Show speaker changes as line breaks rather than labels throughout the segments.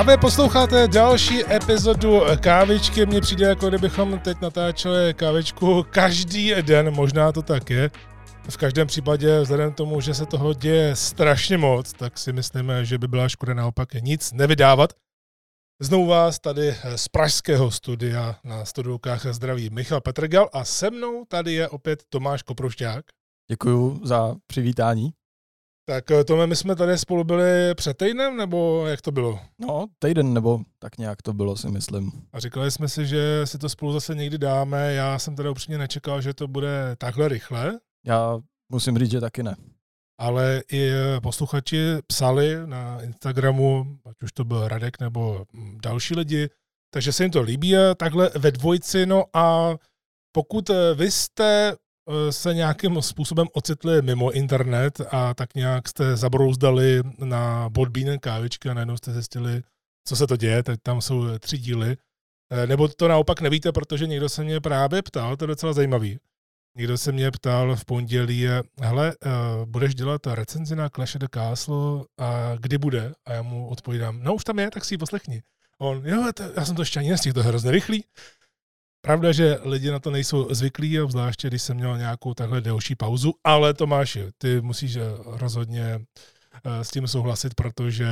Právě posloucháte další epizodu Kávičky. Mně přijde, jako kdybychom teď natáčeli kávičku každý den, možná to tak je. V každém případě, vzhledem k tomu, že se toho děje strašně moc, tak si myslíme, že by byla škoda naopak nic nevydávat. Znovu vás tady z pražského studia na studiokách zdraví Michal Petrgal a se mnou tady je opět Tomáš Koprušťák.
Děkuji za přivítání.
Tak eh, Tome, my jsme tady spolu byli před týdnem, nebo jak to bylo?
No, týden, nebo tak nějak to bylo, si myslím.
A říkali jsme si, že si to spolu zase někdy dáme. Já jsem teda upřímně nečekal, že to bude takhle rychle.
Já musím říct, že taky ne.
Ale i posluchači psali na Instagramu, ať už to byl Radek nebo další lidi, takže se jim to líbí takhle ve dvojci. No a pokud eh, vy jste Eh, se nějakým způsobem ocitli mimo internet a tak nějak jste zabrouzdali na Podbean kávičky a najednou jste zjistili, co se to děje, teď tam jsou tři díly. Eh, nebo to naopak nevíte, protože někdo se mě právě ptal, to je docela zajímavý. Někdo se mě ptal v pondělí, hele, eh, budeš dělat recenzi na Clash of the Castle a kdy bude? A já mu odpovídám, no už tam je, tak si ji poslechni. On, jo, to, já jsem to ještě ani nestihl, to je hrozně rychlý. Pravda, že lidi na to nejsou zvyklí, zvláště když jsem měl nějakou takhle delší pauzu, ale Tomáši, ty musíš eh, rozhodně eh, s tím souhlasit, protože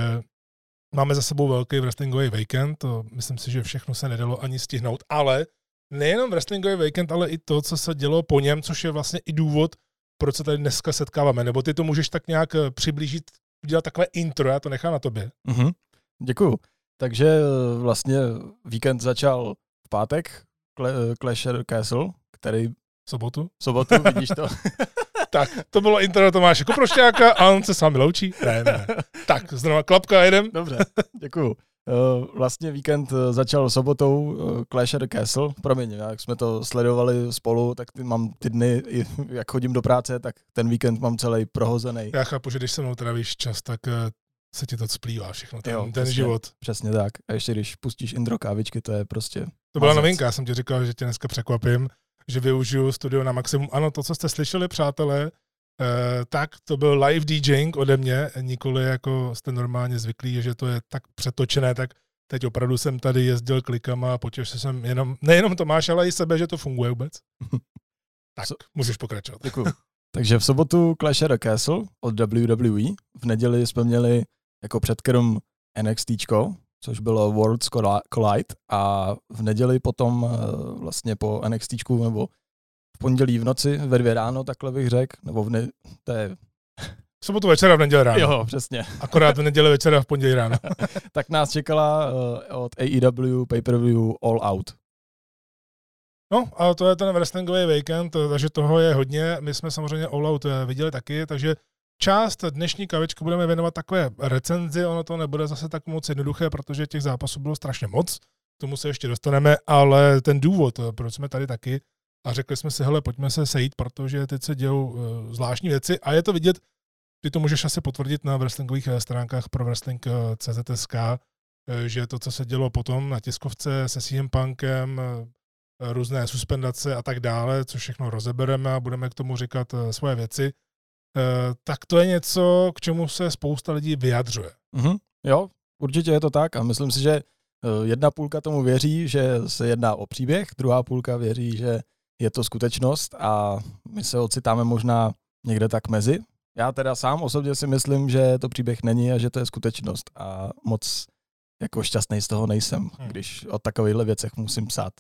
máme za sebou velký wrestlingový weekend, to myslím si, že všechno se nedalo ani stihnout, ale nejenom wrestlingový weekend, ale i to, co se dělo po něm, což je vlastně i důvod, proč se tady dneska setkáváme. Nebo ty to můžeš tak nějak eh, přiblížit, udělat takové intro, já to nechám na tobě.
Mm-hmm. Děkuju. Takže vlastně víkend začal v pátek, Clasher Castle, který...
Sobotu?
Sobotu, vidíš to?
tak, to bylo intro Tomáše Koprošťáka a on se s vámi loučí. Ne, ne. Tak, znova klapka, jedem.
Dobře, děkuju. Eh, vlastně víkend eh, začal sobotou eh, Clash of the Castle. Promiň, jak jsme to sledovali spolu, tak ty mám ty dny, jak chodím do práce, tak ten víkend mám celý prohozený.
Já chápu, že když se mnou trávíš čas, tak se ti to splývá všechno, ten, jo, ten
přesně,
život.
Přesně tak. A ještě když pustíš intro kávičky, to je prostě...
To byla mazec. novinka, já jsem ti říkal, že tě dneska překvapím, že využiju studio na maximum. Ano, to, co jste slyšeli, přátelé, eh, tak to byl live DJing ode mě, nikoli jako jste normálně zvyklí, že to je tak přetočené, tak teď opravdu jsem tady jezdil klikama a potěšil jsem jenom, nejenom Tomáš, ale i sebe, že to funguje vůbec. tak, so, můžeš pokračovat.
Děkuji. Takže v sobotu Clash of the Castle od WWE, v neděli jsme měli jako předkrom NXT, což bylo Worlds Collide a v neděli potom eh, vlastně po NXT nebo v pondělí v noci, ve dvě ráno, takhle bych řekl, nebo v ne, to je
v sobotu večera v neděli ráno.
Jo, přesně.
Akorát v neděli večera v pondělí ráno.
tak nás čekala uh, od AEW pay-per-view All Out.
No, a to je ten wrestlingový weekend, takže toho je hodně. My jsme samozřejmě All Out eh, viděli taky, takže část dnešní kavičky budeme věnovat takové recenzi, ono to nebude zase tak moc jednoduché, protože těch zápasů bylo strašně moc, k tomu se ještě dostaneme, ale ten důvod, proč jsme tady taky, a řekli jsme si, hele, pojďme se sejít, protože teď se dějou uh, zvláštní věci. A je to vidět, ty to můžeš asi potvrdit na wrestlingových eh, stránkách pro wrestling CZSK, že to, co se dělo potom na tiskovce se CM Punkem, různé suspendace a tak dále, co všechno rozebereme a budeme k tomu říkat svoje věci, Eh, tak to je něco, k čemu se spousta lidí vyjadřuje.
Mm-hmm. Jo, určitě je to tak a myslím si, že eh, jedna půlka tomu věří, že se jedná o příběh, druhá půlka věří, že je to skutečnost a my se ocitáme možná někde tak mezi. Já teda sám osobně si myslím, že to příběh není a že to je skutečnost a moc jako šťastný z toho nejsem, hmm. když o takovýchhle věcech musím psát.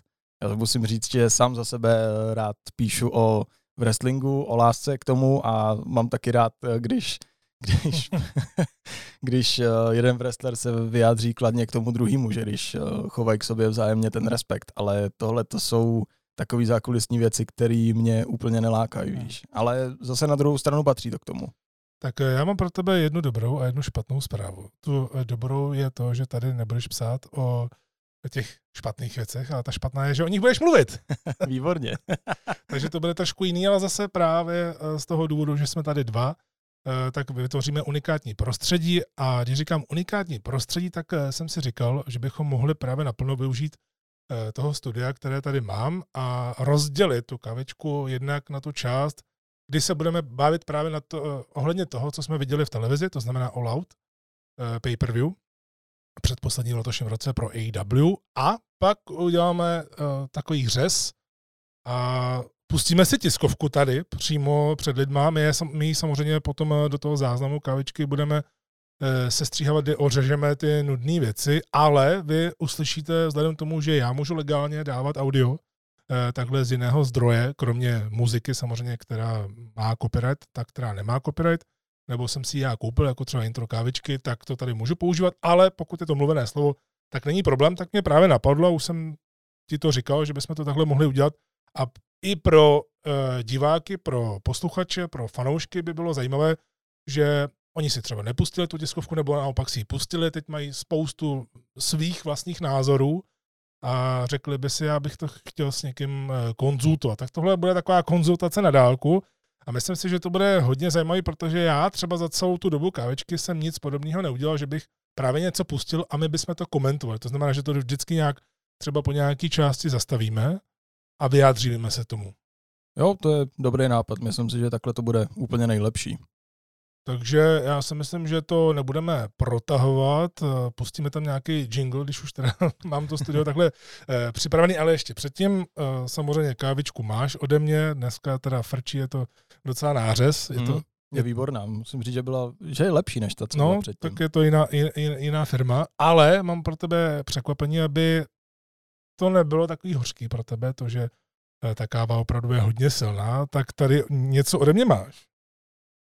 Já musím říct, že sám za sebe rád píšu o v wrestlingu, o lásce k tomu a mám taky rád, eh, když když, když eh, jeden wrestler se vyjádří kladně k tomu druhému, že když eh, chovají k sobě vzájemně ten respekt, ale tohle to jsou takové zákulisní věci, které mě úplně nelákají, víš. Ale zase na druhou stranu patří to k tomu.
Tak já mám pro tebe jednu dobrou a jednu špatnou zprávu. Tu dobrou je to, že tady nebudeš psát o o těch špatných věcech, ale ta špatná je, že o nich budeš mluvit.
Výborně.
Takže to bude trošku jiný, ale zase právě eh, z toho důvodu, že jsme tady dva, eh, tak vytvoříme unikátní prostředí a když říkám unikátní prostředí, tak eh, jsem si říkal, že bychom mohli právě naplno využít toho studia, které tady mám a rozdělit tu kavičku jednak na tu část, kdy se budeme bavit právě na to, ohledně toho, co jsme viděli v televizi, to znamená All Out, pay-per-view, předposlední v letošním roce pro AEW a pak uděláme uh, takový řez a pustíme si tiskovku tady přímo před lidma. My, je, my samozřejmě potom do toho záznamu kávičky budeme uh, sestříhávat, kdy ořežeme ty nudné věci, ale vy uslyšíte vzhledem tomu, že já můžu legálně dávat audio, takhle z jiného zdroje, kromě muziky samozřejmě, která má copyright, tak která nemá copyright, nebo jsem si já koupil, jako třeba intro kávičky, tak to tady můžu používat, ale pokud je to mluvené slovo, tak není problém, tak mě právě napadlo, už jsem ti to říkal, že bychom to takhle mohli udělat a i pro uh, diváky, pro posluchače, pro fanoušky by bylo zajímavé, že oni si třeba nepustili tu tiskovku, nebo naopak si ji pustili, teď mají spoustu svých vlastních názorů a řekli by si, já bych to chtěl s někým eh, konzultovat. Tak tohle bude taková konzultace na dálku, a myslím si, že to bude hodně zajímavý, protože já třeba za celou tu dobu kávečky jsem nic podobného neudělal, že bych právě něco pustil a my bychom to komentovali. To znamená, že to vždycky nějak třeba po nějaké části zastavíme a vyjádříme se tomu.
Jo, to je dobrý nápad. Myslím si, že takhle to bude úplně nejlepší.
Takže já si myslím, že to nebudeme protahovat, pustíme tam nějaký jingle, když už teda mám to studio takhle eh, připravený, ale ještě předtím eh, samozřejmě kávičku máš ode mě, dneska teda frčí, je to docela nářez. Je, to, hmm,
je výborná, musím říct, že, byla, že je lepší než ta, co
no,
byla předtím.
tak je to jiná, jiná firma, ale mám pro tebe překvapení, aby to nebylo takový hořký pro tebe, to, že eh, ta káva opravdu je hodně silná, tak tady něco ode mě máš.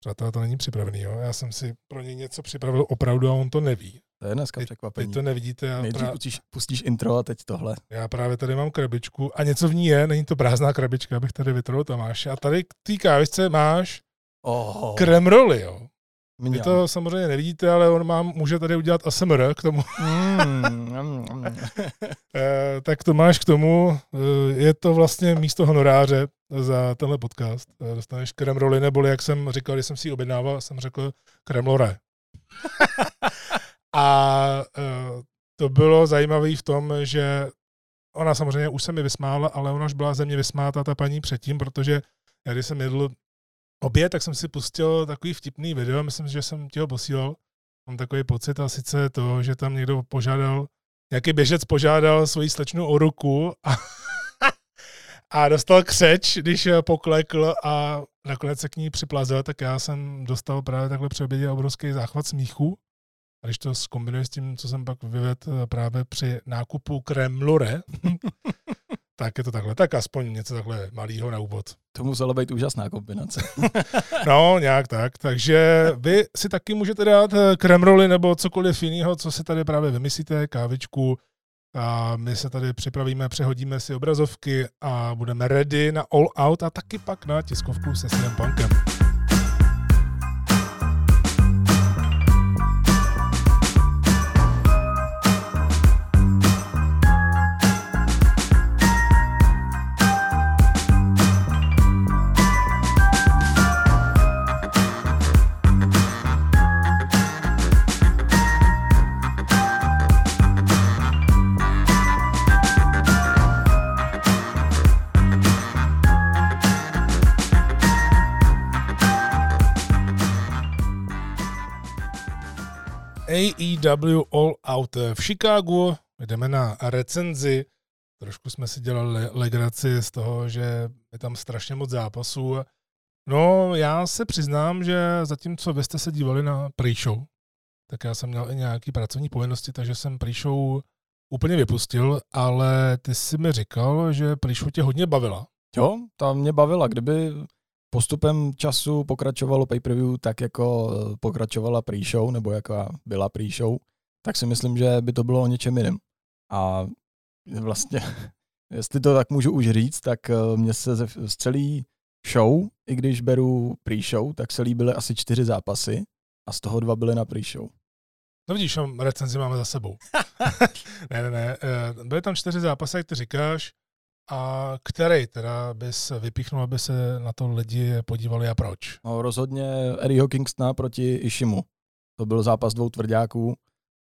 Přátelé, to není připravený, jo? Já jsem si pro něj něco připravil opravdu a on to neví.
To je dneska překvapení.
Vy to nevidíte. Já
Nejdřív právě... pustíš, pustíš intro a teď tohle.
Já právě tady mám krabičku a něco v ní je, není to prázdná krabička, abych tady vytrhl Tomáše. A tady k té kávičce máš oh. krem roli, jo. Mňam. Vy to samozřejmě nevidíte, ale on má, může tady udělat ASMR k tomu. Mm, e, tak to máš k tomu. Eh, je to vlastně místo honoráře za tenhle podcast. Eh, dostaneš krem roli, neboli jak jsem říkal, když jsem si ji objednával, jsem řekl kremlore. A to bylo zajímavé v tom, že ona samozřejmě už se mi vysmála, ale ona už byla ze mě vysmátá ta paní předtím, protože já když jsem jedl oběd, tak jsem si pustil takový vtipný video, myslím, že jsem ti ho posílal. Mám takový pocit a sice to, že tam někdo požádal, nějaký běžec požádal svoji slečnu o ruku a, a dostal křeč, když poklekl a nakonec se k ní připlazil, tak já jsem dostal právě takhle při obědě obrovský záchvat smíchu. A když to zkombinuji s tím, co jsem pak vyvedl právě při nákupu Kremlore, tak je to takhle. Tak aspoň něco takhle malého na úvod.
To musela být úžasná kombinace.
no, nějak tak. Takže vy si taky můžete dát eh, kremroly nebo cokoliv jiného, co si tady právě vymyslíte, kávičku, a my se tady připravíme, přehodíme si obrazovky a budeme ready na All Out a taky pak na tiskovku se CM Punkem. AEW All Out v Chicagu. Jdeme na recenzi. Trošku jsme si dělali legraci z toho, že je tam strašně moc zápasů. No, já se přiznám, že zatímco vy jste se dívali na pre-show, tak já jsem měl i nějaký pracovní povinnosti, takže jsem pre-show úplně vypustil, ale ty jsi mi říkal, že pre-show tě hodně bavila.
Jo, ta mě bavila. Kdyby postupem času pokračovalo pay-per-view tak, jako eh, pokračovala pre-show, nebo jaká byla pre-show, tak si myslím, že by to bylo o něčem jiném. A vlastně, jestli to tak můžu už říct, tak eh, mně se z celý show, i když beru pre-show, tak se líbily asi čtyři zápasy a z toho dva byly na pre-show.
No vidíš, recenzi máme za sebou. ne, ne, ne. Eh, byly tam čtyři zápasy, jak ty říkáš. A který teda bys vypíchnul, aby se na to lidi podívali a proč?
No, rozhodně Eddieho Kingstona proti Ishimu. To byl zápas dvou tvrdáků.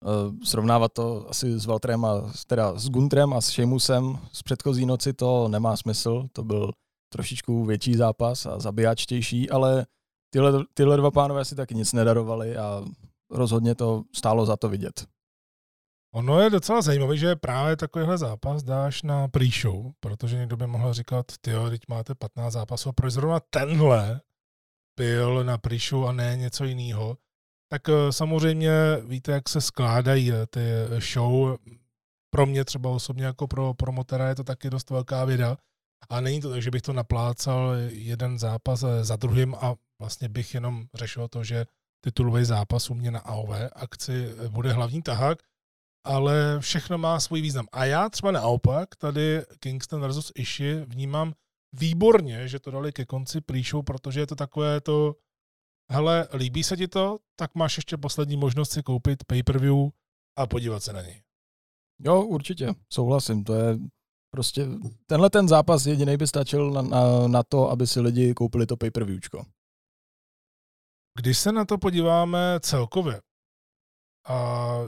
Eh, srovnávat to asi s Valtrem a teda s Guntrem a s Sheamusem z předchozí noci to nemá smysl. To byl trošičku větší zápas a zabijáčtější, ale tyhle, tyhle dva pánové si taky nic nedarovali a rozhodně to stálo za to vidět.
Ono je docela zajímavé, že právě takovýhle zápas dáš na pre-show, protože někdo by mohl říkat, ty teď máte 15 zápasů a proč zrovna tenhle byl na pre-show a ne něco jiného. Tak eh, samozřejmě víte, jak se skládají eh, ty show. Pro mě třeba osobně jako pro promotera je to taky dost velká věda. A není to tak, že bych to naplácal jeden zápas eh, za druhým a vlastně bych jenom řešil to, že titulový zápas u mě na AOV akci bude hlavní tahák, ale všechno má svůj význam. A já třeba naopak tady Kingston versus Ishi vnímám výborně, že to dali ke konci pre protože je to takové to, hele, líbí se ti to, tak máš ještě poslední možnost si koupit pay-per-view a podívat se na něj.
Jo, určitě, souhlasím, to je prostě, tenhle ten zápas jediný by stačil na, na, na to, aby si lidi koupili to pay-per-viewčko.
Když se na to podíváme celkově a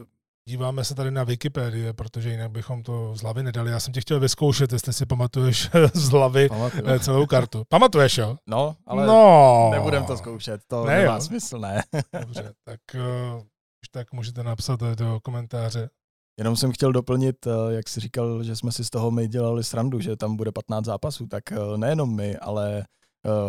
díváme se tady na Wikipedii, protože jinak bychom to z hlavy nedali. Já jsem tě chtěl vyzkoušet, jestli si pamatuješ z hlavy Pamatuju. Eh, celou kartu. Pamatuješ, jo?
No, ale no. nebudem to zkoušet, to ne, nemá jo. smysl, ne.
Dobře, tak uh, tak můžete napsat do komentáře.
Jenom jsem chtěl doplnit, eh, jak jsi říkal, že jsme si z toho my dělali srandu, že tam bude 15 zápasů, tak nejenom my, ale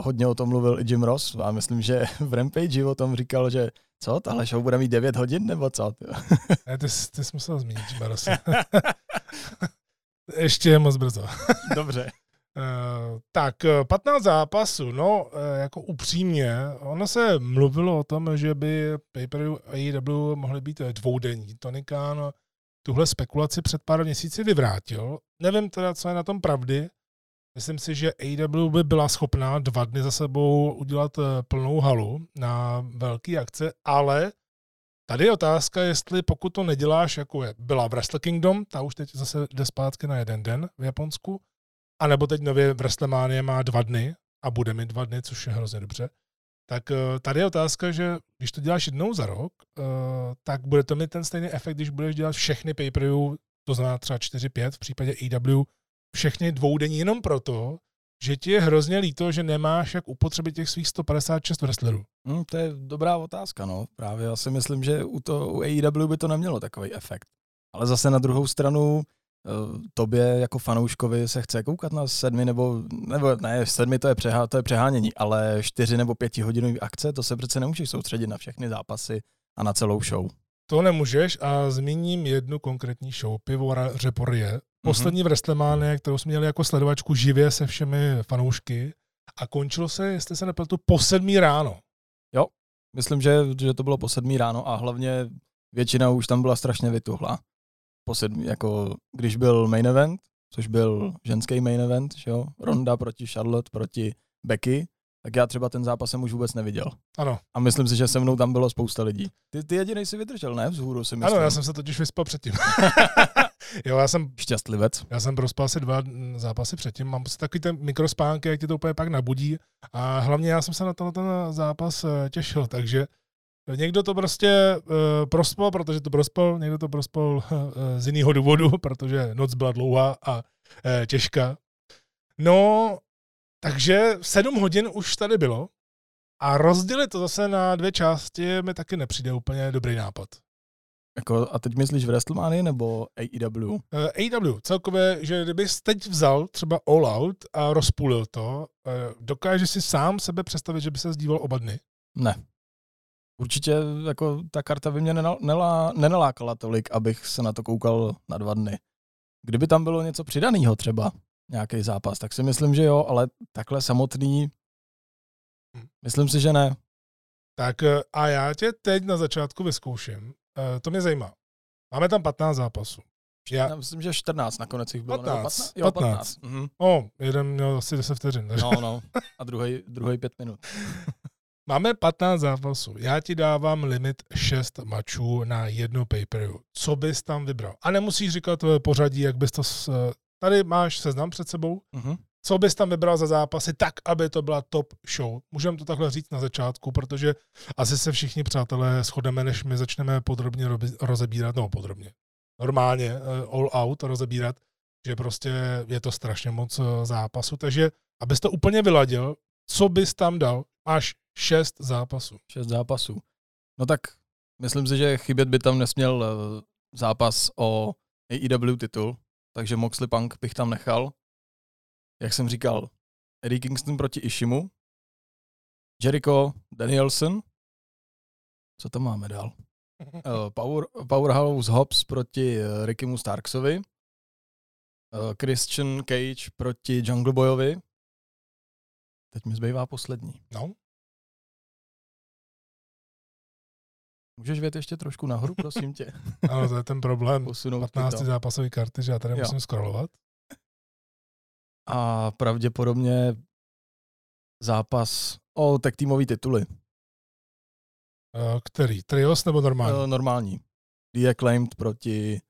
hodně o tom mluvil i Jim Ross a myslím, že v Rampage o tom říkal, že co, tahle show bude mít 9 hodin, nebo co?
ne, ty, ty jsi musel zmínit, Barosi. Ještě je moc brzo.
Dobře.
Uh, tak, 15 zápasů, no, uh, jako upřímně, ono se mluvilo o tom, že by Paper AEW mohly být dvoudenní. Tony Khan tuhle spekulaci před pár měsíci vyvrátil. Nevím teda, co je na tom pravdy, Myslím si, že AW by byla schopná dva dny za sebou udělat eh, plnou halu na velké akce, ale tady je otázka, jestli pokud to neděláš, jako je, byla Wrestle Kingdom, ta už teď zase jde zpátky na jeden den v Japonsku, anebo teď nově WrestleMania má dva dny a bude mít dva dny, což je hrozně dobře, tak eh, tady je otázka, že když to děláš jednou za rok, eh, tak bude to mít ten stejný efekt, když budeš dělat všechny pay to znamená třeba 4-5 v případě AW, všechny dvoudenní jenom proto, že ti je hrozně líto, že nemáš jak upotřebit těch svých 156 wrestlerů.
Hmm, to je dobrá otázka, no. Právě já si myslím, že u, to, u AEW by to nemělo takový efekt. Ale zase na druhou stranu, uh, tobě jako fanouškovi se chce koukat na sedmi nebo, nebo ne, sedmi to je, přehá, to je přehánění, ale čtyři nebo pěti hodinový akce, to se přece nemůžeš soustředit na všechny zápasy a na celou show.
To nemůžeš a zmíním jednu konkrétní show, Pivora Řeporie, poslední mm-hmm. Wrestlemania, kterou jsme měli jako sledovačku živě se všemi fanoušky a končilo se, jestli se nepletu, po sedmí ráno.
Jo, myslím, že, že to bylo po sedmí ráno a hlavně většina už tam byla strašně vytuhla. Po sedmí, jako když byl main event, což byl ženský main event, že jo? Ronda proti Charlotte, proti Becky, tak já třeba ten zápas jsem už vůbec neviděl.
Ano.
A myslím si, že se mnou tam bylo spousta lidí. Ty, ty jediný si vydržel, ne? Vzhůru si myslím.
Ano, já jsem se totiž vyspal předtím. jo, já jsem...
Šťastlivec.
Já jsem prospal asi dva zápasy předtím. Mám si takový ten mikrospánky, jak ti to úplně pak nabudí. A hlavně já jsem se na ten, ten zápas eh, těšil, takže Někdo to prostě uh, prospal, protože to prospal, někdo to prospal uh, z jiného důvodu, protože noc byla dlouhá a uh, těžká. No, takže sedm hodin už tady bylo a rozdělit to zase na dvě části mi taky nepřijde úplně dobrý nápad.
Jako, a teď myslíš v WrestleMania nebo AEW? Uh,
AEW, celkově, že kdybys teď vzal třeba All Out a rozpůlil to, uh, dokáže si sám sebe představit, že by se zdíval oba dny?
Ne. Určitě jako ta karta by mě nenalá, nenalákala tolik, abych se na to koukal na dva dny. Kdyby tam bylo něco přidaného třeba, nějaký zápas, tak si myslím, že jo, ale takhle samotný, hm. myslím si, že ne.
Tak eh, a já tě teď na začátku vyzkouším. Eh, to mě zajímá. Máme tam 15 zápasů.
Já... já myslím, že 14 nakonec jich bylo.
15. 15? Jo, 15. 15. Mhm. O, jeden měl asi 10 vteřin.
No, no. A druhý, druhý 5 minut.
Máme 15 zápasů. Já ti dávám limit 6 mačů na jednu pay Co bys tam vybral? A nemusíš říkat pořadí, jak bys to s, Tady máš seznam před sebou. Uh-huh. Co bys tam vybral za zápasy, tak, aby to byla top show. Můžeme to takhle říct na začátku, protože asi se všichni přátelé shodeme, než my začneme podrobně rozebírat, no podrobně, normálně uh, all out rozebírat, že prostě je to strašně moc uh, zápasu. Takže, abys to úplně vyladil, co bys tam dal? Máš šest zápasů.
Šest zápasů. No tak myslím si, že chybět by tam nesměl uh, zápas o AEW titul, takže Moxley Punk bych tam nechal. Jak jsem říkal, Eddie Kingston proti Ishimu, Jericho Danielson, co tam máme dál? Uh, Power, Powerhouse Hobbs proti uh, Rickymu Starksovi, uh, Christian Cage proti Jungle Boyovi. Teď mi zbývá poslední.
No.
Můžeš vědět ještě trošku nahoru, prosím tě?
ano, to je ten problém.
Posunout
15 zápasové karty, že já tady jo. musím scrollovat.
A pravděpodobně zápas o tak týmový tituly.
Který? Trios nebo normální?
Uh, normální. The Acclaimed proti,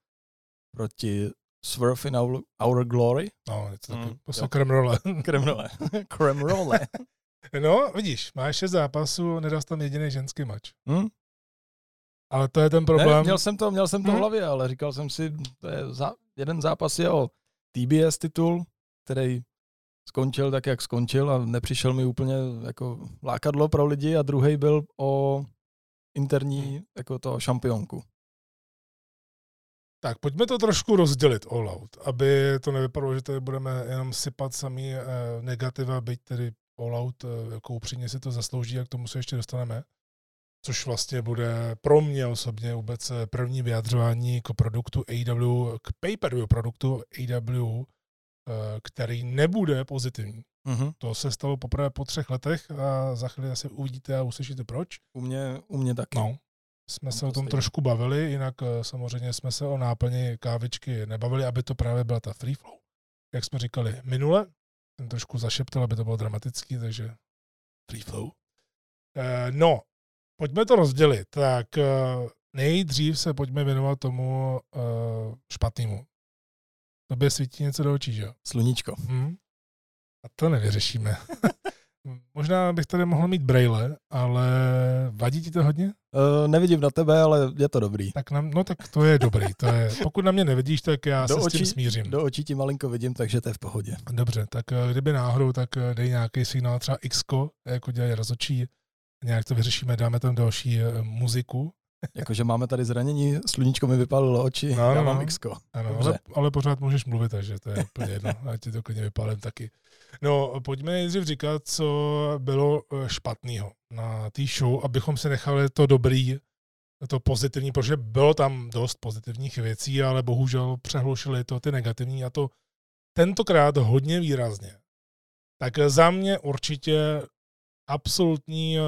proti Swerve in Our, Our Glory.
No, je to taky, mm, prostě kremrole.
kremrole. kremrole.
no, vidíš, máš šest zápasů, nedal tam jediný ženský mač. Hmm? Ale to je ten problém. Ne,
měl jsem to, měl jsem to hmm? v hlavě, ale říkal jsem si, to je za, jeden zápas je o TBS titul, který skončil tak, jak skončil a nepřišel mi úplně jako lákadlo pro lidi a druhý byl o interní hmm. jako to šampionku.
Tak pojďme to trošku rozdělit all out, aby to nevypadalo, že tady budeme jenom sypat samý eh, negativa, byť tedy all out, eh, jako upřímně si to zaslouží, jak tomu se ještě dostaneme. Což vlastně bude pro mě osobně vůbec eh, první vyjadřování k produktu AW, k pay-per-view produktu AW, který nebude pozitivní. Mm-hmm. To se stalo poprvé po třech letech a za chvíli asi uvidíte a uslyšíte proč.
U mě, u mě taky.
No, jsme se o tom trošku bavili, jinak eh, samozřejmě jsme se o náplni kávičky nebavili, aby to právě byla ta free flow. Jak jsme říkali minule, jsem trošku zašeptal, aby to bylo dramatický, takže free flow. Eh, no, pojďme to rozdělit. Tak eh, nejdřív se pojďme věnovat tomu špatnému. Tobě svítí něco do očí, že
Sluníčko.
Hmm? A to nevyřešíme. Možná bych tady mohl mít braille, ale vadí ti to hodně?
Uh, nevidím na tebe, ale je to dobrý.
Tak na, no tak to je dobrý. To je, pokud na mě nevidíš, tak já do se očí, s tím smířím.
Do očí ti malinko vidím, takže to je v pohodě.
Dobře, tak eh, kdyby náhodou, tak eh, dej nějaký signál, třeba X, jako dělají rozočí, nějak to vyřešíme, dáme tam další muziku.
Jakože máme tady zranění, sluníčko mi vypálilo oči, no, já mám. X.
Ano, ale, ale, pořád můžeš mluvit, takže to je úplně jedno, ať ti to klidně vypálím taky. No, pojďme nejdřív říkat, co bylo eh, špatného na té show, abychom si nechali to dobrý, to pozitivní, protože bylo tam dost pozitivních věcí, ale bohužel přehlušili to ty negativní a to tentokrát hodně výrazně. Tak za mě určitě absolutní eh,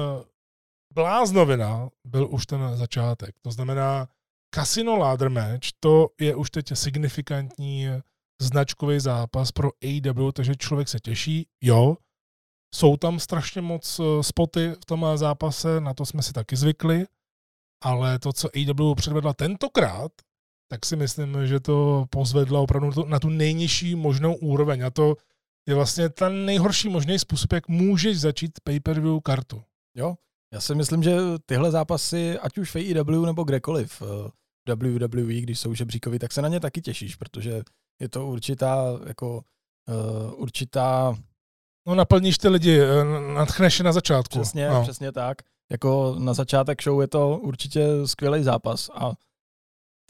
bláznovina byl už ten začátek. To znamená, Casino Ladder Match, to je už teď signifikantní značkový zápas pro AEW, takže člověk se těší, jo. Jsou tam strašně moc eh, spoty v tom zápase, na to jsme si taky zvykli, ale to, co AEW předvedla tentokrát, tak si myslím, že to pozvedla opravdu na tu nejnižší možnou úroveň. A to je vlastně ten nejhorší možný způsob, jak můžeš začít pay-per-view kartu.
Jo, já si myslím, že tyhle zápasy, ať už v AEW nebo kdekoliv, eh, WWE, když jsou žebříkovi, tak se na ně taky těšíš, protože je to určitá, jako uh, určitá...
No naplníš ty lidi, eh, nadchneš na začátku.
Přesně,
no.
přesně tak. Jako na začátek show je to určitě skvělý zápas a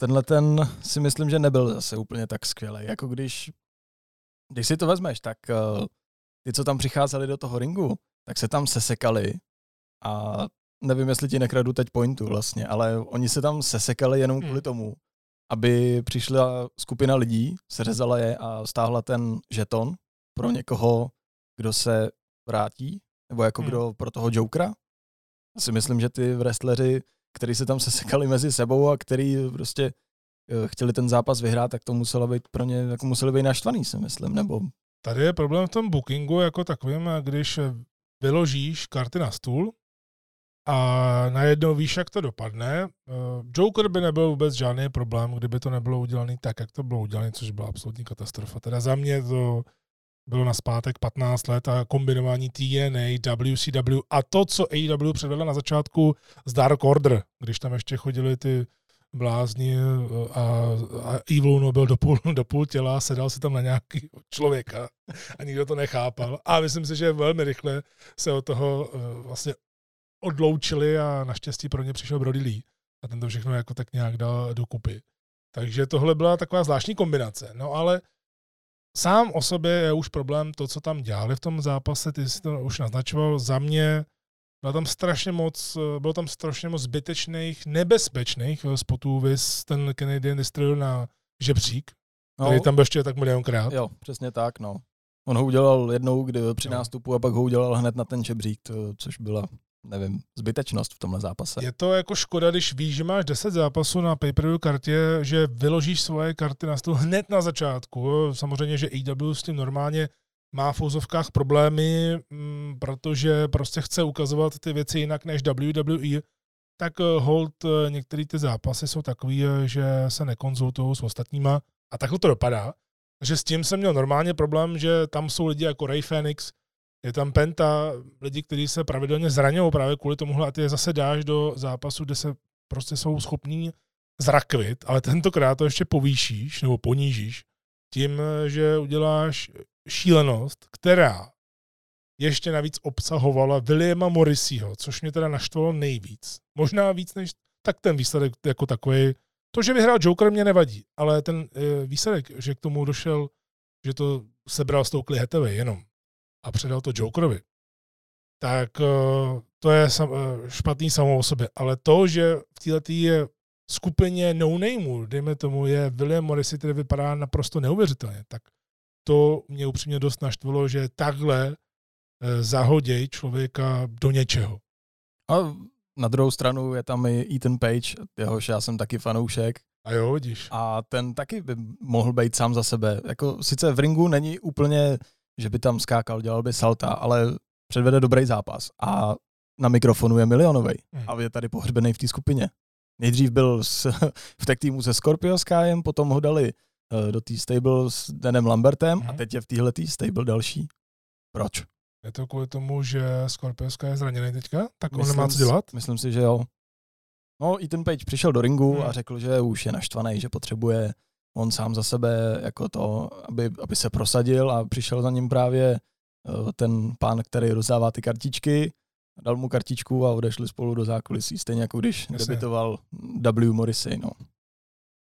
tenhle ten si myslím, že nebyl zase úplně tak skvělý. Jako když, když si to vezmeš, tak ty, co tam přicházeli do toho ringu, tak se tam sesekali a nevím, jestli ti nekradu teď pointu vlastně, ale oni se tam sesekali jenom kvůli hmm. tomu, aby přišla skupina lidí, seřezala je a stáhla ten žeton pro někoho, kdo se vrátí, nebo jako hmm. kdo pro toho Jokera. Já si myslím, že ty wrestleri, kteří se tam sesekali mezi sebou a který prostě eh, chtěli ten zápas vyhrát, tak to muselo být pro ně, jako museli být naštvaný, si myslím, nebo...
Tady je problém v tom bookingu jako takovým, když vyložíš karty na stůl, a najednou víš, jak to dopadne. Eh, Joker by nebyl vůbec žádný problém, kdyby to nebylo udělané tak, jak to bylo udělané, což byla absolutní katastrofa. Teda za mě to bylo na zpátek 15 let a kombinování TNA, WCW a to, co AEW předvedla na začátku z Dark Order, když tam ještě chodili ty blázni eh, a, a Evil no byl do půl, do půl těla, sedal si tam na nějaký člověka a nikdo to nechápal. A myslím si, že velmi rychle se od toho eh, vlastně odloučili a naštěstí pro ně přišel Brody Lee a ten to všechno jako tak nějak dal dokupy. Takže tohle byla taková zvláštní kombinace. No ale sám o sobě je už problém to, co tam dělali v tom zápase, ty jsi to už naznačoval, za mě bylo tam strašně moc, bylo tam strašně moc zbytečných, nebezpečných spotů, vys ten Canadian Destroyer na žebřík, no, který tam byl ještě tak milionkrát.
Jo, přesně tak, no. On ho udělal jednou kdy při nástupu a pak ho udělal hned na ten žebřík, to, což byla nevím, zbytečnost v tomhle zápase.
Je to jako škoda, když víš, že máš 10 zápasů na pay per kartě, že vyložíš svoje karty na stůl hned na začátku. Samozřejmě, že AW s tím normálně má v úzovkách problémy, mm, protože prostě chce ukazovat ty věci jinak než WWE, tak eh, hold eh, některé ty zápasy jsou takový, eh, že se nekonzultují s ostatníma a takhle to dopadá. Takže s tím jsem měl normálně problém, že tam jsou lidi jako Ray Phoenix, je tam Penta, lidi, kteří se pravidelně zraňují právě kvůli tomuhle a ty je zase dáš do zápasu, kde se prostě jsou schopní zrakvit, ale tentokrát to ještě povýšíš nebo ponížíš tím, že uděláš šílenost, která ještě navíc obsahovala Williama Morrisího, což mě teda naštvalo nejvíc. Možná víc než tak ten výsledek jako takový. To, že vyhrál Joker, mě nevadí, ale ten e, výsledek, že k tomu došel, že to sebral s tou Hetaway jenom a předal to Jokerovi, tak e, to je sam, e, špatný samo o sobě. Ale to, že v této je skupině no name dejme tomu, je William Morrissey, který vypadá naprosto neuvěřitelně, tak to mě upřímně dost naštvalo, že takhle eh, zahoděj člověka do něčeho.
A na druhou stranu je tam i Ethan Page, jehož já jsem taky fanoušek.
A jo, vidíš.
A ten taky by mohl být sám za sebe. Jako sice v ringu není úplně, že by tam skákal, dělal by salta, ale předvede dobrý zápas. A na mikrofonu je milionový. Hmm. A je tady pohřbený v té skupině. Nejdřív byl s, v tech týmu se Scorpio Skyem, potom ho dali Eh, do té stable s Danem Lambertem hmm. a mhm. teď je v téhle stable další. Proč?
Je to kvůli tomu, že Scorpioska je zraněný teďka? Tak myslím, on nemá co dělat?
Myslím si, že jo. No, i ten Page přišel do ringu hmm. a řekl, že už je naštvaný, že potřebuje on sám za sebe jako to, aby, aby se prosadil a přišel za ním právě eh, ten pán, který rozdává ty kartičky, dal mu kartičku a odešli spolu do zákulisí, stejně jako když Jasně. debitoval W. Morrissey. No.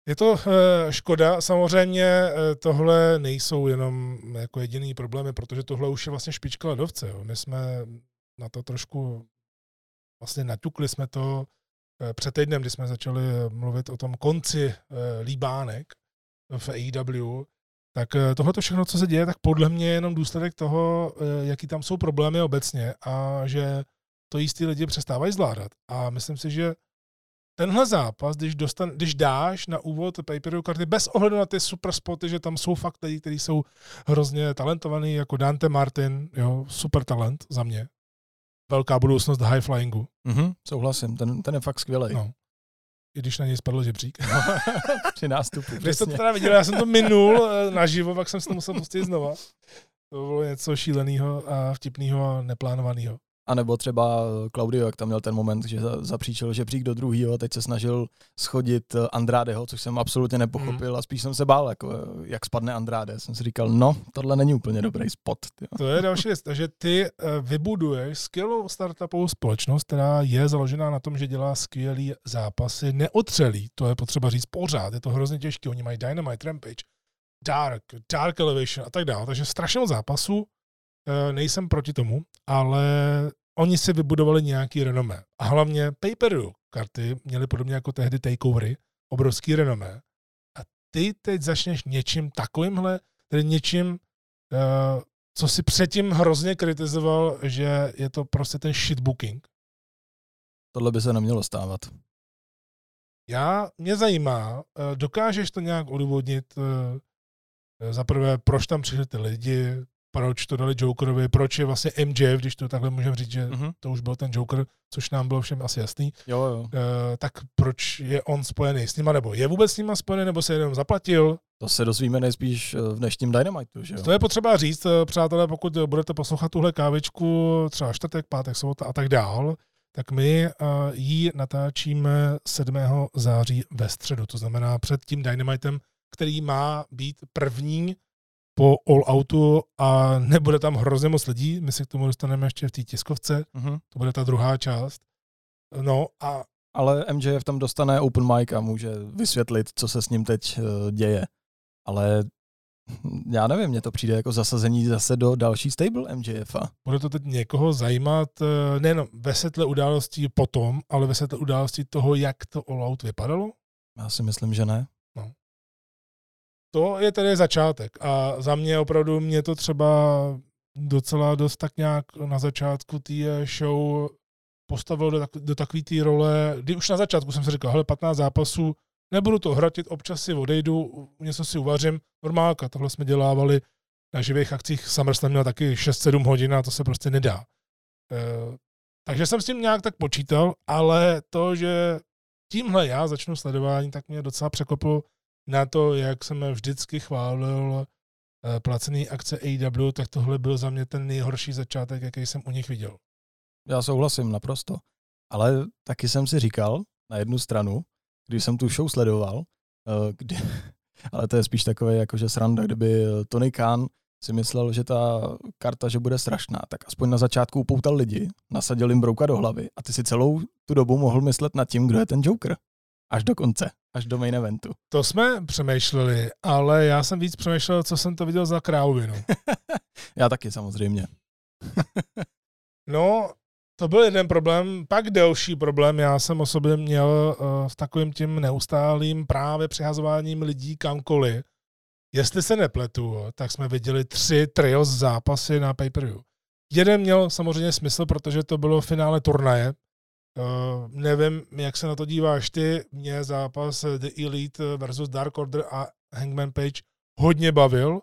Je to eh, škoda, samozřejmě eh, tohle nejsou jenom jako jediný problémy, protože tohle už je vlastně špička ledovce. Jo. My jsme na to trošku vlastně naťukli jsme to před týdnem, kdy jsme začali mluvit o tom konci líbánek v AEW, tak tohle všechno, co se děje, tak podle mě je jenom důsledek toho, jaký tam jsou problémy obecně a že to jistý lidi přestávají zvládat. A myslím si, že tenhle zápas, když, dostan, když dáš na úvod pay karty, bez ohledu na ty super spoty, že tam jsou fakt lidi, kteří jsou hrozně talentovaní, jako Dante Martin, jo, super talent za mě. Velká budoucnost high flyingu.
Mm-hmm, souhlasím, ten, ten je fakt skvělý.
No. I když na něj spadl žebřík.
Při nástupu.
Když jste to teda viděl, já jsem to minul eh, naživo, pak jsem si to musel pustit znova. To bylo něco šíleného a vtipného a neplánovaného.
A nebo třeba Claudio, jak tam měl ten moment, že zapříčil žebřík do druhého a teď se snažil schodit eh, Andrádeho, což jsem absolutně nepochopil mm. a spíš jsem se bál, jako, eh, jak spadne Andráde. Jsem si říkal, no, tohle není úplně dobrý spot. Tyjo.
To je další věc, takže ty eh, vybuduješ skvělou startupovou společnost, která je založená na tom, že dělá skvělý zápasy, neotřelý, to je potřeba říct pořád, je to hrozně těžké, oni mají Dynamite, Rampage, Dark, Dark Elevation a tak dále, takže strašně moc zápasů, Eh, nejsem proti tomu, ale oni si vybudovali nějaký renomé. A hlavně pay per karty měly podobně jako tehdy takeovery, obrovský renomé. A ty teď začneš něčím takovýmhle, tedy něčím, eh, co si předtím hrozně kritizoval, že je to prostě ten shitbooking.
Tohle by se nemělo stávat.
Já, mě zajímá, eh, dokážeš to nějak odůvodnit, za prvé, proč tam přišli ty lidi, proč to dali Jokerovi, proč je vlastně MJF, když to takhle můžeme říct, že uh-huh. to už byl ten Joker, což nám bylo všem asi jasný.
Jo, jo.
Uh, tak proč je on spojený s nima, nebo je vůbec s nima spojený, nebo se jenom zaplatil?
To se dozvíme nejspíš eh, v dnešním Dynamitu, že jo?
To je potřeba říct, eh, přátelé, pokud budete poslouchat tuhle kávičku, třeba čtvrtek, pátek, sobota a tak dál, tak my uh, ji natáčíme 7. září ve středu, to znamená před tím Dynamitem, který má být první po all outu a nebude tam hrozně moc lidí, my se k tomu dostaneme ještě v té tiskovce, uh-huh. to bude ta druhá část. No a
ale MJF tam dostane open mic a může vysvětlit, co se s ním teď uh, děje. Ale já nevím, mně to přijde jako zasazení zase do další stable MJFa.
Bude to teď někoho zajímat eh, nejen ve světle událostí potom, ale ve světle událostí toho, jak to All Out vypadalo?
Já si myslím, že ne.
To je tedy začátek a za mě opravdu mě to třeba docela dost tak nějak na začátku té show postavil do, tak, do takové té role, kdy už na začátku jsem si říkal, hele, 15 zápasů, nebudu to hratit, občas si odejdu, něco si uvařím, normálka, tohle jsme dělávali na živých akcích, SummerSlam měl taky 6-7 hodin a to se prostě nedá. E, takže jsem s tím nějak tak počítal, ale to, že tímhle já začnu sledování, tak mě docela překopilo na to, jak jsem vždycky chválil e, placený akce AEW, tak tohle byl za mě ten nejhorší začátek, jaký jsem u nich viděl.
Já souhlasím naprosto. Ale taky jsem si říkal na jednu stranu, když jsem tu show sledoval, eh, kdy, ale to je spíš takové jakože sranda, kdyby Tony Khan si myslel, že ta karta, že bude strašná, tak aspoň na začátku upoutal lidi, nasadil jim brouka do hlavy a ty si celou tu dobu mohl myslet nad tím, kdo je ten Joker. Až do konce, až do main eventu.
To jsme přemýšleli, ale já jsem víc přemýšlel, co jsem to viděl za krávinu.
já taky samozřejmě.
no, to byl jeden problém. Pak delší problém já jsem osobně měl uh, s takovým tím neustálým právě přihazováním lidí kamkoliv. Jestli se nepletu, tak jsme viděli tři trios zápasy na pay-per-view. Jeden měl samozřejmě smysl, protože to bylo finále turnaje. Uh, nevím, jak se na to díváš ty. Mě zápas The Elite versus Dark Order a Hangman Page hodně bavil.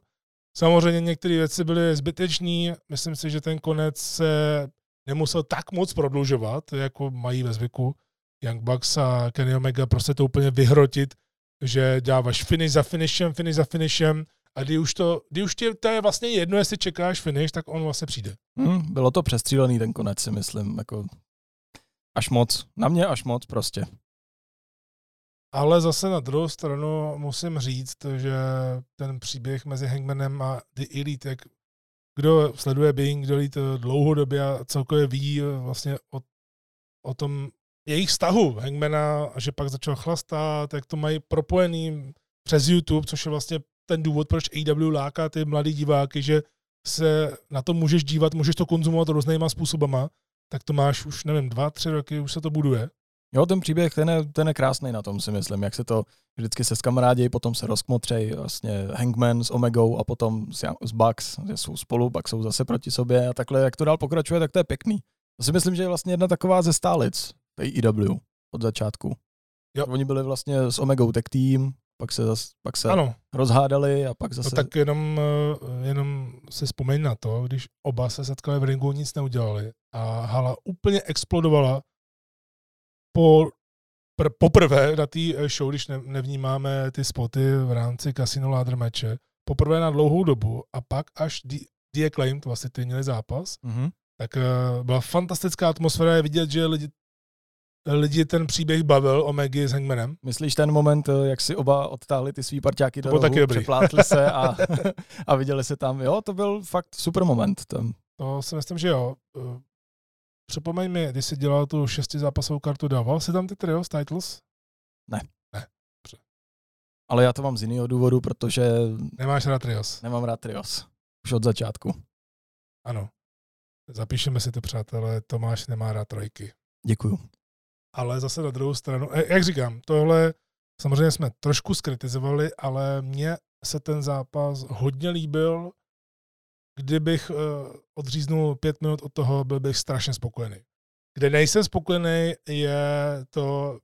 Samozřejmě některé věci byly zbytečné. Myslím si, že ten konec se nemusel tak moc prodlužovat, jako mají ve zvyku Young Bucks a Kenny Omega, prostě to úplně vyhrotit, že dáváš finish za finishem, finish za finishem a kdy už to, kdy už tě, to je vlastně jedno, jestli čekáš finish, tak on vlastně přijde.
Hmm, bylo to přestřílený ten konec, si myslím, jako až moc, na mě až moc prostě.
Ale zase na druhou stranu musím říct, že ten příběh mezi Hangmanem a The Elite, jak kdo sleduje Bing, kdo to dlouhodobě a celkově ví vlastně o, o tom jejich vztahu Hangmana, že pak začal chlastat, jak to mají propojený přes YouTube, což je vlastně ten důvod, proč AW láká ty mladý diváky, že se na to můžeš dívat, můžeš to konzumovat různýma způsobama, tak to máš už, nevím, dva, tři roky, už se to buduje.
Jo, ten příběh, ten je, ten je krásný na tom, si myslím, jak se to vždycky se skamarádějí, potom se rozkmotřej, vlastně Hangman s Omegou a potom s, s Bucks, že jsou spolu, pak jsou zase proti sobě a takhle, jak to dál pokračuje, tak to je pěkný. To si myslím, že je vlastně jedna taková ze stálic IW od začátku. Jo. Oni byli vlastně s Omegou tech team, pak se, zas, pak se ano. rozhádali a pak zase...
No tak jenom, eh, jenom si vzpomeň na to, když oba se setkali v ringu, nic neudělali a hala úplně explodovala po, pr, poprvé na té eh, show, když ne, nevnímáme ty spoty v rámci Casino Ladder meče, poprvé na dlouhou dobu a pak až The, The Acclaimed, vlastně ty měli zápas, mm-hmm. tak uh, byla fantastická atmosféra, je vidět, že lidi lidi ten příběh bavil o Maggie s Hangmanem.
Myslíš ten moment, eh, jak si oba odtáhli ty svý parťáky do rohu, přeplátli se a, a viděli se tam. Jo, to byl fakt super moment. Tam.
To si myslím, že jo. Připomeň mi, když jsi dělal tu šesti zápasovou kartu, dával jsi tam ty trios titles?
Ne.
Ne.
Dobře. Ale já to mám z jiného důvodu, protože...
Nemáš rád trios.
Nemám rád trios. Už od začátku.
Ano. Zapíšeme si to, přátelé. Tomáš nemá rád trojky.
Děkuju.
Ale zase na druhou stranu, e, jak říkám, tohle samozřejmě jsme trošku skritizovali, ale mně se ten zápas hodně líbil kdybych uh, odříznul pět minut od toho, byl bych strašně spokojený. Kde nejsem spokojený, je to,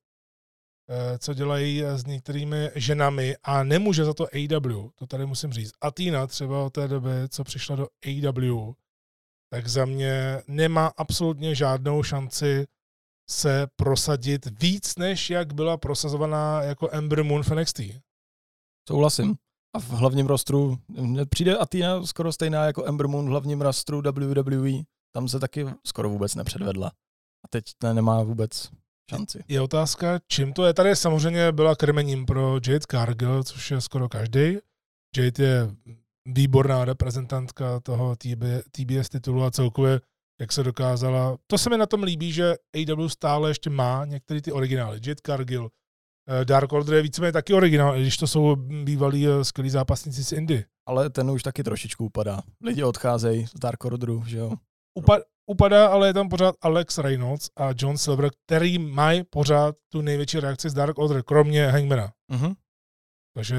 uh, co dělají s některými ženami a nemůže za to AW, to tady musím říct. Atina třeba od té doby, co přišla do AW, tak za mě nemá absolutně žádnou šanci se prosadit víc, než jak byla prosazovaná jako Ember Moon v NXT.
Souhlasím. A v hlavním rostru přijde Atina skoro stejná jako Ember Moon v hlavním rostru WWE. Tam se taky skoro vůbec nepředvedla. A teď ne, nemá vůbec šanci.
Je otázka, čím to je. Tady samozřejmě byla krmením pro Jade Cargill, což je skoro každý. Jade je výborná reprezentantka toho TBS titulu a celkově jak se dokázala. To se mi na tom líbí, že AW stále ještě má některé ty originály. Jet Cargill, eh, Dark Order je víceméně taky originál, když to jsou bývalí eh, skvělí zápasníci z Indy.
Ale ten už taky trošičku upadá. Lidi odcházejí z Dark Orderu, že jo?
Upa- upadá, ale je tam pořád Alex Reynolds a John Silver, který mají pořád tu největší reakci z Dark Order, kromě Hangmana.
Mhm.
Takže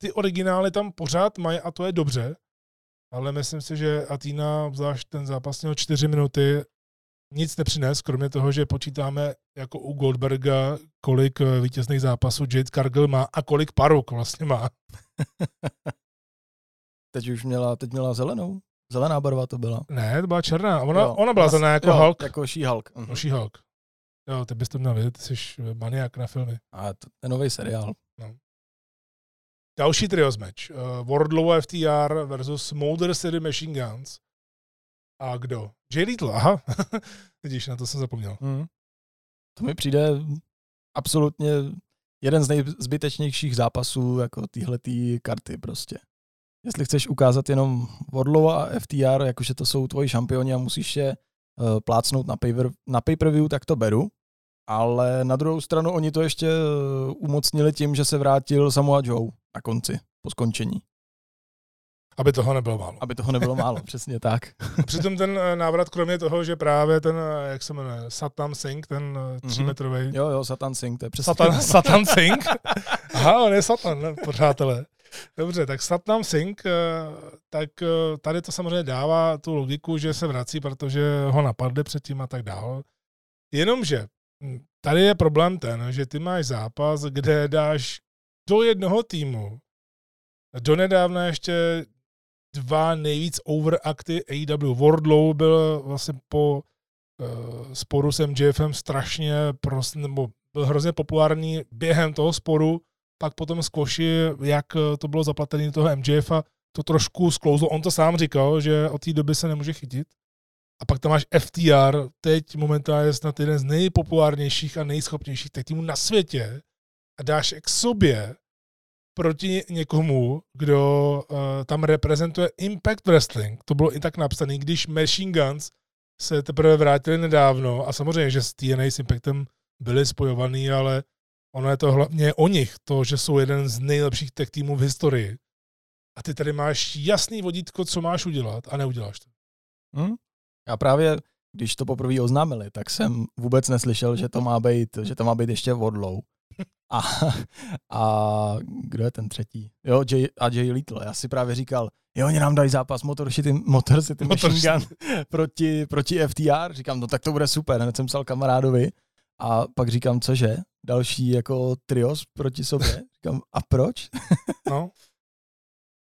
ty originály tam pořád mají a to je dobře, ale myslím si, že Atina, zvlášť ten zápas měl čtyři minuty, nic nepřines, kromě toho, že počítáme jako u Goldberga, kolik eh, vítězných zápasů Jade Cargill má a kolik paruk vlastně má.
teď už měla, teď měla zelenou. Zelená barva to byla.
Ne, to byla černá. Ona,
Jo,
ona byla zelená jako
jo,
Hulk.
Jako She-Hulk. Mhm.
No, She-Hulk. Jo, ty bys to měl vědět, ty jsi maniak na filmy.
A to, ten nový seriál.
Další trios match. Uh, Wardlow FTR versus Motor City Machine Guns. A kdo? Jay Little, aha. Vidíš, na to jsem zapomněl.
Mhm. To mi přijde absolutně jeden z nejzbytečnějších zápasů jako týhletý karty prostě. Jestli chceš ukázat jenom Wardlow a FTR, jakože to jsou tvoji šampioni a musíš je uh, plácnout na, pay- na pay-per-view, tak to beru. Ale na druhou stranu oni to ještě eh, umocnili tím, že se vrátil Samoa Joe na konci, po skončení.
Aby toho nebylo málo.
Aby toho nebylo málo, přesně tak.
Přitom ten eh, návrat, kromě toho, že právě ten, eh, jak se jmenuje, Satam Singh, ten eh, třímetrový.
Jo, jo, Satan Singh, to je přesně
Satan. Satan Singh? Aha, on je Satan, ne, přátelé. Dobře, tak Satnam Singh, tak tady to samozřejmě dává tu logiku, že se vrací, protože ho napadli předtím a tak dál. Jenomže tady je problém ten, že ty máš zápas, kde dáš do jednoho týmu donedávna ještě dva nejvíc overakty AEW. Wardlow byl vlastně po uh, sporu s MJFem strašně prost, nebo byl hrozně populární během toho sporu, pak potom squashi, jak eh, to bylo zaplatené toho MJFa, to trošku sklouzlo. On to sám říkal, že od té doby se nemůže chytit. A pak tam máš FTR, teď momentálně je snad jeden z nejpopulárnějších a nejschopnějších týmů na světě a dáš k sobě proti někomu, kdo uh, tam reprezentuje Impact Wrestling. To bylo i tak napsané, když Machine Guns se teprve vrátili nedávno a samozřejmě, že s TNA s Impactem byli spojovaný, ale ono je to hlavně o nich, to, že jsou jeden z nejlepších tech týmů v historii. A ty tady máš jasný vodítko, co máš udělat a neuděláš to.
Hm? Já právě, když to poprvé oznámili, tak jsem vůbec neslyšel, že to má být, že to má být ještě Wardlow. A, a kdo je ten třetí? Jo, Jay, a Jay Little. Já si právě říkal, jo, oni nám dají zápas Motor City, Motor City
Motor
Machine Gun proti, proti FTR. Říkám, no tak to bude super. Hned jsem psal kamarádovi. A pak říkám, cože? Další jako trios proti sobě. Říkám, a proč?
No.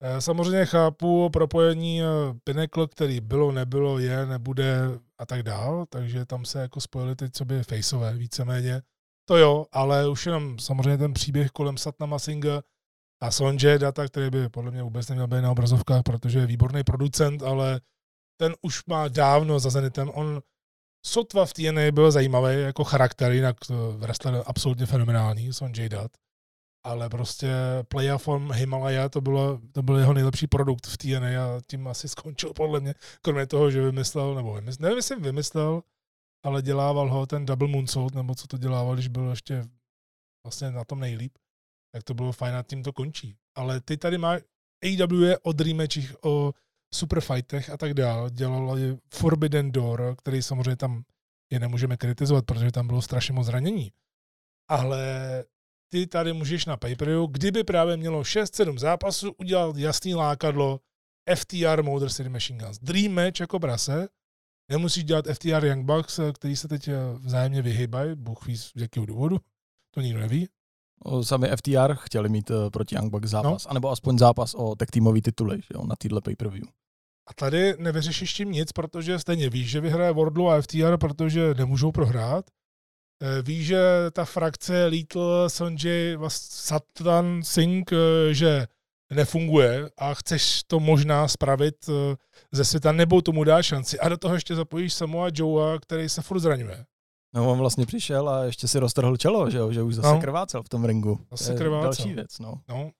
Eh, Samozřejmě chápu propojení eh, Pinnacle, který bylo, nebylo, je, nebude a tak dál, takže tam se jako spojili teď sobě faceové víceméně. To jo, ale už jenom samozřejmě ten příběh kolem Satnama Singa a Sonje Data, který by podle mě vůbec neměl být na obrazovkách, protože je výborný producent, ale ten už má dávno za Zenitem. On sotva v TNA byl zajímavý jako charakter, jinak eh, wrestler absolutně fenomenální, Sonjay Dutt ale prostě Playa from Himalaya, to, bylo, to byl jeho nejlepší produkt v TNA a tím asi skončil podle mě, kromě toho, že vymyslel, nebo vymyslel, nevím, jestli vymyslel, ale dělával ho ten double moonsault, nebo co to dělával, když byl ještě vlastně na tom nejlíp, tak to bylo fajn a tím to končí. Ale ty tady máš, AEW je o Dream Matchích, o superfightech a tak dál, dělali Forbidden Door, který samozřejmě tam je nemůžeme kritizovat, protože tam bylo strašně moc zranění. Ale ty tady můžeš na pay kdyby právě mělo 6-7 zápasů, udělat jasný lákadlo FTR Motor City Machine Guns. Dream match jako prase, nemusíš dělat FTR Young Bucks, který se teď vzájemně vyhybají, Bůh ví z jakého důvodu, to nikdo neví.
O, Sami FTR chtěli mít uh, proti Young Bucks zápas, no. anebo aspoň zápas o tech týmový tituly že jo, na týhle pay-per-view.
A tady nevyřešíš tím nic, protože stejně víš, že vyhraje Wardlow a FTR, protože nemůžou prohrát. Eh, Víš, že ta frakce Little Sanjay Satan Singh, eh, že nefunguje a chceš to možná spravit eh, ze světa, nebo tomu dá šanci. A do toho ještě zapojíš Samoa Joea, který se furt zraňuje.
No on vlastně přišel a ještě si roztrhl čelo, že, jo? že už zase
No.
krvácel v tom ringu.
Zase
To
krvácel.
Další věc, no.
No.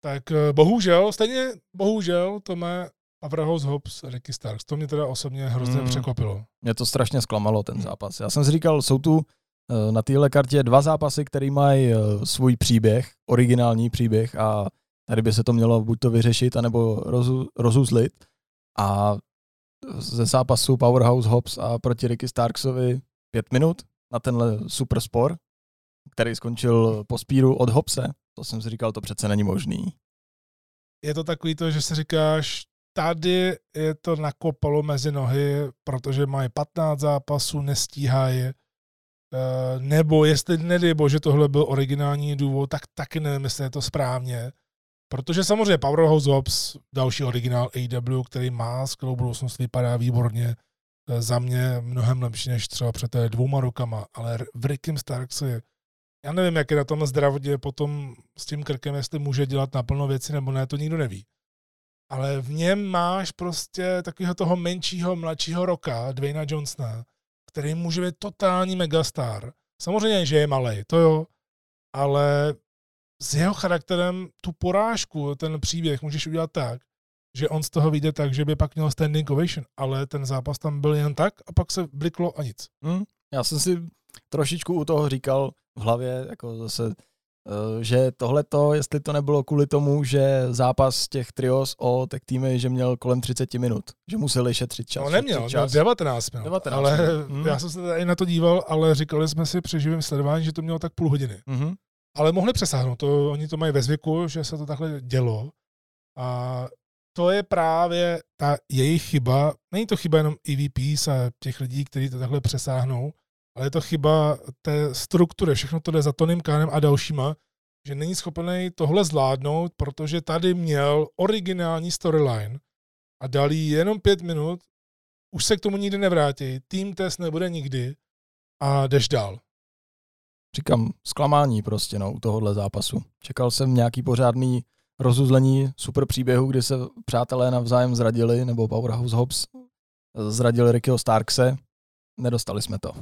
Tak bohužel, stejně bohužel, to má Powerhouse Hobbs, Ricky Starks. To mě teda osobně hrozně mm. překvapilo.
Mě to strašně zklamalo, ten zápas. Já jsem si říkal, jsou tu na téhle kartě dva zápasy, které mají eh, svůj příběh, originální příběh a tady by se to mělo buď to vyřešit, anebo rozu, rozuzlit. A ze zápasu Powerhouse Hobbs a proti Ricky Starksovi pět minut na tenhle super spor, který skončil po spíru od Hobse. To jsem si říkal, to přece není možný.
Je to takový to, že si říkáš, tady je to nakopalo mezi nohy, protože mají 15 zápasů, nestíhají, eh, nebo jestli nedej bože tohle byl originální důvod, tak taky nevím, jestli je to správně. Protože samozřejmě Powerhouse Hobbs, další originál AW, který má skvělou budoucnost, vypadá výborně, eh, za mě mnohem lepší než třeba před dvouma rokama, ale v Rickem Starksi, já nevím, jak je na tom zdravotně potom s tím krkem, jestli může dělat naplno věci nebo ne, to nikdo neví ale v něm máš prostě takového toho menšího, mladšího roka, Dwayna Johnsona, který může být totální megastar. Samozřejmě, že je malý, to jo, ale s jeho charakterem tu porážku, ten příběh můžeš udělat tak, že on z toho vyjde tak, že by pak měl standing ovation, ale ten zápas tam byl jen tak a pak se bliklo a nic.
Hmm, já jsem si trošičku u toho říkal v hlavě, jako zase Eh, že tohleto, jestli to nebylo kvůli tomu, že zápas těch trios o tak týmy, že měl kolem 30 minut, že museli šetřit čas.
No neměl,
čas.
19 minut, 19 ale hmm. já jsem se tady na to díval, ale říkali jsme si při živém sledování, že to mělo tak půl hodiny. Hmm. Ale mohli přesáhnout, to, oni to mají ve zvyku, že se to takhle dělo a to je právě ta jejich chyba, není to chyba jenom EVPs a těch lidí, kteří to takhle přesáhnou, ale je to chyba té struktury, všechno to jde za Tonym Kánem a dalšíma, že není schopený tohle zvládnout, protože tady měl originální storyline a dali jenom pět minut, už se k tomu nikdy nevrátí, tým test nebude nikdy a jdeš dál.
Říkám, zklamání prostě no, u tohohle zápasu. Čekal jsem nějaký pořádný rozuzlení super příběhu, kdy se přátelé navzájem zradili, nebo Powerhouse Hobbs zradili Rickyho Starkse, Nedostali jsme to.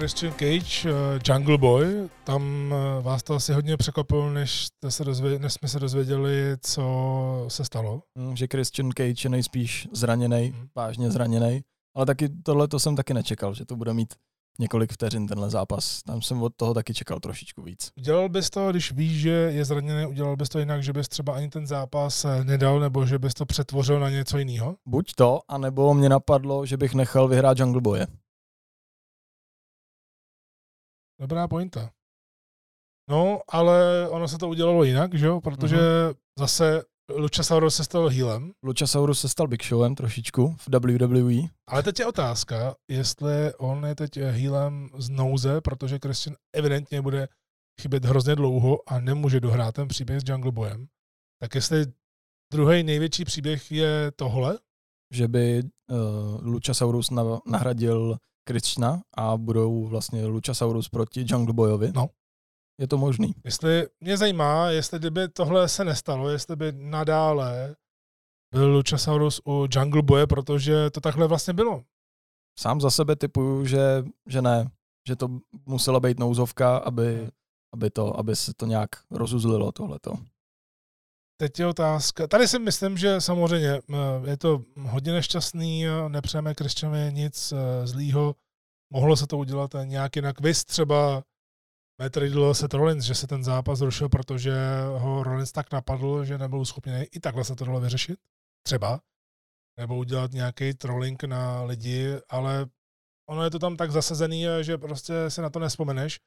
Christian Cage, uh, Jungle Boy, tam uh, vás to asi hodně překvapilo, než, se dozvě, než jsme se dozvěděli, co se stalo.
Mm, že Christian Cage je nejspíš zraněný, mm. vážně zraněný, ale taky tohle to jsem taky nečekal, že to bude mít několik vteřin tenhle zápas. Tam jsem od toho taky čekal trošičku víc.
Udělal bys to, když víš, že je zraněný, udělal bys to jinak, že bys třeba ani ten zápas eh, nedal, nebo že bys to přetvořil na něco jiného?
Buď to, anebo mě napadlo, že bych nechal vyhrát Jungle Boye.
Dobrá pointa. No, ale ono se to udělalo jinak, že jo? Protože mm-hmm. zase Luchasaurus se stal healem.
Luchasaurus se stal Big Showem trošičku v WWE.
Ale teď je otázka, jestli on je teď healem z nouze, protože Christian evidentně bude chybět hrozně dlouho a nemůže dohrát ten příběh s Jungle Boyem. Tak jestli druhý největší příběh je tohle?
Že by uh, Luchasaurus nahradil Krishna a budou vlastně Luchasaurus proti Jungle Boyovi.
No.
Je to možný.
Jestli mě zajímá, jestli kdyby tohle se nestalo, jestli by nadále byl Luchasaurus u Jungle Boye, protože to takhle vlastně bylo.
Sám za sebe typuju, že, že ne. Že to musela být nouzovka, aby, aby, to, aby se to nějak rozuzlilo tohleto.
Teď je otázka. Tady si myslím, že samozřejmě eh, je to hodně nešťastný, nepřejeme Christianovi nic eh, zlýho. Mohlo se to udělat nějak jinak. Vys třeba Matt Riddle se Rollins, že se ten zápas zrušil, protože ho Rollins tak napadl, že nebyl schopný i takhle se to dalo vyřešit. Třeba. Nebo udělat nějaký trolling na lidi, ale ono je to tam tak zasazený, že prostě se na to nespomeneš.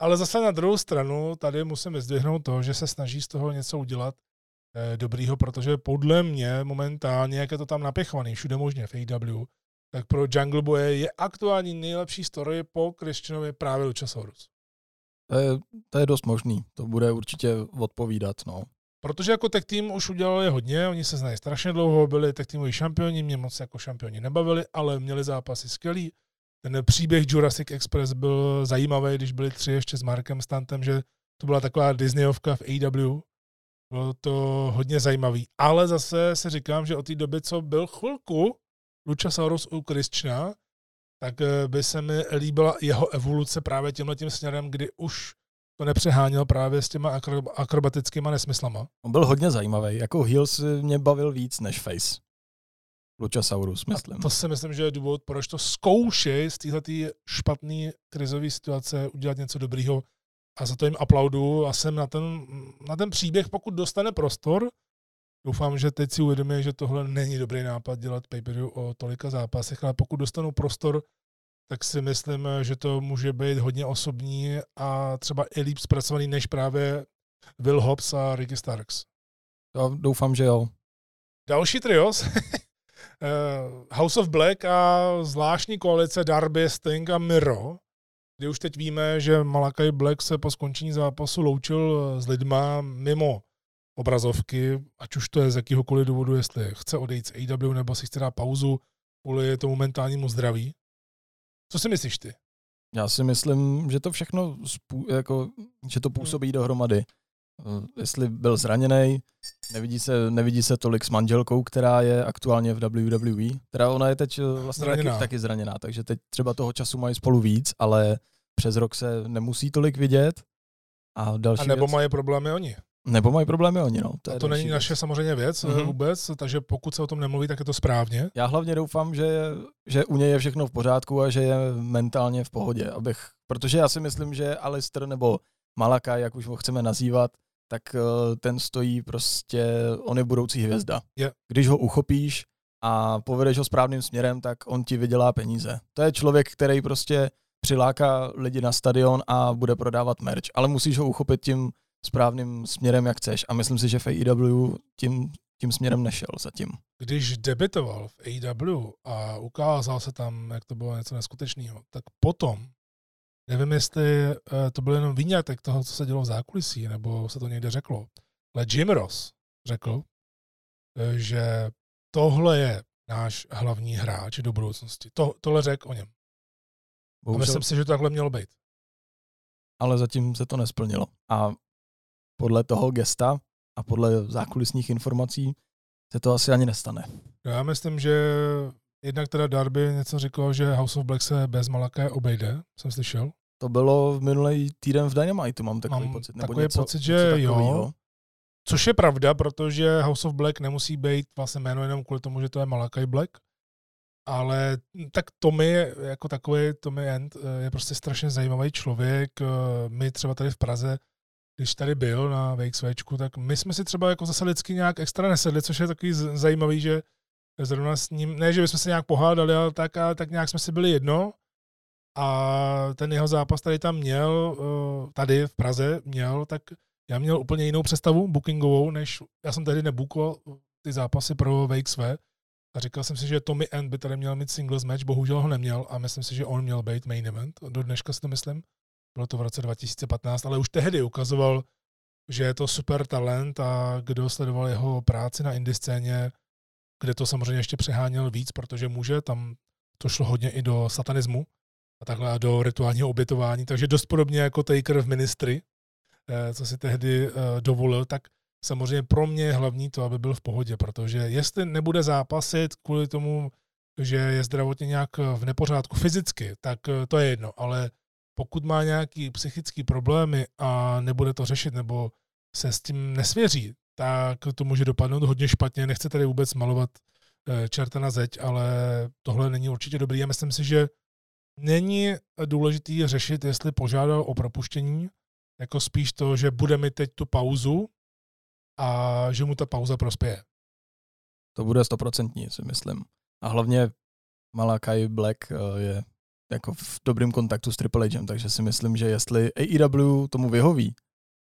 Ale zase na druhou stranu tady musím vyzdvihnout to, že se snaží z toho něco udělat Eh, dobrýho, protože podle mě momentálně, jak je to tam napěchovaný, všude možně v AW, tak pro Jungle Boy je aktuální nejlepší story po Christianovi právě Luchasaurus.
To je, to je dost možný, to bude určitě odpovídat, no.
Protože jako tech tým už udělali hodně, oni se znají strašně dlouho, byli tech týmoví šampioni, mě moc jako šampioni nebavili, ale měli zápasy skvělý. ten příběh Jurassic Express byl zajímavý, když byli tři ještě s Markem Stantem, že to byla taková Disneyovka v AW. Bylo to hodně zajímavý. Ale zase se říkám, že od té doby, co byl chvilku Luchasaurus u Christiana, tak eh, by se mi líbila jeho evoluce právě tímhle tím směrem, kdy už to nepřeháněl právě s těma akrobatickýma nesmyslama.
On byl hodně zajímavý. Jako Heels mě bavil víc než Face. Luchasaurus, myslím.
A to si myslím, že je důvod, proč to zkoušej z této špatné krizové situace udělat něco dobrýho a za to jim aplaudu a jsem na ten, na ten příběh, pokud dostane prostor, doufám, že teď si uvědomí, že tohle není dobrý nápad dělat pay o tolika zápasech, ale pokud dostanou prostor, tak si myslím, že to může být hodně osobní a třeba i líp zpracovaný než právě Will Hobbs a Ricky Starks.
Já doufám, že jo.
Další trios, eh, House of Black a zvláštní koalice Darby, Sting a Miro, kdy už teď víme, že Malakai Black se po skončení zápasu loučil s lidma mimo obrazovky, ať už to je z jakýhokoliv důvodu, jestli chce odejít z AW nebo si chce dát pauzu kvůli tomu mentálnímu zdraví. Co si myslíš ty?
Já si myslím, že to všechno, jako, že to působí dohromady. Eh, jestli byl zraněný, nevidí se, nevidí se tolik s manželkou, která je aktuálně v WWE, která ona je teď eh, vlastně zraněná. Taky, taky zraněná, takže teď třeba toho času mají spolu víc, ale přes rok se nemusí tolik vidět. A, další
a nebo
věc,
mají problémy oni.
Nebo mají problémy oni, no.
To, a to není věc. naše samozřejmě věc mm-hmm. vůbec, takže pokud se o tom nemluví, tak je to správně.
Já hlavně doufám, že, že u něj je všechno v pořádku a že je mentálně v pohodě, abych, protože já si myslím, že Alistair nebo Malaka, jak už ho chceme nazývat, tak uh, ten stojí prostě, on je budoucí hvězda.
Yeah.
Když ho uchopíš a povedeš ho správným směrem, tak on ti vydělá peníze. To je člověk, který prostě přiláká lidi na stadion a bude prodávat merch, ale musíš ho uchopit tím správným směrem, jak chceš. A myslím si, že v AEW tím, tím směrem nešel zatím.
Když debitoval v AEW a ukázal se tam, jak to bylo něco neskutečného, tak potom, nevím, jestli eh, to byl jenom výňatek toho, co se dělo v zákulisí, nebo se to někde řeklo, ale Jim Ross řekl, eh, že tohle je náš hlavní hráč do budoucnosti. To, tohle řekl o něm. Bohužel. A myslím si, že to takhle mělo být.
Ale zatím se to nesplnilo. A podle toho gesta a podle zákulisních informací se to asi ani nestane.
Já myslím, že jednak teda Darby něco říkal, že House of Black se bez Malaké obejde, jsem slyšel.
To bylo v minulý týden v Dynamite, mám takový mám pocit.
Nebo takový něco, pocit, že něco jo. Což je pravda, protože House of Black nemusí být vlastně jméno jenom kvůli tomu, že to je Malakai Black. Ale tak Tommy jako takový, Tommy End je prostě strašně zajímavý člověk. My třeba tady v Praze když tady byl na VXVčku, tak my jsme si třeba jako zase lidsky nějak extra nesedli, což je takový zajímavý, že zrovna s ním, ne, že bychom se nějak pohádali, ale tak, ale tak nějak jsme si byli jedno. A ten jeho zápas tady tam měl, eh, tady v Praze měl, tak já měl úplně jinou představu bookingovou, než já jsem tehdy nebukl ty zápasy pro VXV a říkal jsem si, že Tommy End by tady měl mít singles match, bohužel ho neměl a myslím si, že on měl být main event, do dneška si to myslím. Bylo to v roce 2015, ale už tehdy ukazoval, že je to super talent a kdo sledoval jeho práci na indie scéně, kde to samozřejmě ještě přeháněl víc, protože může, tam to šlo hodně i do satanismu a takhle do rituálního obětování, takže dost podobně jako Taker v Ministry, eh, co si tehdy eh, dovolil, tak samozřejmě pro mě je hlavní to, aby byl v pohodě, protože jestli nebude zápasit kvůli tomu, že je zdravotně nějak v nepořádku fyzicky, tak eh, to je jedno, ale pokud má nějaký psychický problémy a nebude to řešit nebo se s tím nesvěří, tak to může dopadnout hodně špatně. Nechci tady vůbec malovat eh, čerta na zeď, ale tohle není určitě dobrý. Já myslím si, že není důležitý řešit, jestli požádal o propuštění, jako spíš to, že bude mít teď tu pauzu a že mu ta pauza prospěje.
To bude stoprocentní, si myslím. A hlavně Malakai Black eh, je jako v dobrém kontaktu s Triple H, takže si myslím, že jestli AEW tomu vyhoví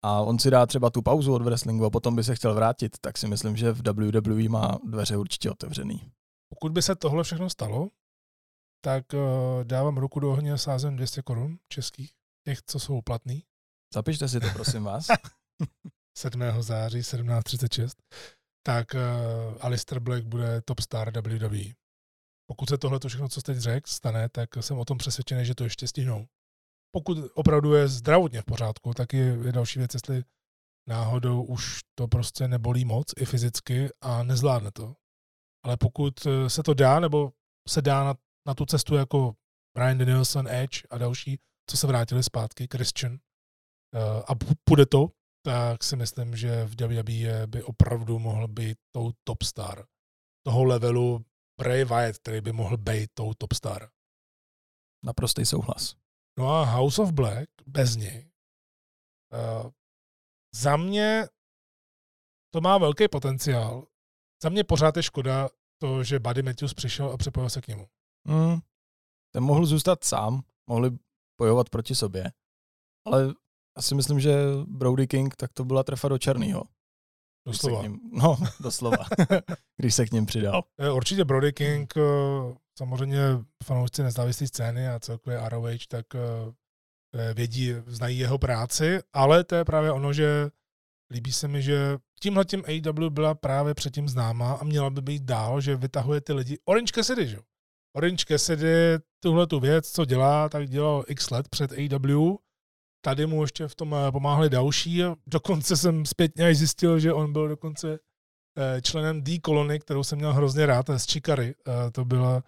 a on si dá třeba tu pauzu od wrestlingu a potom by se chtěl vrátit, tak si myslím, že v WWE má dveře určitě otevřený.
Pokud by se tohle všechno stalo, tak uh, dávám ruku do ohně a sázem 200 korun českých, těch, co jsou platný.
Zapište si to, prosím vás.
7. září 1736. Tak uh, Alistair Black bude top star WWE. pokud se tohle všechno, co jste teď řekl, stane, tak jsem o tom přesvědčený, že to ještě stihnou. Pokud opravdu je zdravotně v pořádku, tak je, je další věc, jestli náhodou už to prostě nebolí moc i fyzicky a nezvládne to. Ale pokud eh, se to dá, nebo se dá na, na tu cestu jako Brian Danielson, Edge a další, co se vrátili zpátky, Christian, uh, a půjde to, tak si myslím, že v WWE by opravdu mohl být tou top star. Toho levelu Bray Wyatt, který by mohl být tou top star.
Naprostý souhlas.
No a House of Black, bez něj, uh, za mě to má velký potenciál. Za mě pořád je škoda to, že Buddy Matthews přišel a připojil se k němu.
Mm, ten mohl zůstat sám, mohli bojovat proti sobě. Ale já si myslím, že Brody King, tak to byla trefa do černýho.
Doslova.
Ním, no, doslova. když se k ním přidal.
Určitě Brody King, eh, samozřejmě fanoušci nezávislé scény a celkově ROH, tak eh, eh, vědí, znají jeho práci, ale to je právě ono, že líbí se mi, že tímhle tím AW byla právě předtím známá a měla by být dál, že vytahuje ty lidi. Orange Cassidy, že? Orange Cassidy tuhle tu věc, co dělá, tak dělal x let před AW. Tady mu ještě v tom eh, pomáhali další. Dokonce jsem zpětně až zjistil, že on byl dokonce členem D kolony, kterou jsem měl hrozně rád, z Čikary. To byla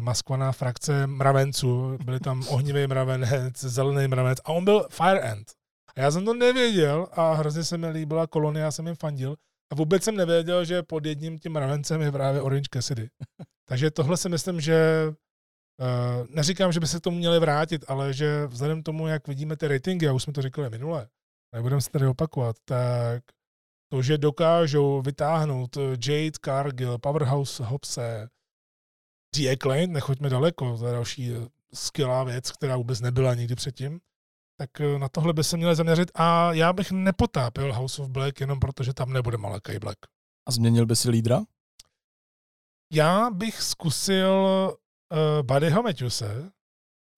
maskovaná frakce mravenců. Byli tam ohnivý mravenec, zelený mravenec a on byl Fire Ant. A já jsem to nevěděl a hrozně se mi líbila kolonie, já jsem jim fandil. A vůbec jsem nevěděl, že pod jedním tím mravencem je právě Orange Cassidy. Takže tohle si myslím, že uh, neříkám, že by se k tomu měli vrátit, ale že vzhledem k tomu, jak vidíme ty ratingy, a už jsme to řekli minule, nebudeme se tady opakovat, tak to, že dokážou vytáhnout Jade Cargill, Powerhouse Hobse, The Acclaimed, nechoďme daleko, to je další skvělá věc, která vůbec nebyla nikdy předtím, tak eh, na tohle by se měli zaměřit a já bych nepotápil House of Black jenom proto, že tam nebude Malakai Black.
A změnil by si lídra?
Já bych zkusil uh, Buddyho Matthewse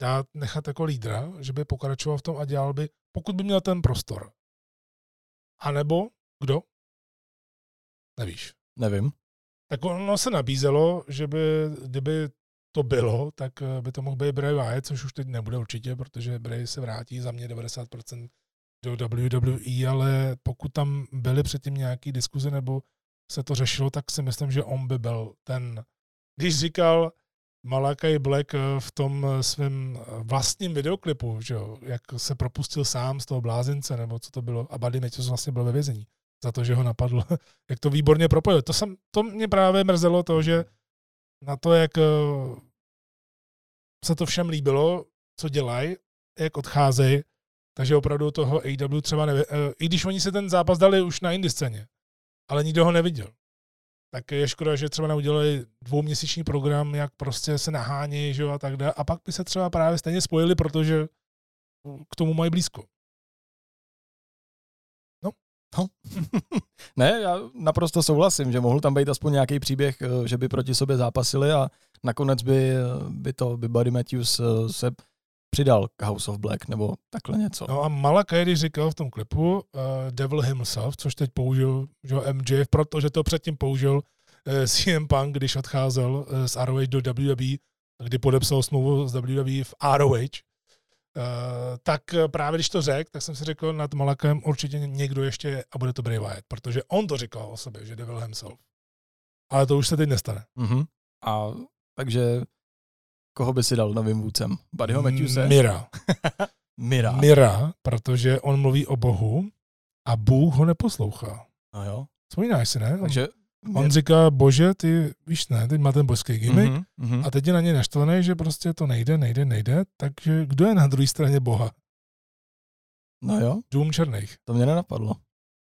dát, nechat jako lídra, že by pokračoval v tom a dělal by, pokud by měl ten prostor. A nebo kdo? Nevíš.
Nevím.
Tak ono se nabízelo, že by, kdyby to bylo, tak eh, by to mohl být Bray Wyatt, což už teď nebude určitě, protože Bray se vrátí za mě 90% do WWE, ale pokud tam byly předtím nějaký diskuze nebo se to řešilo, tak si myslím, že on by byl ten, když říkal Malakai Black eh, v tom eh, svém vlastním videoklipu, že jo, jak se propustil sám z toho blázince, nebo co to bylo, a Buddy Matthews vlastně byl ve vězení za to, že ho napadl, jak to výborně propojil. To, jsem, to mě právě mrzelo to, že na to, jak se to všem líbilo, co dělají, jak odcházejí, takže opravdu toho AW třeba nevě, eh, i když oni se ten zápas dali už na indie scéně, ale nikdo ho neviděl. Tak je škoda, že třeba neudělali dvouměsíční program, jak prostě se nahání, že a tak dále. A pak by se třeba právě stejně spojili, protože k tomu mají blízko.
No. ne, já naprosto souhlasím, že mohl tam být aspoň nějaký příběh, eh, že by proti sobě zápasili a nakonec by, by to, by Buddy Matthews eh, se přidal k House of Black nebo takhle něco.
No a Malak když říkal v tom klipu uh, Devil himself, což teď použil že MJF, protože to předtím použil uh, eh, CM Punk, když odcházel uh, z ROH do WWE, kdy podepsal smlouvu z WWE v ROH, tak právě když to řekl, tak jsem si řekl nad Malakem určitě někdo ještě je a bude to Bray Wyatt, protože on to říkal o sobě, že Devil himself. Ale to už se teď nestane.
Mm-hmm. A takže koho by si dal novým vůdcem? Buddyho Matthewse?
Mira.
Mira.
Mira, protože on mluví o Bohu a Bůh ho neposlouchá.
A jo.
Vzpomínáš si, ne?
Takže
On říká, bože, ty víš ne, teď má ten božský gimmick mm-hmm, mm-hmm. a teď je na ně naštvaný, že prostě to nejde, nejde, nejde, takže kdo je na druhé straně Boha?
No jo.
Dům černých.
To mě nenapadlo.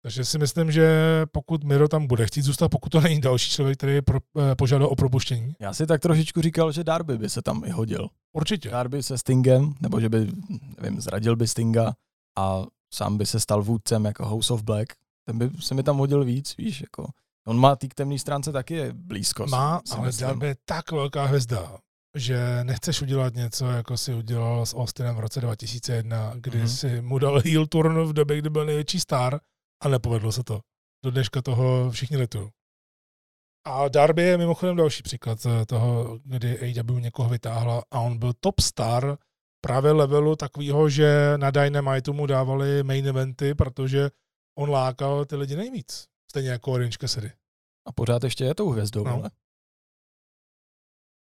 Takže si myslím, že pokud Miro tam bude chtít zůstat, pokud to není další člověk, který je pro, eh, požádal o propuštění.
Já si tak trošičku říkal, že Darby by se tam i hodil.
Určitě.
Darby se Stingem, nebo že by, nevím, zradil by Stinga a sám by se stal vůdcem jako House of Black. Ten by se mi tam hodil víc, víš, jako. On má tý k temné stránce taky je blízko.
Má, ale. Darby je tak velká hvězda, že nechceš udělat něco, jako si udělal s Austinem v roce 2001, kdy mm-hmm. si mu dal heel turn v době, kdy byl největší star a nepovedlo se to. Do dneška toho všichni letují. A Darby je mimochodem další příklad eh, toho, kdy AW někoho vytáhla a on byl top star právě levelu takového, že na Dynamite mu dávali main eventy, protože on lákal ty lidi nejvíc. Stejně jako Orange Cassidy.
A pořád ještě je tou hvězdou, no. ale?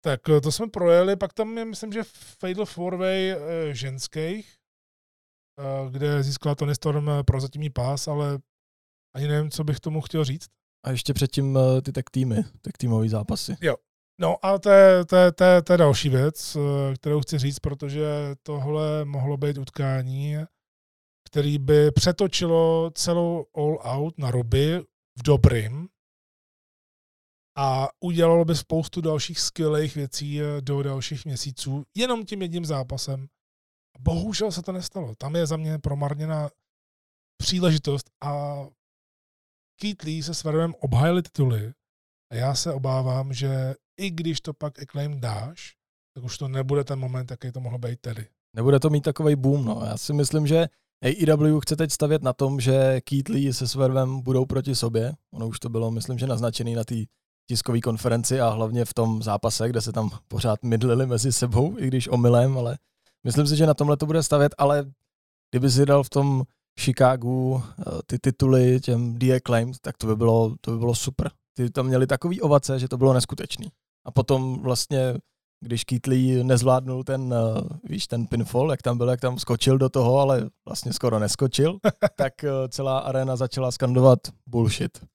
Tak eh, to jsme projeli, pak tam je, myslím, že Fatal Fourway e, ženských, e, kde získala Tony Storm prozatímní pás, ale ani nevím, co bych tomu chtěl říct.
A ještě předtím ty tech týmy, tech týmový zápasy.
Jo. No a to je, to, je, to, je, to je další věc, kterou chci říct, protože tohle mohlo být utkání, který by přetočilo celou All Out na Roby v dobrým, a udělalo by spoustu dalších skvělých věcí eh, do dalších měsíců jenom tím jedním zápasem. Bohužel se to nestalo. Tam je za mě promarněná příležitost a Keith Lee se Swervem obhájili tituly a já se obávám, že i když to pak Acclaim dáš, tak už to nebude ten moment, jaký to mohlo být tedy.
Nebude to mít takový boom, no. Já si myslím, že AEW chce teď stavět na tom, že Keith Lee se Swervem budou proti sobě. Ono už to bylo, myslím, že naznačený na té tiskové konferenci a hlavně v tom zápase, kde se tam pořád mydlili mezi sebou, i když omylem, ale myslím si, že na tomhle to bude stavět, ale kdyby si dal v tom Chicagu eh, ty tituly těm The Acclaimed, tak to by bylo, to by bylo super. Ty tam měli takový ovace, že to bylo neskutečný. A potom vlastně, když Keatley nezvládnul ten, uh, víš, ten pinfall, jak tam byl, jak tam skočil do toho, ale vlastně skoro neskočil, tak uh, celá arena začala skandovat bullshit.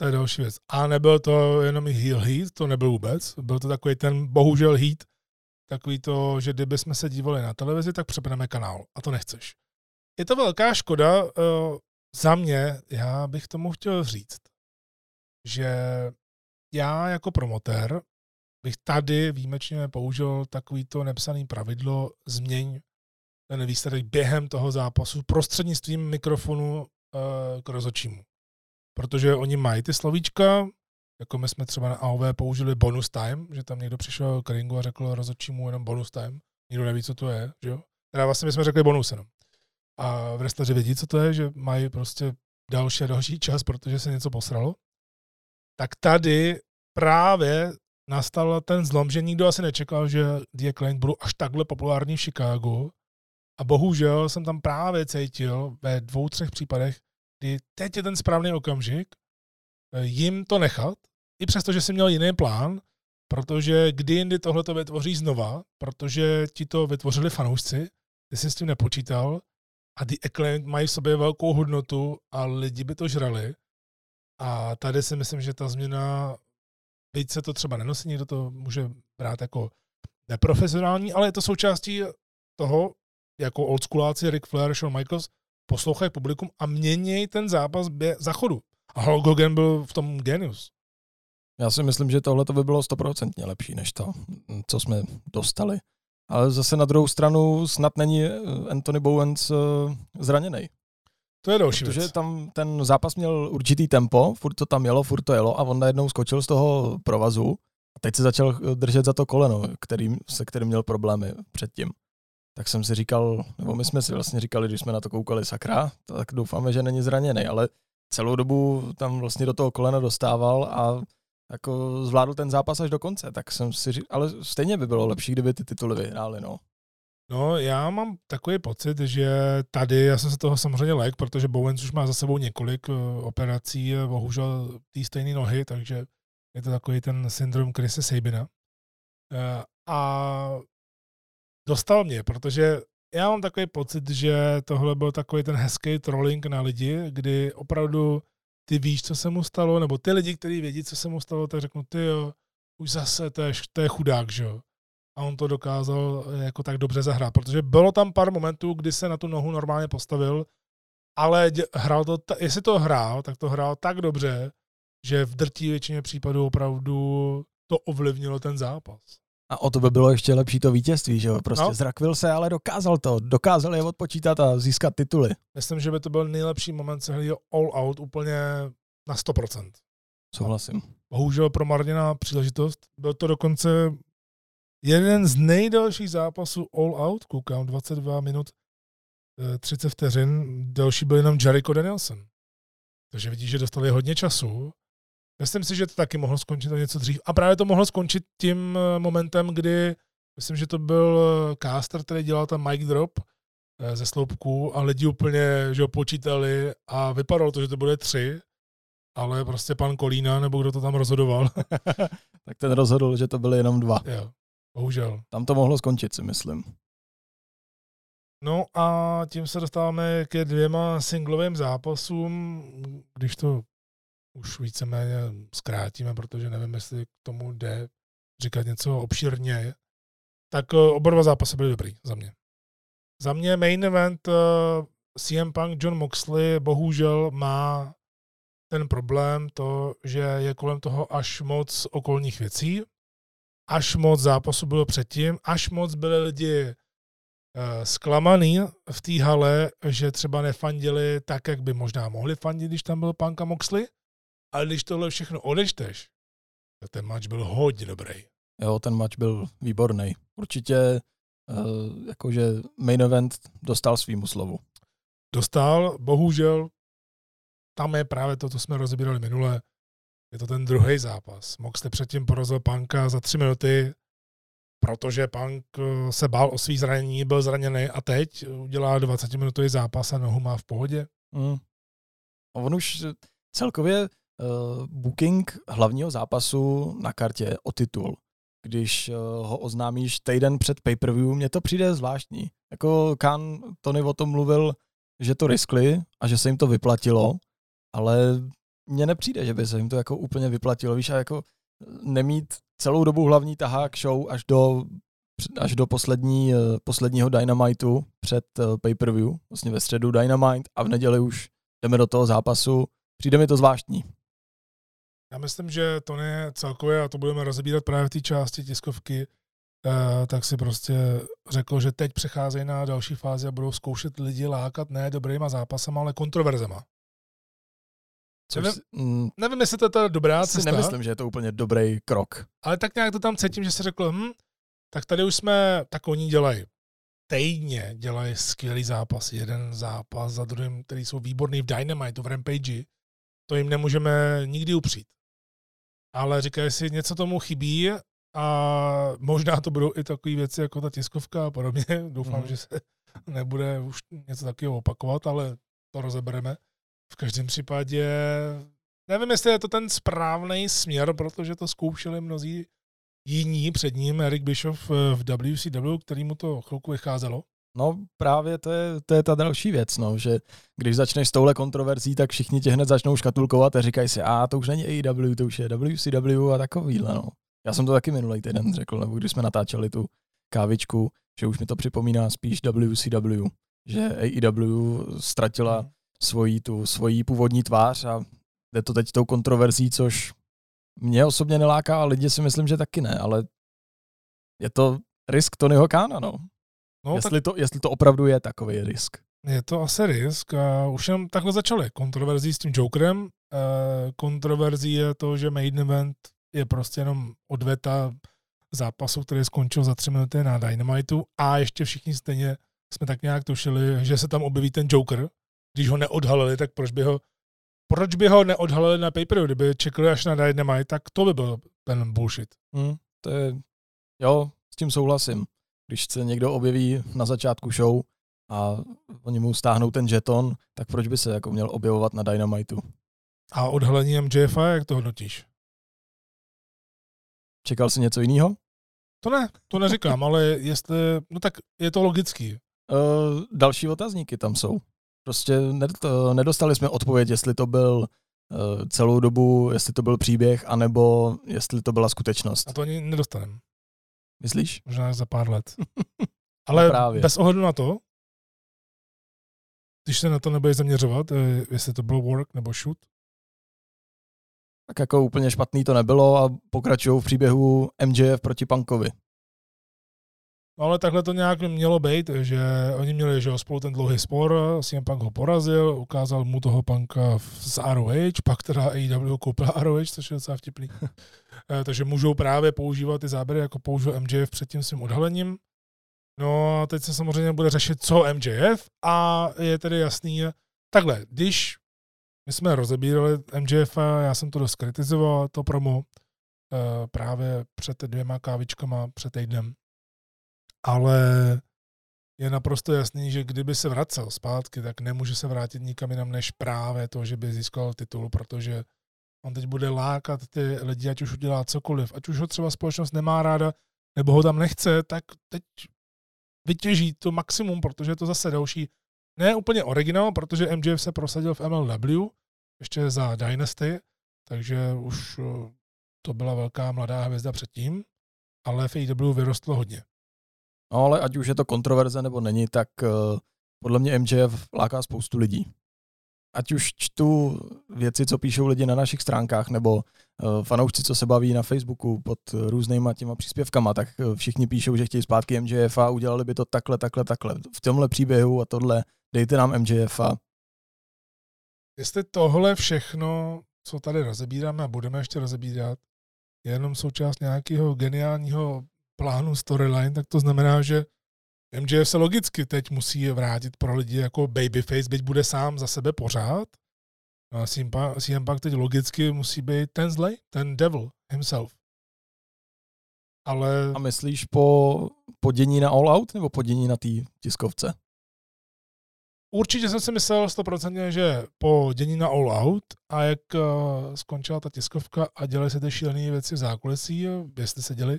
To je další věc. A nebyl to jenom heel heat, to nebyl vůbec. Byl to takový ten bohužel heat, takový to, že kdyby jsme se dívali na televizi, tak přepneme kanál. A to nechceš. Je to velká škoda. Uh, za mě, já bych tomu chtěl říct, že já jako promotér bych tady výjimečně použil takový to nepsaný pravidlo změň ten výsledek během toho zápasu prostřednictvím mikrofonu uh, k rozočímu protože oni mají ty slovíčka, jako my jsme třeba na AOV použili bonus time, že tam někdo přišel k ringu a řekl rozhodčímu jenom bonus time. Nikdo neví, co to je, že jo? Teda vlastně my jsme řekli bonus jenom. A wrestleri vědí, co to je, že mají prostě další a další čas, protože se něco posralo. Tak tady právě nastal ten zlom, že nikdo asi nečekal, že The Acclaimed budou až takhle populární v Chicagu. A bohužel jsem tam právě cítil ve dvou, třech případech, kdy teď je ten správný okamžik eh, jim to nechat, i přesto, že jsi měl jiný plán, protože kdy jindy tohle to vytvoří znova, protože ti to vytvořili fanoušci, ty jsi s tím nepočítal a The Acclaimed mají v sobě velkou hodnotu a lidi by to žrali. A tady si myslím, že ta změna, byť se to třeba nenosí, někdo to může brát jako neprofesionální, ale je to součástí toho, jako oldschooláci Rick Flair, Shawn Michaels, poslouchají publikum a měnějí ten zápas bě- za chodu. A Hulk Hogan byl v tom genius.
Já si myslím, že tohle by bylo stoprocentně lepší než to, co jsme dostali. Ale zase na druhou stranu snad není eh, Anthony Bowens eh, zraněný.
To je další
Protože
věc.
tam ten zápas měl určitý tempo, furt to tam jelo, furt to jelo a on najednou skočil z toho provazu a teď se začal držet za to koleno, který, se kterým měl problémy předtím tak jsem si říkal, nebo my jsme si vlastně říkali, když jsme na to koukali sakra, tak doufáme, že není zraněný, ale celou dobu tam vlastně do toho kolena dostával a jako zvládl ten zápas až do konce, tak jsem si říkal, ale stejně by bylo lepší, kdyby ty tituly vyhráli, no.
No, já mám takový pocit, že tady, já jsem se toho samozřejmě lek, protože Bowens už má za sebou několik uh, operací, uh, bohužel té stejné nohy, takže je to takový ten syndrom Chrisa Sabina. Uh, a dostal mě, protože já mám takový pocit, že tohle byl takový ten hezký trolling na lidi, kdy opravdu ty víš, co se mu stalo, nebo ty lidi, kteří vědí, co se mu stalo, tak řeknu, ty jo, už zase, to je, to je chudák, že jo. A on to dokázal eh, jako tak dobře zahrát, protože bylo tam pár momentů, kdy se na tu nohu normálně postavil, ale hrál to, jestli to hrál, tak to hrál tak dobře, že v drtí většině případů opravdu to ovlivnilo ten zápas.
A o to by bylo ještě lepší to vítězství, že jo? Prostě no. zrakvil se, ale dokázal to. Dokázal je odpočítat a získat tituly.
Myslím, že by to byl nejlepší moment celého all out úplně na 100%.
Souhlasím.
Bohužel promarněná příležitost. Byl to dokonce jeden z nejdelších zápasů all out, koukám, 22 minut 30 eh, vteřin. Delší byl jenom Jericho Danielson. Takže vidíš, že dostali hodně času Myslím si, že to taky mohlo skončit o něco dřív. A právě to mohlo skončit tím eh, momentem, kdy, myslím, že to byl eh, caster, který dělal ten mic drop ze sloupku a lidi úplně že ho počítali a vypadalo to, že to bude tři, ale prostě pan Kolína, nebo kdo to tam rozhodoval.
tak ten rozhodl, že to byly jenom dva.
Jo, bohužel.
Tam to mohlo skončit, si myslím.
No a tím se dostáváme ke dvěma singlovým zápasům, když to už víceméně zkrátíme, protože nevím, jestli k tomu jde říkat něco obšírně, tak eh, oba dva zápasy byly dobrý za mě. Za mě main event eh, CM Punk John Moxley bohužel má ten problém to, že je kolem toho až moc okolních věcí, až moc zápasu bylo předtím, až moc byli lidi uh, zklamaný v té hale, že třeba nefandili tak, jak by možná mohli fandit, když tam byl Punk a Moxley, ale když tohle všechno odečteš, tak ten match byl hodně dobrý.
Jo, ten match byl výborný. Určitě uh, jakože main event dostal svýmu slovu.
Dostal, bohužel, tam je právě to, co jsme rozebírali minule, je to ten druhý zápas. Moxley předtím porazil Panka za tři minuty, protože Punk eh, se bál o svý zranění, byl zraněný a teď udělá 20-minutový zápas a nohu má v pohodě. Mm.
On už celkově uh, booking hlavního zápasu na kartě o titul, když uh, ho oznámíš týden před pay-per-view, mně to přijde zvláštní. Jako Khan Tony o tom mluvil, že to riskli a že se jim to vyplatilo, ale mně nepřijde, že by se jim to jako úplně vyplatilo. Víš, a jako nemít celou dobu hlavní tahák show až do, až do poslední, posledního Dynamitu před pay-per-view, vlastně ve středu Dynamite a v neděli už jdeme do toho zápasu. Přijde mi to zvláštní.
Já myslím, že to ne celkově, a to budeme rozebírat právě v té části tiskovky, tak si prostě řekl, že teď přecházejí na další fázi a budou zkoušet lidi lákat ne dobrýma zápasama, ale kontroverzema. Což, nevím, mm, nevím, jestli to je ta dobrá
cesta. Si nemyslím, že je to úplně dobrý krok.
Ale tak nějak to tam cítím, že si řekl, hm, tak tady už jsme, tak oni dělají týdně, dělají skvělý zápas, jeden zápas za druhým, který jsou výborný v Dynamite, v Rampage, to jim nemůžeme nikdy upřít ale říkají si, něco tomu chybí a možná to budou i takové věci jako ta tiskovka a podobně. Doufám, mm. že se nebude už něco takového opakovat, ale to rozebereme. V každém případě nevím, jestli je to ten správný směr, protože to zkoušeli mnozí jiní před ním, Eric Bischoff eh, v WCW, který mu to chvilku vycházelo.
No právě to je, to je ta další věc, no, že když začneš s touhle kontroverzí, tak všichni tě hned začnou škatulkovat a říkají si, a to už není AEW, to už je WCW a takovýhle, no. Já jsem to taky minulý týden řekl, nebo když jsme natáčeli tu kávičku, že už mi to připomíná spíš WCW, že AEW ztratila hmm. Svoji, tu, svoji původní tvář a jde to teď tou kontroverzí, což mě osobně neláká a lidi si myslím, že taky ne, ale je to risk Tonyho Kána, no. No, jestli, tak... to, jestli to opravdu je takový risk.
Je to asi risk a už jenom takhle začali. Kontroverzí s tím Jokerem. E, kontroverzí je to, že main event je prostě jenom odveta zápasu, který skončil za tři minuty na Dynamitu a ještě všichni stejně jsme tak nějak tušili, že se tam objeví ten Joker. Když ho neodhalili, tak proč by ho proč by ho neodhalili na paperu, kdyby čekali až na Dynamite, tak to by byl ten bullshit.
Hmm, to je, jo, s tím souhlasím když se někdo objeví na začátku show a oni mu stáhnou ten žeton, tak proč by se jako měl objevovat na Dynamitu?
A odhalení MJF, jak to hodnotíš?
Čekal jsi něco jiného?
To ne, to neříkám, ale jestli, no tak je to logický.
Uh, další otazníky tam jsou. Prostě nedostali jsme odpověď, jestli to byl uh, celou dobu, jestli to byl příběh, anebo jestli to byla skutečnost.
A to ani nedostaneme.
Myslíš?
Možná za pár let. Ale no právě. bez ohledu na to, když se na to nebude zaměřovat, eh, jestli to bylo work nebo shoot.
Tak jako úplně špatný to nebylo a pokračují v příběhu MJF proti Punkovi.
No ale takhle to nějak mělo být, že oni měli že spolu ten dlouhý spor, CM Punk ho porazil, ukázal mu toho Punka z ROH, pak teda AEW koupil ROH, což je docela vtipný. Eh, takže můžou právě používat ty záběry, jako použil MJF před tím svým odhalením. No a teď se samozřejmě bude řešit, co MJF a je tedy jasný, takhle, když My jsme rozebírali MJF, já jsem to dost kritizoval, to promo, právě před dvěma kávičkama před týdnem. Ale je naprosto jasný, že kdyby se vracel zpátky, tak nemůže se vrátit nikam jinam než právě to, že by získal titul, protože on teď bude lákat ty lidi, ať už udělá cokoliv, ať už ho třeba společnost nemá ráda, nebo ho tam nechce, tak teď vytěží to maximum, protože je to zase další, ne úplně originál, protože MJF se prosadil v MLW, ještě za Dynasty, takže už eh, to byla velká mladá hvězda předtím, ale v AEW vyrostlo hodně.
No ale ať už je to kontroverze nebo není, tak uh, podle mě MJF láká spoustu lidí. Ať už čtu věci, co píšou lidi na našich stránkách, nebo uh, fanoušci, co se baví na Facebooku pod různýma těma příspěvkama, tak uh, všichni píšou, že chtějí zpátky MJF a udělali by to takhle, takhle, takhle. V tomhle příběhu a tohle dejte nám MJF a
Jestli tohle všechno, co tady rozebíráme a budeme ještě rozebírat, je jenom součást nějakého geniálního plánu storyline, tak to znamená, že MJF se logicky teď musí vrátit pro lidi jako babyface, byť bude sám za sebe pořád. A CM Punk teď logicky musí být ten zlej, ten devil himself. Ale...
A myslíš po podění na All Out nebo podění na té tiskovce?
Určitě jsem si myslel stoprocentně, že po dění na All Out a jak uh, skončila ta tiskovka a dělaly se ty šílené věci v zákulisí, jestli se děli,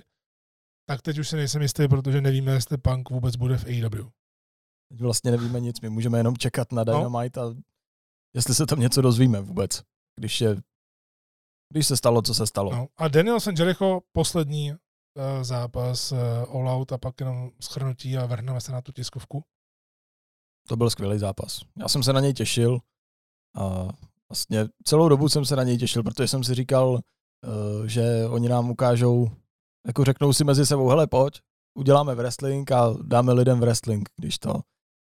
tak teď už si nejsem jistý, protože nevíme, jestli Punk vůbec bude v AEW.
Teď vlastně nevíme nic, my můžeme jenom čekat na no. Dynamite no. a jestli se tam něco dozvíme vůbec, když je když se stalo, co se stalo. No.
A Danielson Jericho, poslední uh, zápas uh, All Out a pak jenom schrnutí a vrhneme se na tu tiskovku.
To byl skvělý zápas. Já jsem se na něj těšil a vlastně celou dobu jsem se na něj těšil, protože jsem si říkal, uh, že oni nám ukážou jako řeknou si mezi sebou, hele pojď, uděláme wrestling a dáme lidem wrestling, když to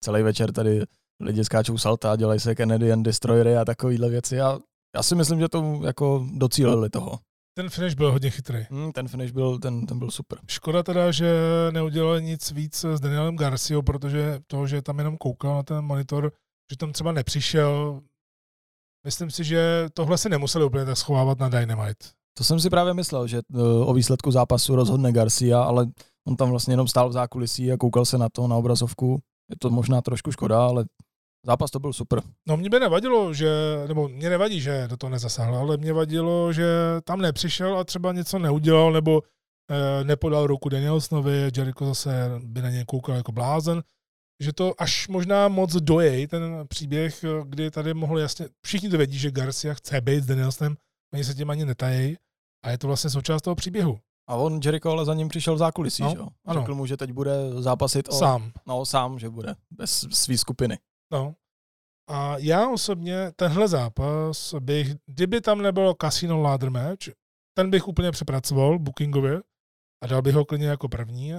celý večer tady lidi skáčou salta, dělají se Canadian Destroyery a takovýhle věci a já si myslím, že to jako docílili toho.
Ten finish byl hodně chytrý.
Hmm, ten finish byl, ten, ten byl super.
Škoda teda, že neudělali nic víc s Danielem Garciou, protože to, že tam jenom koukal na ten monitor, že tam třeba nepřišel, myslím si, že tohle se nemuseli úplně tak schovávat na Dynamite.
To jsem si právě myslel, že eh, o výsledku zápasu rozhodne Garcia, ale on tam vlastně jenom stál v zákulisí a koukal se na to, na obrazovku. Je to možná trošku škoda, ale zápas to byl super.
No mě by nevadilo, že, nebo mě nevadí, že do toho nezasáhl, ale mě vadilo, že tam nepřišel a třeba něco neudělal, nebo eh, nepodal ruku Danielsonovi, Jericho zase by na něj koukal jako blázen, že to až možná moc dojej, ten příběh, kdy tady mohl jasně, všichni to vědí, že Garcia chce být s Danielsonem, oni se tím ani netají, a je to vlastně součást toho příběhu.
A on Jericho ale za ním přišel v zákulisí, no, že jo? Ano. Řekl mu, že teď bude zápasit o...
Sám.
No, sám, že bude, bez své skupiny.
No. A já osobně tenhle zápas bych, kdyby tam nebylo Casino Ladder Match, ten bych úplně přepracoval bookingově a dal bych ho klidně jako první.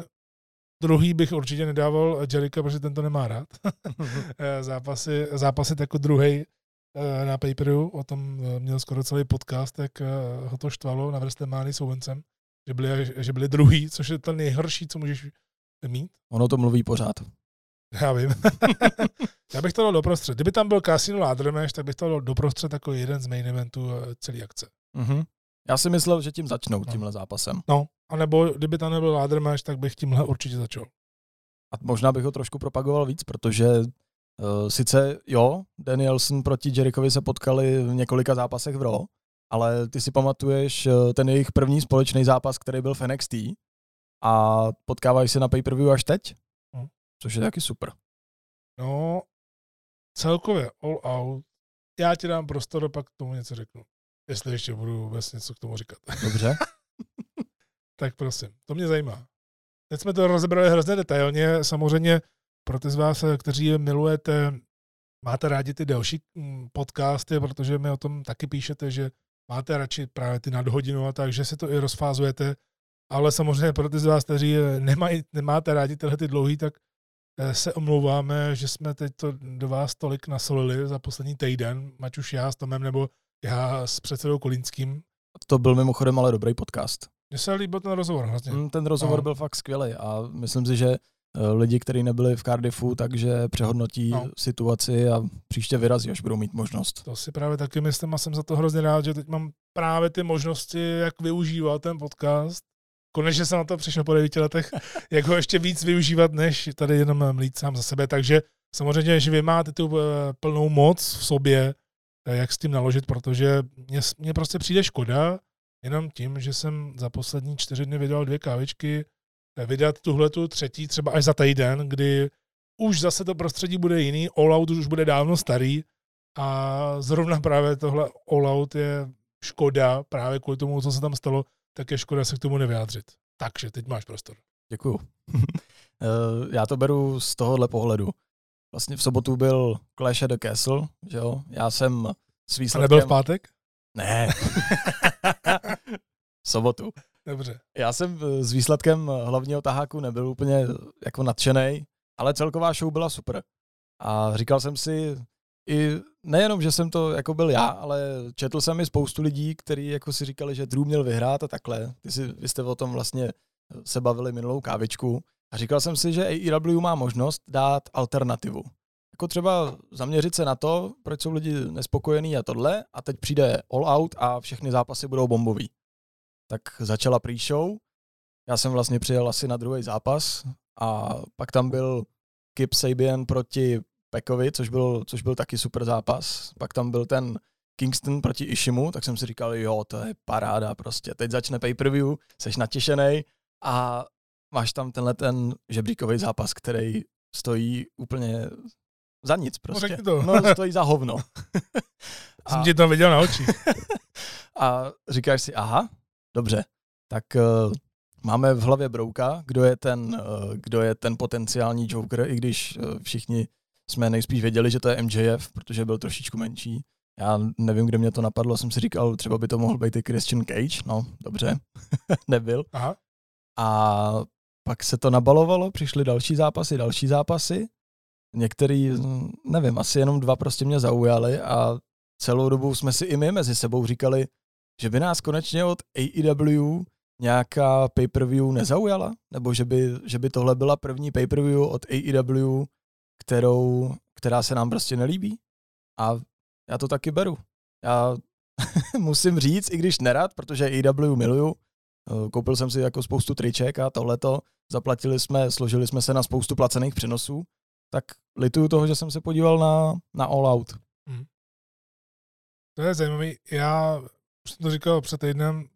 Druhý bych určitě nedával Jericho, protože ten to nemá rád. zápasy, zápasy jako druhý Eh, na paperu, o tom eh, měl skoro celý podcast, jak eh, ho to štvalo na s Owencem, že byli, že byli druhý, což je to nejhorší, co můžeš mít.
Ono to mluví pořád.
Já vím. Já bych to dal doprostřed. Kdyby tam byl Casino Ladrmeš, tak bych to dal doprostřed jako jeden z main eventů celé akce.
Mm-hmm. Já si myslel, že tím začnou, no. tímhle zápasem.
No, anebo kdyby tam nebyl Ladrmeš, tak bych tímhle určitě začal.
A možná bych ho trošku propagoval víc, protože sice jo, Danielson proti Jerichovi se potkali v několika zápasech v Raw, ale ty si pamatuješ uh, ten jejich první společný zápas, který byl v NXT a potkávají se na pay-per-view až teď, hmm. což je taky super.
No, celkově all out, já ti dám prostor a pak k tomu něco řeknu. Jestli ještě budu vůbec něco k tomu říkat.
Dobře.
tak prosím, to mě zajímá. Teď jsme to rozebrali hrozně detailně, samozřejmě pro ty z vás, kteří je milujete, máte rádi ty další mm, podcasty, protože mi o tom taky píšete, že máte radši právě ty nadhodinu a tak, že si to i rozfázujete, ale samozřejmě pro ty z vás, kteří nemají, nemáte rádi tyhle ty dlouhý, tak eh, se omlouváme, že jsme teď to do vás tolik nasolili za poslední týden, ať už já s Tomem nebo já s předsedou Kolínským.
To byl mimochodem ale dobrý podcast.
Mně se líbil ten rozhovor hrozně.
Mm, ten rozhovor no. byl fakt skvělý a myslím si, že lidi, kteří nebyli v Cardiffu, takže přehodnotí no. situaci a příště vyrazí, až budou mít možnost.
To si právě taky myslím a jsem za to hrozně rád, že teď mám právě ty možnosti, jak využívat ten podcast. Konečně jsem na to přišel po devíti letech, jak ho ještě víc využívat, než tady jenom mlít sám za sebe. Takže samozřejmě, že vy máte tu eh, plnou moc v sobě, eh, jak s tím naložit, protože mě, mě prostě přijde škoda, jenom tím, že jsem za poslední čtyři dny vydal dvě kávičky, eh, vydat tuhle tu třetí třeba až za týden, kdy už zase to prostředí bude jiný, All Out už bude dávno starý a zrovna právě tohle All Out je škoda právě kvůli tomu, co se tam stalo, tak je škoda se k tomu nevyjádřit. Takže teď máš prostor.
Děkuju. Eh, já to beru z tohohle pohledu. Vlastně v sobotu byl Clash at the Castle, že jo? Já jsem s výsledkem...
A nebyl v pátek?
Ne. sobotu.
Dobře.
Já jsem eh, s výsledkem hlavního taháku nebyl úplně jako nadšený, ale celková show byla super. A říkal jsem si, i nejenom, že jsem to jako byl já, ale četl jsem i spoustu lidí, kteří jako si říkali, že Drew měl vyhrát a takhle. Ty si, vy jste o tom vlastně se bavili minulou kávičku. A říkal jsem si, že AEW má možnost dát alternativu. Jako třeba zaměřit se na to, proč jsou lidi nespokojení a tohle, a teď přijde all out a všechny zápasy budou bombový. Tak začala pre-show, já jsem vlastně přijel asi na druhý zápas a pak tam byl Kip Sabian proti Pekovi, což byl, což byl taky super zápas. Pak tam byl ten Kingston proti Ishimu, tak jsem si říkal, jo, to je paráda prostě. Teď začne pay-per-view, seš natěšený a máš tam tenhle ten žebříkový zápas, který stojí úplně za nic no, prostě.
No, to.
no stojí za hovno.
a... Jsem ti to viděl na oči.
a říkáš si, aha, dobře, tak uh, máme v hlavě Brouka, kdo je ten, uh, kdo je ten potenciální Joker, i když uh, všichni jsme nejspíš věděli, že to je MJF, protože byl trošičku menší. Já nevím, kde mě to napadlo, jsem si říkal, třeba by to mohl být i Christian Cage, no dobře, nebyl.
Aha.
A pak se to nabalovalo, přišly další zápasy, další zápasy. Některý, nevím, asi jenom dva prostě mě zaujaly a celou dobu jsme si i my mezi sebou říkali, že by nás konečně od AEW nějaká pay-per-view nezaujala, nebo že by, že by tohle byla první pay-per-view od AEW, kterou, která se nám prostě nelíbí. A já to taky beru. Já musím říct, i když nerad, protože AEW miluju, eh, koupil jsem si jako spoustu triček a tohleto, zaplatili jsme, složili jsme se na spoustu placených přenosů, tak lituju toho, že jsem se podíval na, na All Out. Hmm.
To je zajímavé. Já už jsem to říkal před týdnem,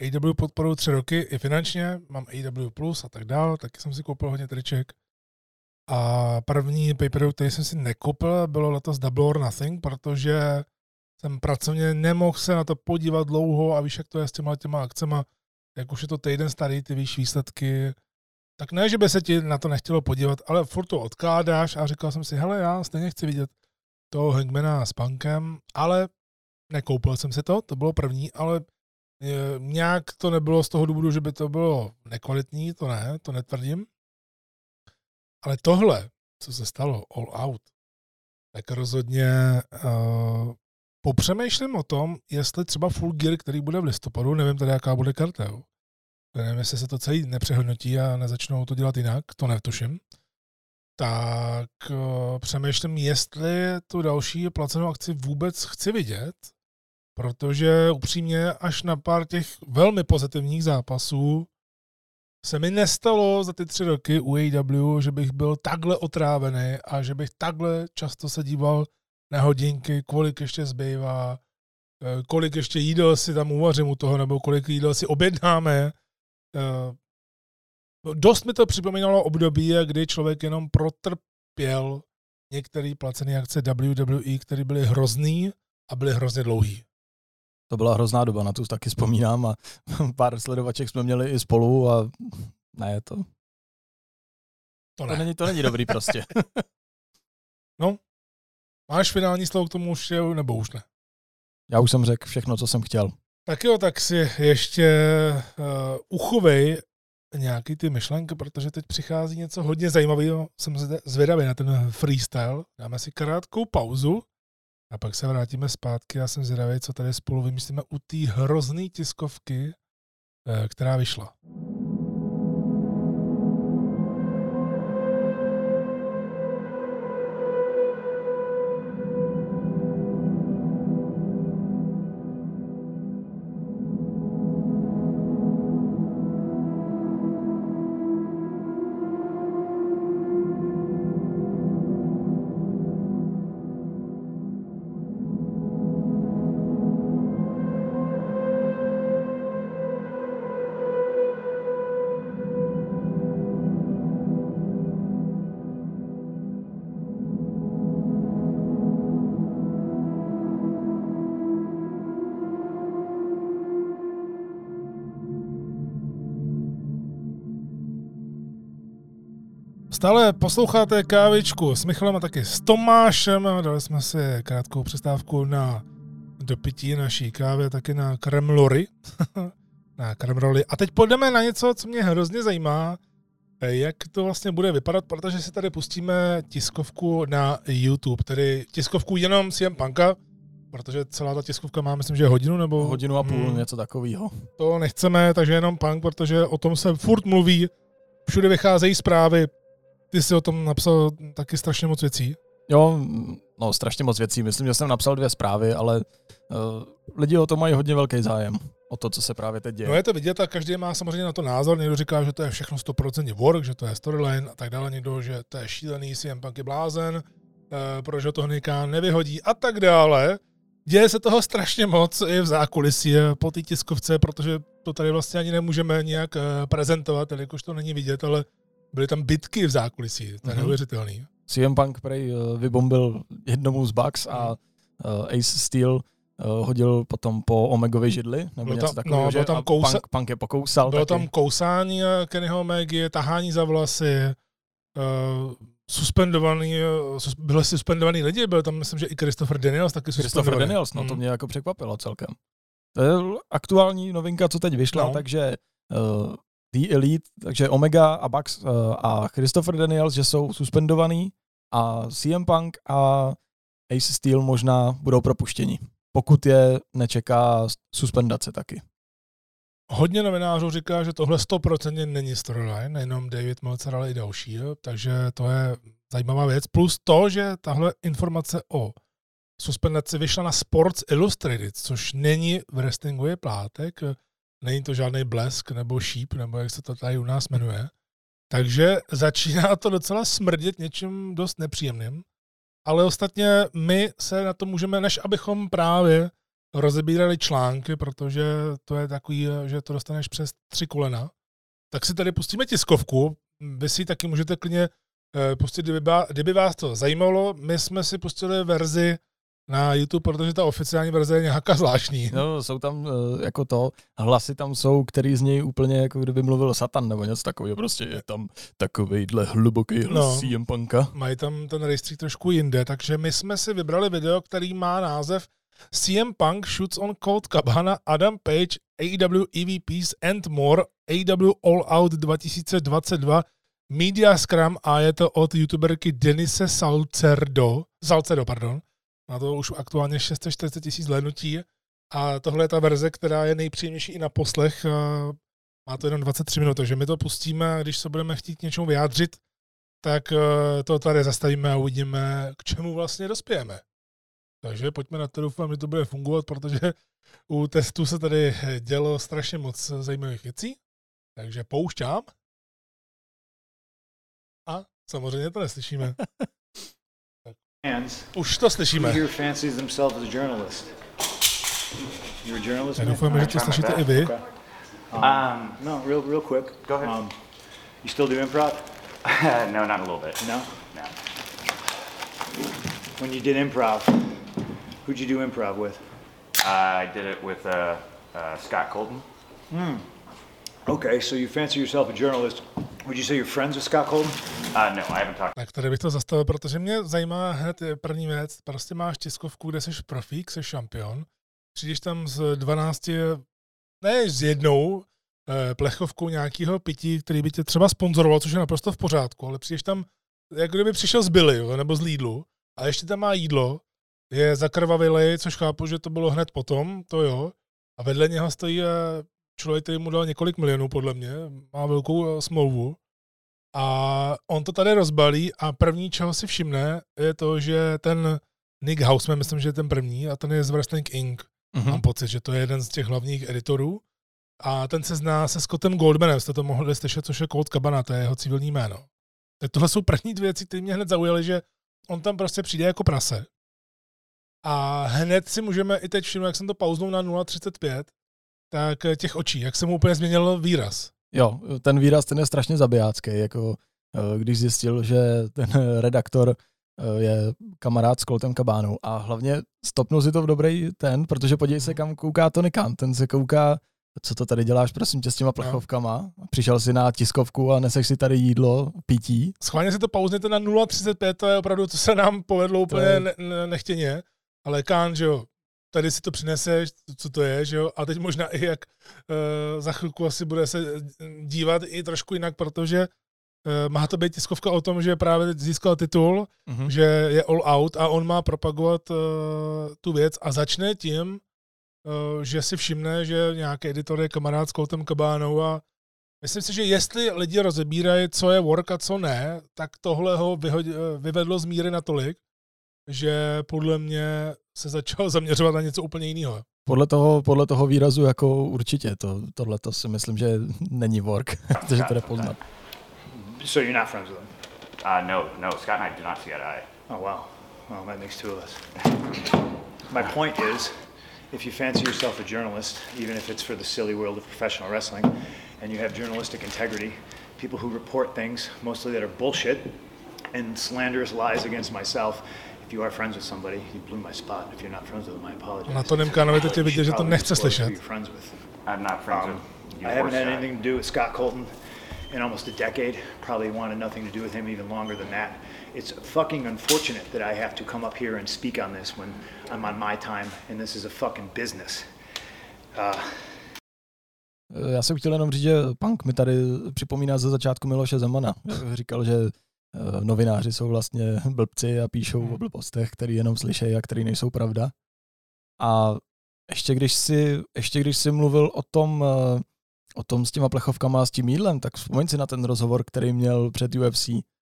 AW podporuji tři roky i finančně, mám AW Plus a tak dále, taky jsem si koupil hodně triček. A první paper, který jsem si nekoupil, bylo letos Double or Nothing, protože jsem pracovně nemohl se na to podívat dlouho a víš, jak to je s těma těma akcema, jak už je to týden starý, ty víš výsledky, tak ne, že by se ti na to nechtělo podívat, ale furt to odkládáš a říkal jsem si, hele, já stejně chci vidět toho Hangmana s punkem, ale nekoupil jsem si to, to bylo první, ale e, nějak to nebylo z toho důvodu, že by to bylo nekvalitní, to ne, to netvrdím. Ale tohle, co se stalo, all out, tak rozhodně uh, popřemýšlím o tom, jestli třeba Full Gear, který bude v listopadu, nevím teda, jaká bude karta, jo. Nevím, jestli se to celý nepřehodnotí a nezačnou to dělat jinak, to netuším. Tak uh, přemýšlím, jestli tu další placenou akci vůbec chci vidět, protože upřímně až na pár těch velmi pozitivních zápasů se mi nestalo za ty tři roky u AW, že bych byl takhle otrávený a že bych takhle často se díval na hodinky, kolik ještě zbývá, eh, kolik ještě jídel si tam uvařím u toho, nebo kolik jídel si objednáme. Eh, dost mi to připomínalo období, kdy člověk jenom protrpěl některé placené akce WWE, které byly hrozný a byly hrozně dlouhý.
To byla hrozná doba, na tu taky vzpomínám a pár sledovaček jsme měli i spolu a ne, to... To, ne. to, není, to není dobrý prostě.
no, máš finální slovo k tomu už, nebo už ne?
Já už jsem řekl všechno, co jsem chtěl.
Tak jo, tak si ještě uh, uchovej nějaký ty myšlenky, protože teď přichází něco hodně zajímavého. Jsem zvědavý na ten freestyle. Dáme si krátkou pauzu a pak se vrátíme zpátky. Já jsem zvědavý, co tady spolu vymyslíme u té hrozné tiskovky, eh, která vyšla. Stále posloucháte kávičku s Michalem a taky s Tomášem. Dali jsme si krátkou přestávku na dopití naší kávy, taky na kremlory. na kremroly. A teď půjdeme na něco, co mě hrozně zajímá, jak to vlastně bude vypadat, protože si tady pustíme tiskovku na YouTube, tedy tiskovku jenom CM Punka, protože celá ta tiskovka má, myslím, že hodinu nebo...
Hodinu a půl, hmm, něco takového.
To nechceme, takže jenom Punk, protože o tom se furt mluví, všude vycházejí zprávy, ty jsi o tom napsal taky strašně moc věcí.
Jo, no strašně moc věcí. Myslím, že jsem napsal dvě zprávy, ale uh, lidi o to mají hodně velký zájem. O to, co se právě teď děje.
No je to vidět a každý má samozřejmě na to názor. Někdo říká, že to je všechno 100% work, že to je storyline a tak dále. Někdo, že to je šílený, CM Punk je blázen, uh, protože to hnyká nevyhodí a tak dále. Děje se toho strašně moc i v zákulisí eh, po té tiskovce, protože to tady vlastně ani nemůžeme nějak prezentovat, jelikož to není vidět, ale byly tam bitky v zákulisí, to je mm-hmm. neuvěřitelný.
CM Punk prej uh, vybombil jednomu z Bucks a uh, Ace Steel uh, hodil potom po Omegovi židli, nebo něco takového, no, že? Tam kousa, Punk, Punk je pokousal
Bylo taky. tam kousání Kennyho Omegy, tahání za vlasy, uh, suspendovaný, sus, byli suspendovaný lidi, byl tam myslím, že i Christopher Daniels taky
Christopher Daniels, no to mm. mě jako překvapilo celkem. To je aktuální novinka, co teď vyšla, no. takže uh, The Elite, takže Omega a Bucks uh, a Christopher Daniels, že jsou suspendovaný a CM Punk a Ace Steel možná budou propuštěni, pokud je nečeká suspendace taky.
Hodně novinářů říká, že tohle 100% není storyline, nejenom David Meltzer, ale i další, takže to je zajímavá věc. Plus to, že tahle informace o suspendaci vyšla na Sports Illustrated, což není v wrestlingu je plátek, Není to žádný blesk nebo šíp, nebo jak se to tady u nás jmenuje. Takže začíná to docela smrdět něčím dost nepříjemným. Ale ostatně my se na to můžeme, než abychom právě rozebírali články, protože to je takový, že to dostaneš přes tři kolena, tak si tady pustíme tiskovku. Vy si taky můžete klidně eh, pustit, kdyby, kdyby vás to zajímalo. My jsme si pustili verzi na YouTube, protože ta oficiální verze je nějaká zvláštní.
No, jsou tam uh, jako to, hlasy tam jsou, který z něj úplně jako kdyby mluvil Satan nebo něco takového. Prostě je tam takovýhle hluboký hlas no, CM Punka.
Mají tam ten rejstřík trošku jinde, takže my jsme si vybrali video, který má název CM Punk shoots on Cold Cabana, Adam Page, AEW EVPs and more, AEW All Out 2022, Media Scrum a je to od youtuberky Denise Salcerdo, Salcedo, pardon. Má to už aktuálně 640 tisíc hlednutí a tohle je ta verze, která je nejpříjemnější i na poslech. Má to jenom 23 minut, takže my to pustíme a když se budeme chtít něčemu vyjádřit, tak e, to tady zastavíme a uvidíme, k čemu vlastně dospějeme. Takže pojďme na to, doufám, že to bude fungovat, protože u testů se tady dělo strašně moc zajímavých věcí. Takže poušťám. A samozřejmě to neslyšíme. Už to slyšíme.
Here fancies themselves as a journalist. You're a journalist.
Já doufám, že to slyšíte i vy.
Um, no, real, real quick.
Go ahead.
Um, you still do improv?
no, not a little bit.
No.
No.
When you did improv, who'd you do improv with?
Uh, I did it with uh, uh, Scott Colton.
Hmm. Okay, so you fancy yourself a journalist. Would you say you're friends with Scott Colton?
Uh, no, I haven't talked.
Tak tady bych to zastavil, protože mě zajímá hned první věc. Prostě máš tiskovku, kde jsi profík, jsi šampion. Přijdeš tam z 12, ne s jednou eh, plechovkou nějakého pití, který by tě třeba sponzoroval, což je naprosto v pořádku, ale přijdeš tam, jako kdyby přišel z Billy, jo, nebo z Lidlu, a ještě tam má jídlo, je zakrvavilej, což chápu, že to bylo hned potom, to jo, a vedle něho stojí eh, člověk, který mu dal několik milionů, podle mě, má velkou eh, smlouvu. A on to tady rozbalí a první, čeho si všimne, je to, že ten Nick Houseman, myslím, že je ten první, a ten je z Wrestling Inc. Mm-hmm. Mám pocit, že to je jeden z těch hlavních editorů. A ten se zná se Scottem Goldmanem, jste to mohli slyšet, což je Colt Cabana, to je jeho civilní jméno. Tak tohle jsou první dvě věci, které mě hned zaujaly, že on tam prostě přijde jako prase. A hned si můžeme i teď všimnout, jak jsem to pauznul na 0,35, tak eh, těch očí, jak se mu úplně změnil výraz.
Jo, ten výraz ten je strašně zabijácký, jako eh, když zjistil, že ten redaktor eh, je kamarád s Coltem Kabánou a hlavně stopnul si to v dobrý ten, protože podívej se, kam kouká Tony Khan, ten se kouká co to tady děláš, prosím tě, s těma plechovkama? Přišel si na tiskovku a neseš si tady jídlo, pití.
Schválně si to pauzněte na 0,35, to je opravdu, co se nám povedlo úplně
je-
ne, ne, nechtěně. Ale Kán, že jo, tady si to přineseš, co to je, že jo, a teď možná i jak uh, za chvilku asi bude se dívat i trošku jinak, protože uh, má to být tiskovka o tom, že právě získal titul,
Mhm.
že je all out a on má propagovat uh, tu věc a začne tím, uh, že si všimne, že nějaký editor je kamarád s Koutem Kabánou a myslím si, že jestli lidi rozebírají, co je work a co ne, tak tohle ho vyvedlo z míry natolik, že podle mě se začal zaměřovat na něco úplně jiného.
Podle toho, podle toho výrazu jako určitě, to, tohle to si myslím, že není work, protože to jde poznat.
So you're not friends with him?
Uh, no, no, Scott and I do not see eye to eye.
Oh, wow. Well, that makes two of us. My point is, if you fancy yourself a journalist, even if it's for the silly world of professional wrestling, and you have journalistic integrity, people who report things, mostly that are bullshit and slanderous lies against myself, if you are friends with somebody, you blew my spot. If you're not friends with them, I apologize.
Na to Nemkánovi teď je vidět, že to nechce slyšet.
you're friends with.
I'm not friends
Um,
with
I haven't had anything to do with Scott Colton in almost a decade. Probably wanted nothing to do with him even longer than that. It's fucking unfortunate that I have to come up here and speak on this when I'm on my time and this is a fucking business. Uh,
Já jsem chtěl jenom říct, že Punk mi tady připomíná ze začátku Miloše Zemana. Říkal, že novináři jsou vlastně blbci a píšou o blbostech, který jenom slyšejí a který nejsou pravda. A ještě když si, ještě když si mluvil o tom, eh, o tom s těma plechovkama a s tím jídlem, tak vzpomeň si na ten rozhovor, který měl před UFC,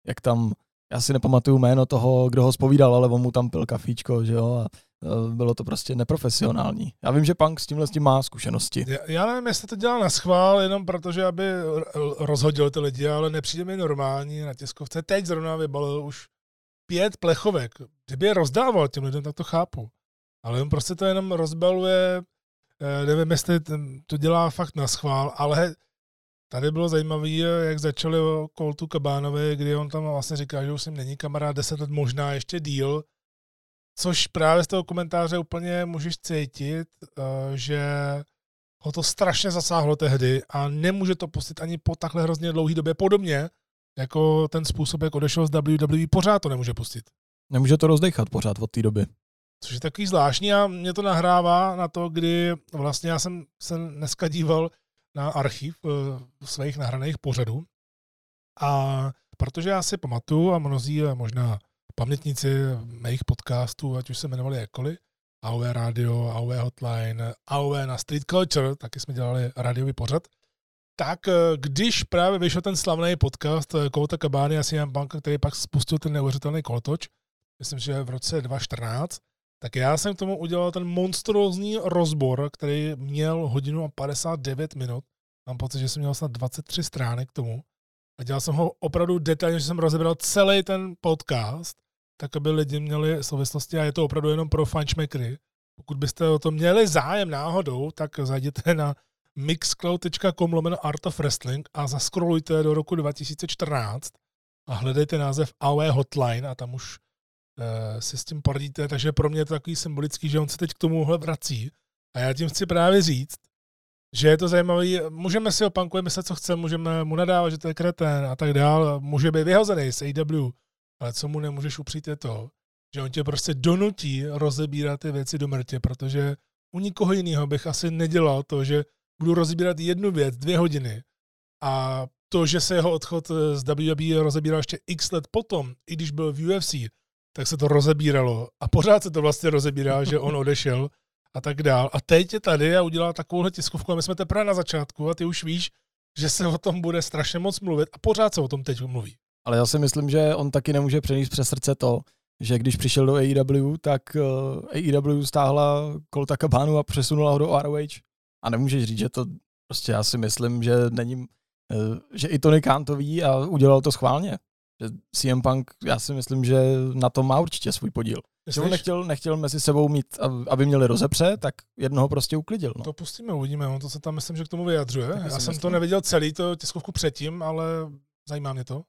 jak tam, já si nepamatuju jméno toho, kdo ho spovídal, ale on mu tam pil kafíčko, že jo, a eh, bylo to prostě neprofesionální. Já vím, že Punk s tímhle s tím má zkušenosti.
Já, já nevím, jestli to dělá na schvál, jenom protože, aby rozhodil ty lidi, ale nepřijde mi normální na tiskovce. Teď zrovna vybalil už pět plechovek. Kdyby je rozdával těm lidem, tak to chápu. Ale on prostě to jenom rozbaluje, eh, nevím, jestli to dělá fakt na schvál, ale tady bylo zajímavé, jak začali o Coltu Kabánovi, kdy on tam vlastně říká, že už ním není kamarád 10 let, možná ještě díl, což právě z toho komentáře úplně můžeš cítit, eh, že ho to strašně zasáhlo tehdy a nemůže to pustit ani po takhle hrozně dlouhé době. Podobně jako ten způsob, jak odešel z WWE, pořád to nemůže pustit.
Nemůže to rozdechat pořád od té doby.
Což je takový zvláštní a mě to nahrává na to, kdy vlastně já jsem se dneska díval na archiv eh, svých nahraných pořadů. A protože já si pamatuju a mnozí eh, možná pamětníci mých podcastů, ať už se jmenovali jakkoliv, AOV Radio, AOV Hotline, AOV na Street Culture, taky jsme dělali radiový pořad, tak eh, když právě vyšel ten slavný podcast Kouta Kabány a CM Punk, který pak spustil ten neuvěřitelný kolotoč, myslím, že v roce 2014, tak já jsem k tomu udělal ten monstrózní rozbor, který měl hodinu a 59 minut. Mám pocit, že jsem měl snad 23 stránek k tomu. A dělal jsem ho opravdu detailně, že jsem rozebral celý ten podcast, tak aby lidi měli souvislosti a je to opravdu jenom pro fančmekry. Pokud byste o to měli zájem náhodou, tak zajděte na mixcloud.com lomeno Art of Wrestling a zaskrolujte do roku 2014 a hledejte název AOE Hotline a tam už si s tím poradíte, takže pro mě je to takový symbolický, že on se teď k tomuhle vrací. A já tím chci právě říct, že je to zajímavý, můžeme si o Punkovi myslet, co chceme, můžeme mu nadávat, že to je kretén a tak dál, může být vyhozený z AW, ale co mu nemůžeš upřít je to, že on tě prostě donutí rozebírat ty věci do mrtě, protože u nikoho jiného bych asi nedělal to, že budu rozebírat jednu věc, dvě hodiny a to, že se jeho odchod z WWE rozebíral ještě x let potom, i když byl v UFC, tak se to rozebíralo a pořád se to vlastně rozebírá, že on odešel a tak dál. A teď je tady a udělal takovouhle tiskovku a my jsme teprve na začátku a ty už víš, že se o tom bude strašně moc mluvit a pořád se o tom teď mluví.
Ale já si myslím, že on taky nemůže přenést přes srdce to, že když přišel do AEW, tak uh, AEW stáhla Colta Cabánu a přesunula ho do ROH. A nemůžeš říct, že to prostě já si myslím, že není, uh, že i Tony Khan to ví a udělal to schválně. Že CM Punk, já si myslím, že na to má určitě svůj podíl. Že on nechtěl, nechtěl mezi sebou mít, ab- aby měli rozepře, tak jednoho prostě uklidil. No.
To pustíme, uvidíme. On to se tam myslím, že k tomu vyjadřuje.
Taky
Já jsem
myslím.
to neviděl celý, to tiskovku předtím, ale zajímá mě to.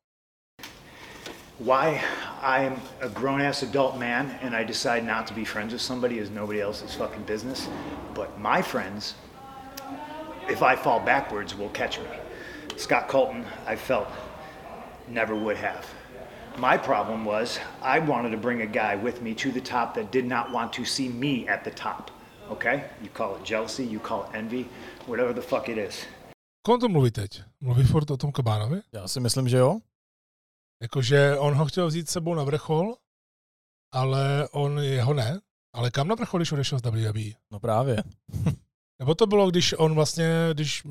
why I'm a grown ass adult man and I decide not to be friends with somebody is nobody else's fucking business. But my friends if I fall backwards, will catch me. Scott Colton, I felt, never would have. My problem was I wanted to bring a guy with me to the top that did not want to see me at the top. Okay? You call it jealousy, you call it envy, whatever the fuck it is.
Koho to mluví teď? Mluví furt o tom Kabánovi?
Já si myslím, že jo.
Jakože on ho chtěl vzít s sebou na vrchol, ale on jeho ne. Ale kam na vrchol, když odešel z WWE?
No právě.
Nebo to bylo, když on vlastně, když,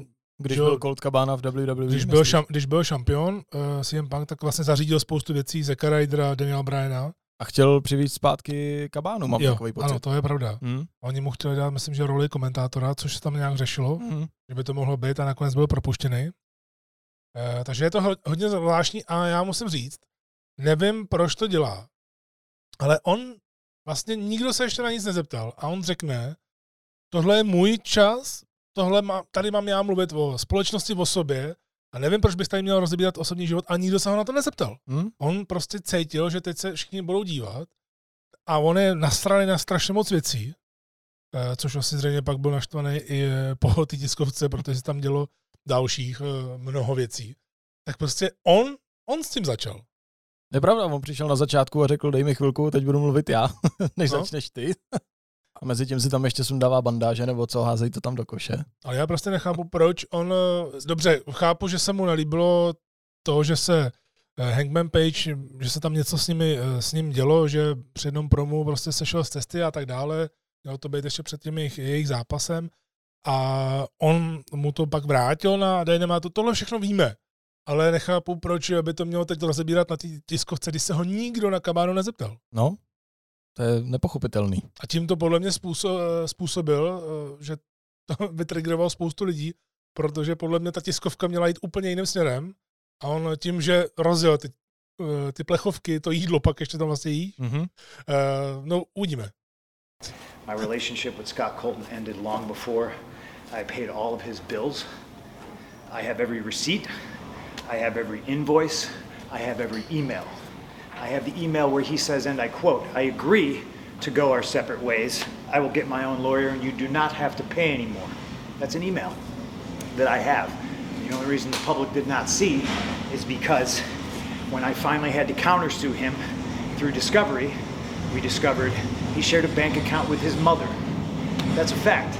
Když
Jo.
byl Colt Cabana v WWE.
když, byl, šam, když byl šampion uh, CM Punk, tak vlastně zařídil spoustu věcí, Zeka Rydera, Daniela Bryana.
A chtěl přivít zpátky Kabánu, mám
jo,
takový pocit.
ano, to je pravda.
Hmm?
Oni mu chtěli dát, myslím, že roli komentátora, což se tam nějak řešilo,
Hmm.
že by to mohlo být a nakonec byl propuštěný. Uh, takže je to ho- hodně zvláštní a já musím říct, nevím, proč to dělá, ale on vlastně nikdo se ještě na nic nezeptal a on řekne, tohle je můj čas, tohle má, tady mám já mluvit o společnosti, o sobě a nevím, proč bych tady měl rozebírat osobní život a nikdo se ho na to nezeptal.
Hmm?
On prostě cítil, že teď se všichni budou dívat a on je nasraný na strašně moc věcí, eh, což asi zřejmě pak byl naštvaný i eh, po té tiskovce, protože se tam dělo dalších eh, mnoho věcí. Tak prostě on, on s tím začal.
Je pravda, on přišel na začátku a řekl, dej mi chvilku, teď budu mluvit já, než
No.
začneš ty. A mezi tím si tam ještě sundává bandáže, nebo co, házej to tam do koše.
Ale já prostě nechápu, proč on... Dobře, chápu, že se mu nelíbilo to, že se eh, Hangman Page, že se tam něco s, nimi, eh, s ním dělo, že při jednom promu prostě sešel z cesty a tak dále. Mělo to být ještě před tím jejich, jejich zápasem. A on mu to pak vrátil na Dynamite. Tohle všechno víme. Ale nechápu, proč by to mělo teď rozebírat na té tiskovce, když se ho nikdo na kabánu nezeptal.
No, to je nepochopitelný.
A tím to podle mě způsob, způsobil, eh, že to vytrigroval spoustu lidí, protože podle mě ta tiskovka měla jít úplně jiným směrem a on tím, že rozjel ty, eh, ty plechovky, to jídlo pak ještě tam vlastně jí,
Mm-hmm.
eh, no uvidíme.
My relationship with Scott Colton ended long before I paid all of his bills. I have every receipt, I have every invoice, I have every email. I have the email where he says, and I quote, I agree to go our separate ways. I will get my own lawyer and you do not have to pay anymore. That's an email that I have. The only reason the public did not see is because when I finally had to countersue him through Discovery, we discovered he shared a bank account with his mother. That's a fact.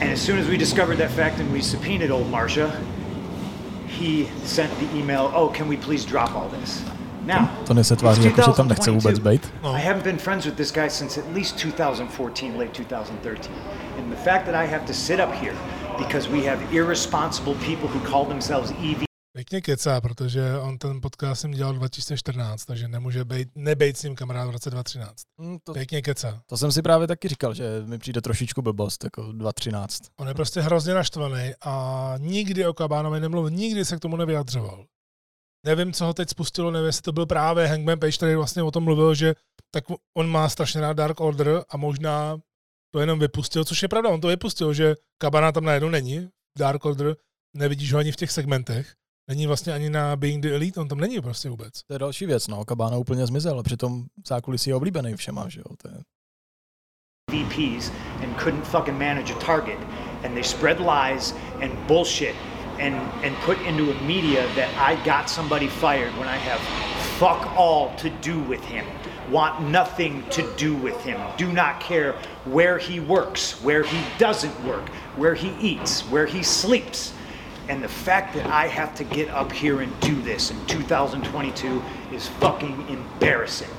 And as soon as we discovered that fact and we subpoenaed old Marcia, he sent the email, oh, can we please drop all this? Now,
To se jako, že tam nechce vůbec být.
I haven't been friends with this guy since at least 2014, late 2013. And the fact that I have to sit up here because we have irresponsible people who call themselves EV
Pěkně kecá, protože on ten podcast jsem dělal 2014, takže nemůže být, nebejt s ním kamarád v roce 2013.
Mm, to,
Pěkně kecá.
to jsem si právě taky říkal, že mi přijde trošičku blbost, jako 2.13.
On je prostě hrozně naštvaný a nikdy o Kabánovi nemluvil, nikdy se k tomu nevyjadřoval. Nevím, co ho teď spustilo, nevím, jestli to byl právě Hangman Page, který vlastně o tom mluvil, že tak on má strašně rád Dark Order a možná to jenom vypustil, což je pravda, on to vypustil, že Kabana tam najednou není, Dark Order, nevidíš ho ani v těch segmentech, není vlastně ani na Being the Elite, on tam není prostě vůbec.
To je další věc, no, Kabána úplně zmizel, přitom v zákulisí je oblíbený všema, že jo, to je...
VPs and couldn't fucking manage a target. And they spread lies and bullshit and, and put into a media that I got somebody fired when I have fuck all to do with him. Want nothing to do with him. Do not care where he works, where he doesn't work, where he eats, where he sleeps. And the fact that I have to get up here and do this in 2022 is fucking embarrassing.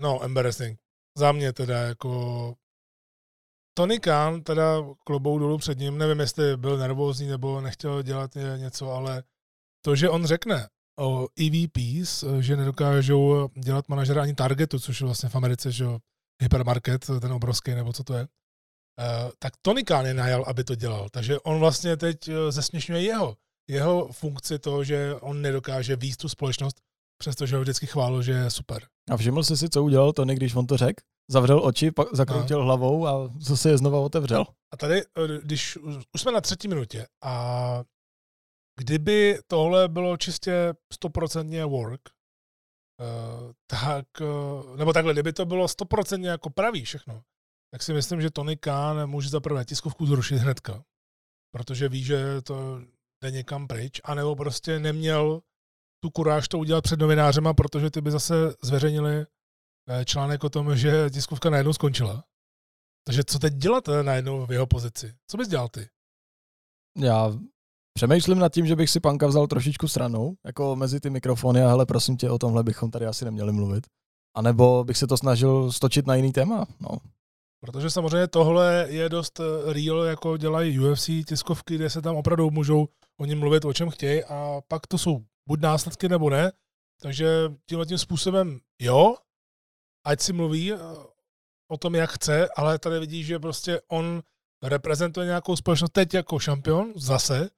No, embarrassing. Za mě teda jako... Tony Khan, teda klobou dolů před ním, nevím, jestli byl nervózní nebo nechtěl dělat ně- něco, ale to, že on řekne o EVPs, že nedokážou dělat manažera ani targetu, což je vlastně v Americe, že jo, hypermarket, ten obrovský, nebo co to je, tak Tony Khan je najal, aby to dělal. Takže on vlastně teď eh, zesměšňuje jeho. Jeho funkci to, že on nedokáže výst tu společnost, přestože ho vždycky chválil, že je super.
A všiml jsi si, co udělal Tony, když on to řekl? Zavřel oči, pak zakroutil hlavou a zase je znova otevřel.
A tady, eh, když už jsme na třetí minutě a kdyby tohle bylo čistě stoprocentně work, eh, tak, eh, nebo takhle, kdyby to bylo stoprocentně jako pravý všechno, tak si myslím, že Tony Khan může za prvé tiskovku zrušit hnedka, protože ví, že to jde někam pryč, anebo prostě neměl tu kuráž to udělat před novinářema, protože ty by zase zveřejnili eh, článek o tom, že tiskovka najednou skončila. Takže co teď dělat eh, najednou v jeho pozici? Co bys dělal ty?
Já přemýšlím nad tím, že bych si panka vzal trošičku stranou, jako mezi ty mikrofony a hele, prosím tě, o tomhle bychom tady asi neměli mluvit. A nebo bych se to snažil stočit na jiný téma. No.
Protože samozřejmě tohle je dost eh, real, jako dělají UFC tiskovky, kde se tam opravdu můžou o něm mluvit, o čem chtějí a pak to jsou buď následky nebo ne. Takže tímhle tím způsobem jo, ať si mluví eh, o tom, jak chce, ale tady vidíš, že prostě on reprezentuje nějakou společnost teď jako šampion zase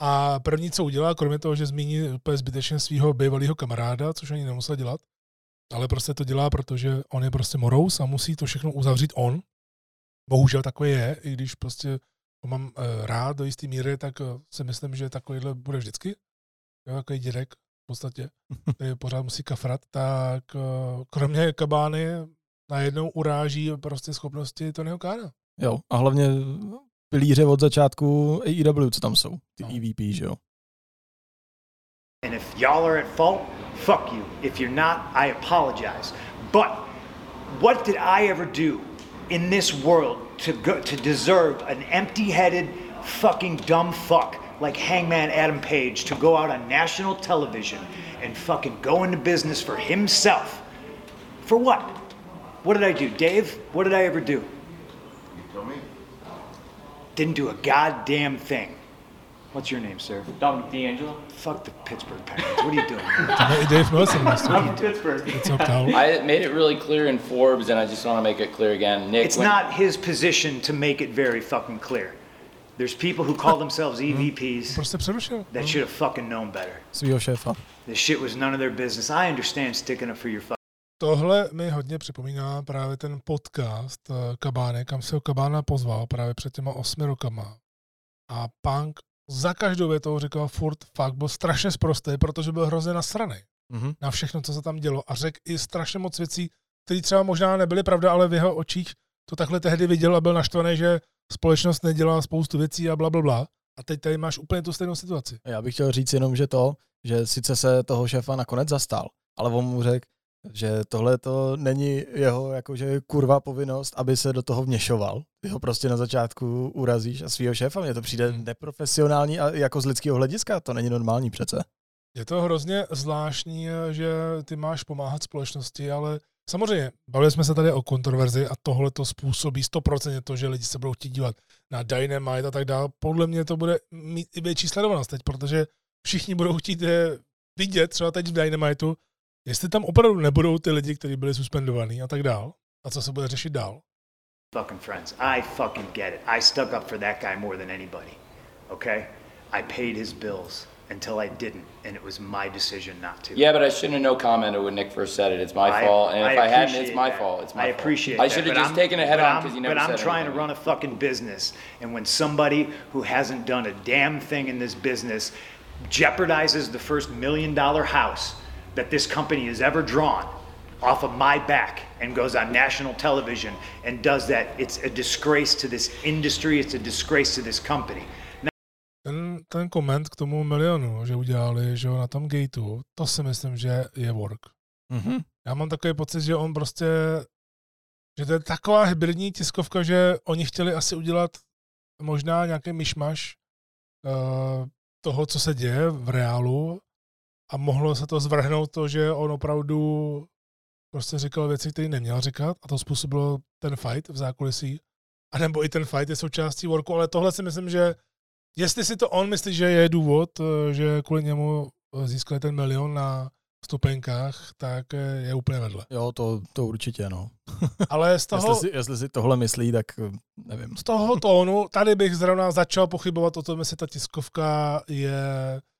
a první, co udělá, kromě toho, že zmíní úplně zbytečně svého bývalého kamaráda, což ani nemusel dělat, ale prostě to dělá, protože on je prostě morous a musí to všechno uzavřít on. Bohužel takový je, i když prostě ho mám uh, rád do jisté míry, tak uh, si myslím, že takovýhle bude vždycky. Jo, takový dědek v podstatě, který pořád musí kafrat, tak uh, kromě kabány najednou uráží prostě schopnosti Tonyho Kána.
Jo, a hlavně pilíře od začátku AEW, co tam jsou, ty no. EVP, že jo.
And if y'all are at fault, fuck you. If you're not, I apologize. But what did I ever do in this world to go, to deserve an empty-headed fucking dumb fuck like Hangman Adam Page to go out on national television and fucking go into business for himself? For what? What did I do? Dave, what did I ever do?
You tell me.
Didn't do a goddamn thing. What's your name, sir?
Dominic D'Angelo.
Fuck the Pittsburgh Penguins. What are you doing?
Dave Wilson
I'm Pittsburgh.
Ptal?
I made it really clear in Forbes, and I just want to make it clear again. Nick,
It's
when-
not his position to make it very fucking clear. There's people who call themselves EVPs
Prostě
that should have fucking known better.
Svýho šéfa.
This shit was none of their business. I understand sticking up for your fucking
Tohle mi hodně připomíná právě ten podcast eh, Kabány, kam se ho Kabána pozval právě před těma osmi rokama. A Punk za každou větou říkal furt fakt, byl strašně sprostý, protože byl hrozně nasraný
Mhm.
na všechno, co se tam dělo a řekl i strašně moc věcí, které třeba možná nebyly pravda, ale v jeho očích to takhle tehdy viděl a byl naštvaný, že společnost nedělá spoustu věcí a bla, bla, bla. A teď tady máš úplně tu stejnou situaci.
Já bych chtěl říct jenom, že to, že sice se toho šéfa nakonec zastal, ale on mu řekl, že tohle to není jeho jakože kurva povinnost, aby se do toho vměšoval. Ty ho prostě na začátku urazíš a svýho šéfa, mně to přijde
Hmm.
neprofesionální a jako z lidského hlediska, to není normální přece.
Je to hrozně zvláštní, že ty máš pomáhat společnosti, ale samozřejmě, bavili jsme se tady o kontroverzi a tohle to způsobí 100% to, že lidi se budou chtít dívat na Dynamite a tak dále. Podle mě to bude mít i větší sledovanost teď, protože všichni budou chtít eh, vidět třeba teď v Dynamitu, jestli tam opravdu nebudou ty lidi, kteří byli suspendovaní a tak dál. A co se bude řešit dál.
fucking friends. I fucking get it. I stuck up for that guy more than anybody. Okay? I paid his bills until I didn't, and it was my decision not to.
Yeah, but I shouldn't have no commented when Nick first said it. It's my
I-
fault, and if I, hadn't, it's my
that.
fault. It's my
I
fault.
appreciate
I should have just
I'm-
taken it head
but
on because you never
But I'm
said
trying to run a fucking business, and when somebody who hasn't done a damn thing in this business jeopardizes the first million dollar house that this company has ever drawn off of my back and goes on national television and does that, it's a disgrace to this industry, it's a disgrace to this company.
Ten, ten koment k tomu milionu, že udělali, že jo, na tom gateu, to si myslím, že je work.
Mhm.
Já mám takový pocit, že on prostě, že to je taková hybridní tiskovka, že oni chtěli asi udělat možná nějaký myšmaš uh, toho, co se děje v reálu a mohlo se to zvrhnout to, že on opravdu prostě říkal věci, které neměl říkat a to způsobilo ten fight v zákulisí. A nebo i ten fight je součástí worku, ale tohle si myslím, že jestli si to on myslí, že je důvod, eh, že kvůli němu eh, získali ten milion na stupenkách, tak eh, je úplně vedle.
Jo, to, to určitě, no.
Ale z toho,
Jestli si, jestli si tohle myslí, tak nevím.
z toho tónu, tady bych zrovna začal pochybovat o tom, jestli ta tiskovka je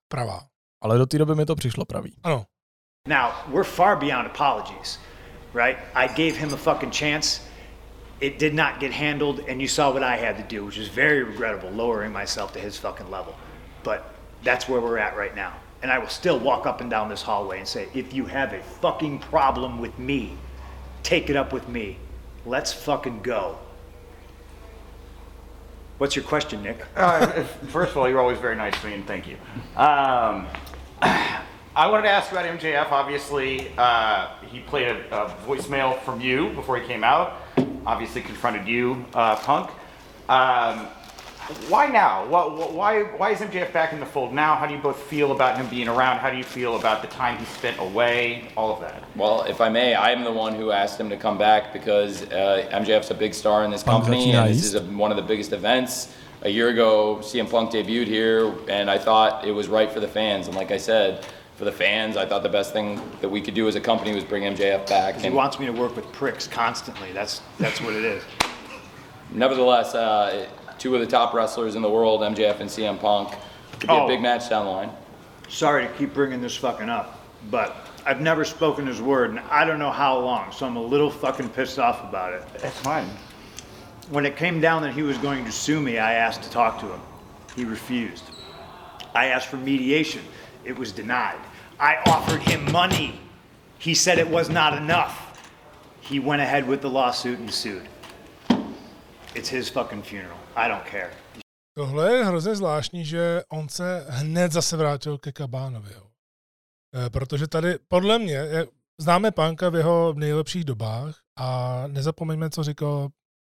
pravá.
Ale do té doby mi to přišlo pravý.
Ano,
Now, we're far beyond apologies, right? I gave him a fucking chance. It did not get handled, and you saw what I had to do, which is very regrettable, lowering myself to his fucking level. But that's where we're at right now. And I will still walk up and down this hallway and say, if you have a fucking problem with me, take it up with me. Let's fucking go. What's your question, Nick?
Uh, first of all, you're always very nice to me, and thank you. Um, I wanted to ask about MJF. Obviously, uh, he played a, a voicemail from you before he came out. Obviously, confronted you, uh, Punk. Um, why now? Why, why, why is MJF back in the fold now? How do you both feel about him being around? How do you feel about the time he spent away? All of that.
Well, if I may, I'm the one who asked him to come back because uh, MJF's a big star in this
Punk
company, and this is a, one of the biggest events. A year ago, CM Punk debuted here, and I thought it was right for the fans. And like I said, for the fans, I thought the best thing that we could do as a company was bring MJF back.
He wants me to work with pricks constantly. That's that's what it is.
nevertheless, uh, two of the top wrestlers in the world, MJF and CM Punk, could be
Oh.
a big match down the line.
Sorry to keep bringing this fucking up, but I've never spoken his word and I don't know how long, so I'm a little fucking pissed off about it.
That's fine.
When it came down that he was going to sue me, I asked to talk to him. He refused. I asked for mediation. It was denied. I offered him money. He said it was not enough. He went ahead with the lawsuit and sued. It's his fucking funeral. I don't care.
Tohle je hrozně zvláštní, že on se hned zase vrátil ke Kabánovi. Jo. Eh, Protože tady, podle mě, je- známe Panka v jeho nejlepších dobách a nezapomeňme, co říkal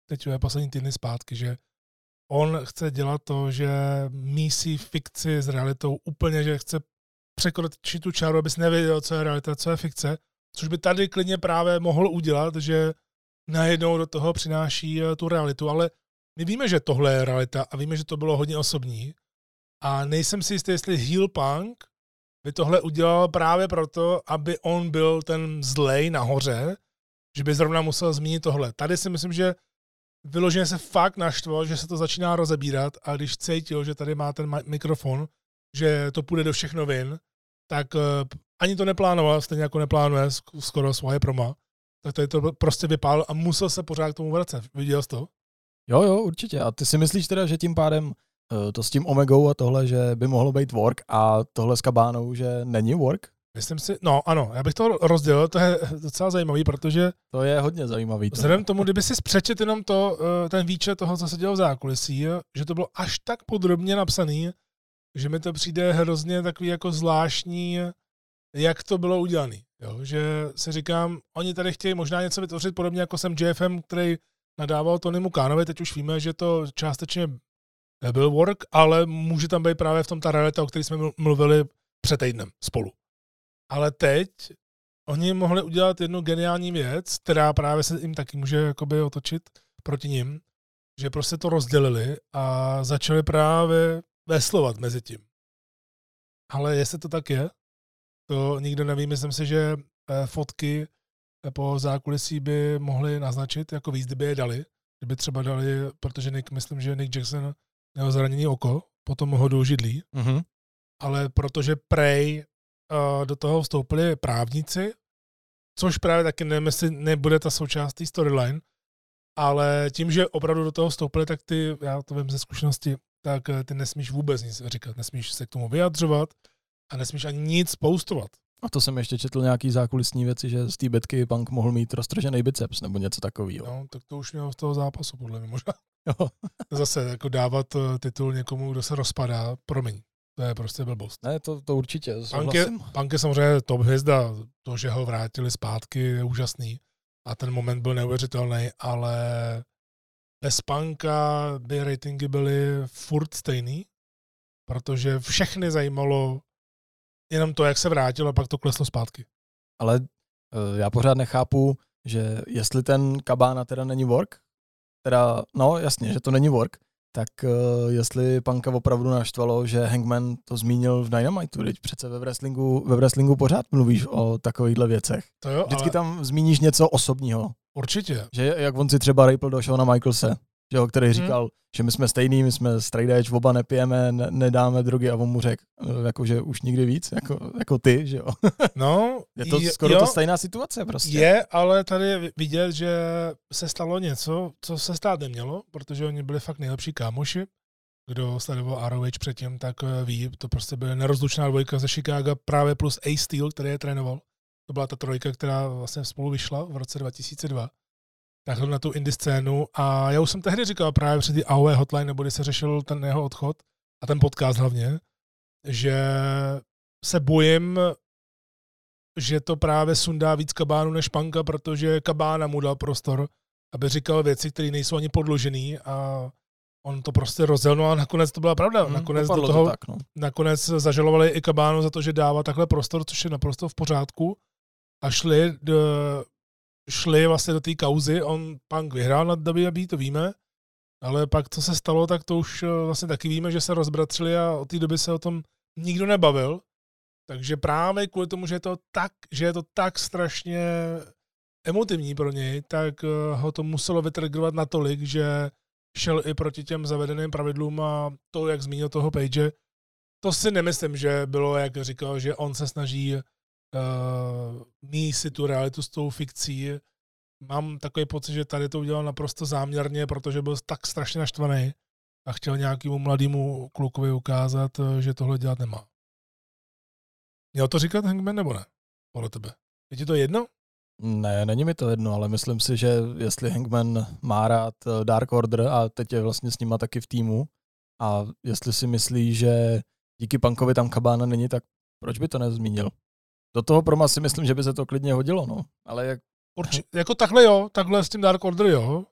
teď eh, poslední týdny zpátky, že on chce dělat to, že mísí fikci s realitou úplně, že chce překročit tu čáru, abys nevěděl, co je realita, co je fikce, což by tady klidně právě mohl udělat, že najednou do toho přináší eh, tu realitu, ale my víme, že tohle je realita a víme, že to bylo hodně osobní a nejsem si jistý, jestli Heel Punk by tohle udělal právě proto, aby on byl ten zlej nahoře, že by zrovna musel zmínit tohle. Tady si myslím, že vyloženě se fakt naštval, že se to začíná rozebírat a když cítil, že tady má ten mikrofon, že to půjde do všech novin, tak uh, ani to neplánoval, stejně jako neplánuje sk- skoro svoje proma, tak tady to prostě vypál a musel se pořád k tomu vracet. Viděl jsi to?
Jo, jo, určitě. A ty si myslíš teda, že tím pádem eh, to s tím Omegou a tohle, že by mohlo být work a tohle s Kabánou, že není work?
Myslím si, no ano, já bych to rozdělil, to je docela zajímavý, protože
To je hodně zajímavý. To.
vzhledem tomu, kdyby si přečet jenom to, eh, ten výčet toho, co se dělo v zákulisí, že to bylo až tak podrobně napsaný, že mi to přijde hrozně takový jako zvláštní, jak to bylo udělané. Že si říkám, oni tady chtějí možná něco vytvořit podobně jako jsem JFM, který nadával Tonymu Kánovi, teď už víme, že to částečně byl work, ale může tam být právě v tom ta realita, o které jsme mlu- mluvili před týdnem spolu. Ale teď oni mohli udělat jednu geniální věc, která právě se jim taky může jakoby otočit proti nim, že prostě to rozdělili a začali právě veslovat mezi tím. Ale jestli to tak je, to nikdo neví. Myslím si, že eh, fotky eh, po zákulisí by mohli naznačit, jako víc, kdyby je dali. Kdyby třeba dali, protože Nick, myslím, že Nick Jackson měl zranění oko, potom ho do židlí,
Mhm.
ale protože prej uh, do toho vstoupili právníci, což právě taky nevím, jestli nebude ta součást té storyline, ale tím, že opravdu do toho vstoupili, tak ty, já to vím ze zkušenosti, tak eh, ty nesmíš vůbec nic říkat, nesmíš se k tomu vyjadřovat a nesmíš ani nic postovat.
A to jsem ještě četl nějaký zákulisní věci, že z té betky Punk mohl mít roztržený biceps nebo něco takového.
No, tak to už mělo z toho zápasu, podle mě možná.
Jo.
Zase jako dávat eh, titul někomu, kdo se rozpadá, promiň, to je prostě blbost.
Ne, to, to určitě,
Punk je. Punk je samozřejmě top hvězda, to, že ho vrátili zpátky, je úžasný a ten moment byl neuvěřitelný, ale bez Punka by ratingy byly furt stejný, protože všechny zajímalo jenom to, jak se vrátil a pak to kleslo zpátky.
Ale eh, já pořád nechápu, že jestli ten kabána teda není work, teda, no jasně, že to není work, tak uh, jestli Panka opravdu naštvalo, že Hangman to zmínil v Dynamitu, teď přece ve wrestlingu, ve wrestlingu pořád mluvíš o takovýchhle věcech.
To jo,
Vždycky
ale
tam zmíníš něco osobního.
určitě.
Že jak on si třeba rejpl do Shona Michaelse, že jo, který říkal, že my jsme stejný, my jsme straight edge, oba nepijeme, ne, nedáme drogy a on mu řekl, eh, jako, že už nikdy víc, jako, jako ty, že jo.
No,
Je to
je-
skoro
jo,
to stejná situace prostě.
Je, ale tady je vidět, že se stalo něco, co se stát nemělo, protože oni byli fakt nejlepší kámoši. Kdo sledoval ROH předtím, tak eh, ví, to prostě byla nerozlučná dvojka ze Chicago právě plus A Steel, který je trénoval. To byla ta trojka, která vlastně spolu vyšla v roce 2002. takhle na tu indie scénu a já už jsem tehdy říkal právě před ty AOE hotline, nebo kdy se řešil ten jeho odchod a ten podcast hlavně, že se bojím, že to právě sundá víc kabánu než panka, protože kabána mu dal prostor, aby říkal věci, které nejsou ani podložený a on to prostě rozděl, no a nakonec to byla pravda.
Hmm,
nakonec do toho,
to tak, no.
nakonec zažalovali i kabánu za to, že dává takhle prostor, což je naprosto v pořádku a šli, do, šli vlastně do té kauzy, on punk vyhrál nad WWE, to víme, ale pak co se stalo, tak to už eh, vlastně taky víme, že se rozbratřili a od té doby se o tom nikdo nebavil. Takže právě kvůli tomu, že je to tak, že je to tak strašně emotivní pro něj, tak eh, ho to muselo vytrigovat natolik, že šel i proti těm zavedeným pravidlům a to, jak zmínil toho Page, to si nemyslím, že bylo, jak říkal, že on se snaží uh, si tu realitu s tou fikcí. Mám takový pocit, že tady to udělal naprosto záměrně, protože byl tak strašně naštvaný a chtěl nějakému mladému klukovi ukázat, eh, že tohle dělat nemá. Měl to říkat Hangman nebo ne? Podle tebe. Je ti to jedno?
Ne, není mi to jedno, ale myslím si, že jestli Hangman má rád eh, Dark Order a teď je vlastně s nima taky v týmu a jestli si myslí, že díky Punkovi tam Kabána není, tak proč by to nezmínil? Do toho proma si myslím, že by se to klidně hodilo, no. Ale jak...
Urči, jako takhle jo, takhle s tím Dark Order jo.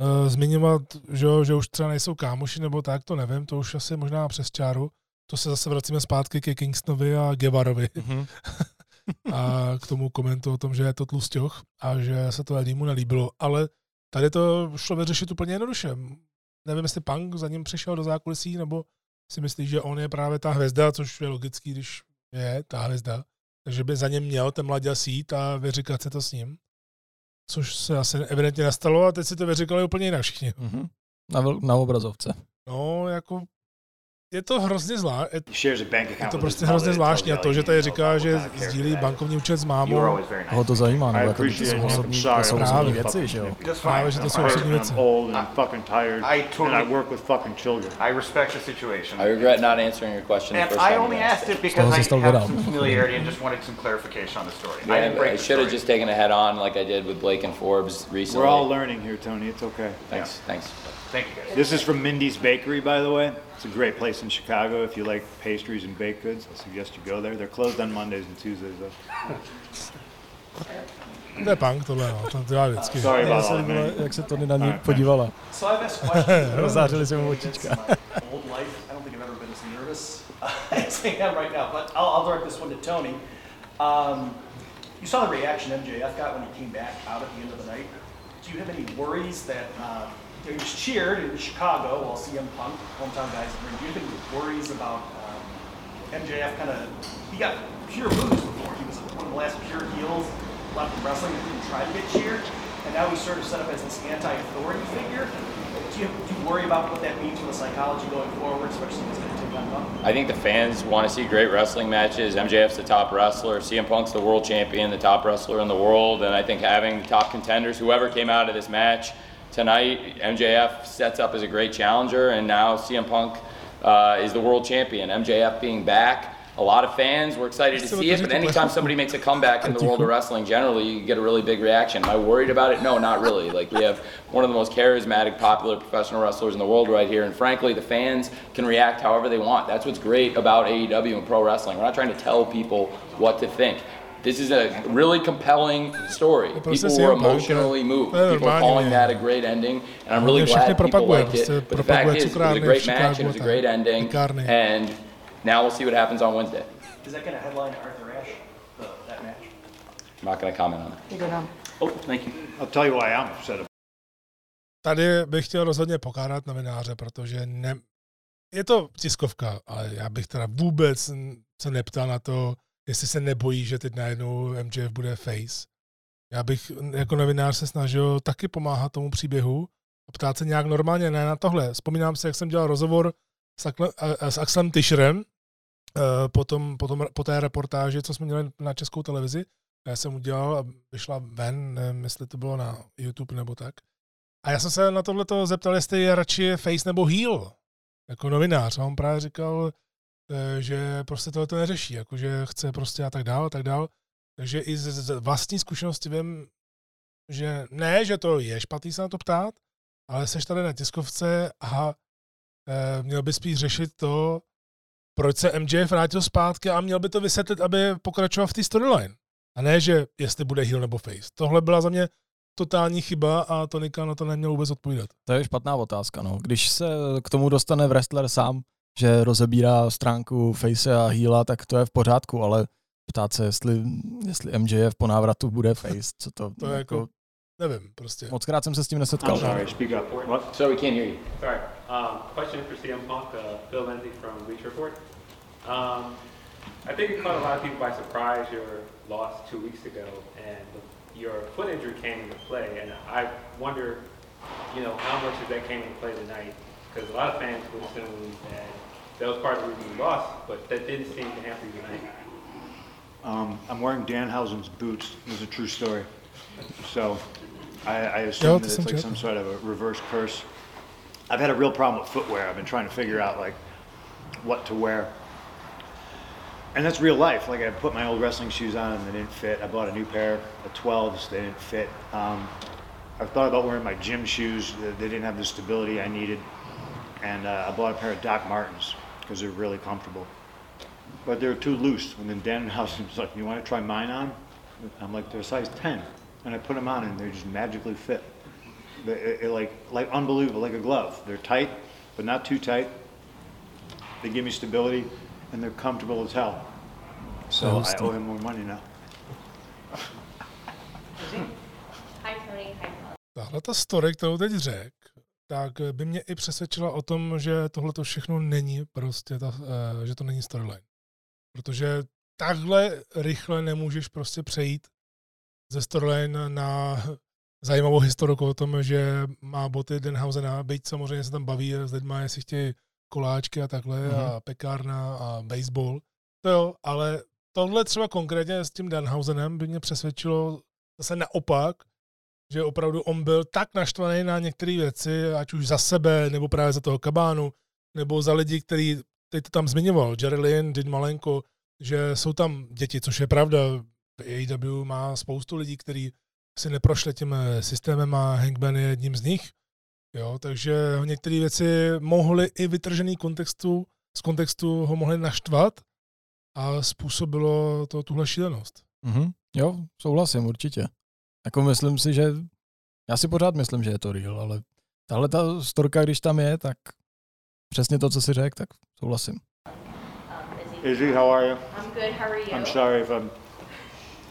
E, zmiňovat, že, jo, že už třeba nejsou kámoši nebo tak, to nevím, to už asi možná přes čáru. To se zase vracíme zpátky ke Kingstonovi a Gevarovi.
Mm-hmm.
a k tomu komentu o tom, že je to tlustěch a že se to Edimu nelíbilo. Ale tady to šlo vyřešit úplně jednoduše. Nevím, jestli Punk za ním přišel do zákulisí, nebo si myslí, že on je právě ta hvězda, což je logický, když je ta hvězda. Takže by za něm měl ten mladě sít a vyříkat se to s ním. Což se asi evidentně nastalo a teď si to vyříkali úplně jinak všichni.
Mm-hmm. Na, na obrazovce.
No, jako je to hrozně zvláštní.
Je
to prostě hrozně zvláštní a to, že tady říká, že sdílí bankovní účet s mámou.
Ho to zajímá, nebo jako to jsou osobní, to jsou osobní věci, že jo?
Právě, že to jsou osobní věci.
I totally I respect the situation.
I regret not answering your question the
And
first
I
time
only
you asked
asked
it.
it because I
se stal
have
vydal.
some familiarity and just wanted some clarification on the story. I didn't
Yeah,
break
I
the
should have just taken a head on like I did with Blake and Forbes recently.
We're all learning here, Tony. It's okay.
Thanks, thanks.
Thank you guys.
This is from Mindy's Bakery, by the way. It's a great place in Chicago. If you like pastries and baked goods, I suggest you go there. They're closed on Mondays and Tuesdays, though.
To je punk tohle, no. To dělá vždycky.
Sorry
Mně
about
se
all that,
líbilo, jak se Tony na ní
Alright,
podívala.
So I've asked questions.
Rozářily se mu očička.
Old life. I don't think I've ever been as nervous as I am right now. But I'll, I'll direct this one to Tony. Um, you saw the reaction MJF got when he came back out at the end of the night. Do you have any worries that um, he was cheered in Chicago while CM Punk, hometown guys. Do you think worries about um, MJF kind of? He got pure moves before. He was one of the last pure heels left in wrestling that didn't try to get cheered, and now he's sort of set up as this anti-authority figure. Do you, do you worry about what that means for the psychology going forward, especially he's going to take on Punk?
I think the fans want to see great wrestling matches. MJF's the top wrestler. CM Punk's the world champion, the top wrestler in the world. And I think having the top contenders, whoever came out of this match tonight, MJF sets up as a great challenger. And now CM Punk uh, is the world champion. MJF being back. A lot of fans were excited to see it, but anytime somebody makes a comeback in the world of wrestling, generally you get a really big reaction. Am I worried about it? No, not really. Like we have one of the most charismatic, popular professional wrestlers in the world right here, and frankly, the fans can react however they want. That's what's great about AEW and pro wrestling. We're not trying to tell people what to think. This is a really compelling story.
Oh,
people were emotionally moved. People are calling that a great ending, and I'm really
Hlavně všechny
glad people
propaguje,
liked it.
prostě
But the fact is, it was a great match. and
It
was a great ending, and now we'll see what happens on Wednesday.
Is that going to headline Arthur Ashe, that match?
I'm not going to comment on it.
Oh, thank you.
I'll tell you why I'm upset about
Tady bych chtěl rozhodně pokárat novináře, protože ne, je to tiskovka, ale já bych teda vůbec se neptal na to, jestli se nebojí, že teď najednou MJF bude face. Já bych jako novinář se snažil taky pomáhat tomu příběhu a ptát se nějak normálně, ne na tohle. Vzpomínám si, jak jsem dělal rozhovor s, Akle, s Axlem Tischerem eh, potom, potom, po té reportáži, co jsme měli na českou televizi. Já jsem udělal a vyšla ven, nevím, jestli to bylo na YouTube nebo tak. A já jsem se na tohle zeptal, jestli je radši face nebo heel, jako novinář. A on právě říkal, že prostě tohle to neřeší, jakože chce prostě a tak dál, a tak dál. Takže i z, vlastní zkušenosti vím, že ne, že to je špatný se na to ptát, ale seš tady na tiskovce a e, měl by spíš řešit to, proč se MJF vrátil zpátky a měl by to vysvětlit, aby pokračoval v té storyline. A ne, že jestli bude heel nebo face. Tohle byla za mě totální chyba a Tonika na to neměl vůbec odpovídat.
To je špatná otázka. No. Když se k tomu dostane wrestler sám, že rozebírá stránku face a heela, tak to je v pořádku, ale ptát se, jestli, jestli MJF po návratu bude face, co to,
to je jako, jako nevím, prostě.
Moc krát jsem se s tím nesetkal.
I'm sorry, speak up. What?
So we can't hear you.
Sorry. Um, question for CM Punk, uh, Bill Lindsay from Bleach Report. Um, I think it caught a lot of people by surprise your loss two weeks ago, and your foot injury came into play. And I wonder, you know, how much of that came into play tonight? Because a lot of fans would assume that that was part of the reason you lost, but that didn't seem to happen tonight.
Um, I'm wearing Danhausen's boots. It was a true story. So I, I assume that it's like some sort of a reverse curse. I've had a real problem with footwear. I've been trying to figure out like what to wear. And that's real life. Like I put my old wrestling shoes on and they didn't fit. I bought a new pair of 12s. They didn't fit. Um, I've thought about wearing my gym shoes. They didn't have the stability I needed. And uh, I bought a pair of Doc Martens because they're really comfortable. But they're too loose. And then Dan House was like, "You want to try mine on?" I'm like, "They're size 10," and I put them on, and they just magically fit. They, it, it like like unbelievable, like a glove. They're tight, but not too tight. They give me stability, and they're comfortable as hell. So I owe him more money now.
Hi Tony, hi Paul.
Tahle ta story, kterou teď řekl, tak by mě i přesvědčila o tom, že tohle to všechno není prostě, ta, uh, že to není storyline. Protože takhle rychle nemůžeš prostě přejít ze storyline na zajímavou historiku o tom, že má boty Denhausena, byť samozřejmě se tam baví s lidma, jestli chtějí koláčky a takhle mm-hmm. a pekárna a baseball. To jo, ale tohle třeba konkrétně s tím Denhausenem by mě přesvědčilo zase naopak, že opravdu on byl tak naštvaný na některé věci, ať už za sebe, nebo právě za toho kabánu, nebo za lidi, který teď to tam zmiňoval, Jerry Lynn, Din Malenko, že jsou tam děti, což je pravda. AEW má spoustu lidí, kteří si neprošli tím systémem a Hangman je jedním z nich. Jo, takže některé věci mohly i vytržený kontextu, z kontextu ho mohly naštvat a způsobilo to tuhle šílenost.
Mm-hmm. Jo, souhlasím určitě. Jako myslím si, že já si pořád myslím, že je to real, ale tahle ta storka, když tam je, tak přesně to, co si řekl, tak souhlasím.
Izzy, how are you?
I'm good, how are you?
I'm sorry if I'm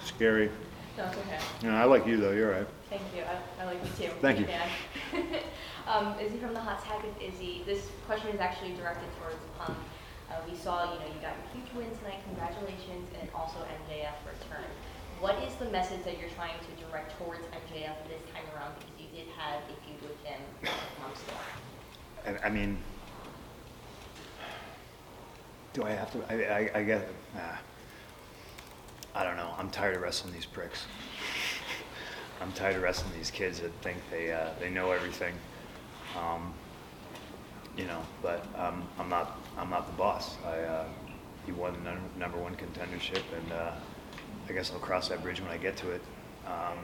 scary.
No, it's okay.
Know, I like you though. You're right.
Thank you. I, I like you too.
Thank you.
Um, Izzy from the Hot Tag with Izzy. This question is actually directed towards Punk. Uh, we saw, you know, you got your huge win tonight. Congratulations, and also MJF return. What is the message that you're trying to direct towards MJF this time around? Because you did have a feud with him months ago.
And I mean, do I have to? I, I, I guess. I don't know. I'm tired of wrestling these pricks. I'm tired of wrestling these kids that think they uh, they know everything. Um, you know, but um, I'm not. I'm not the boss. I uh, he won the number one contendership, and uh, I guess I'll cross that bridge when I get to it. Um,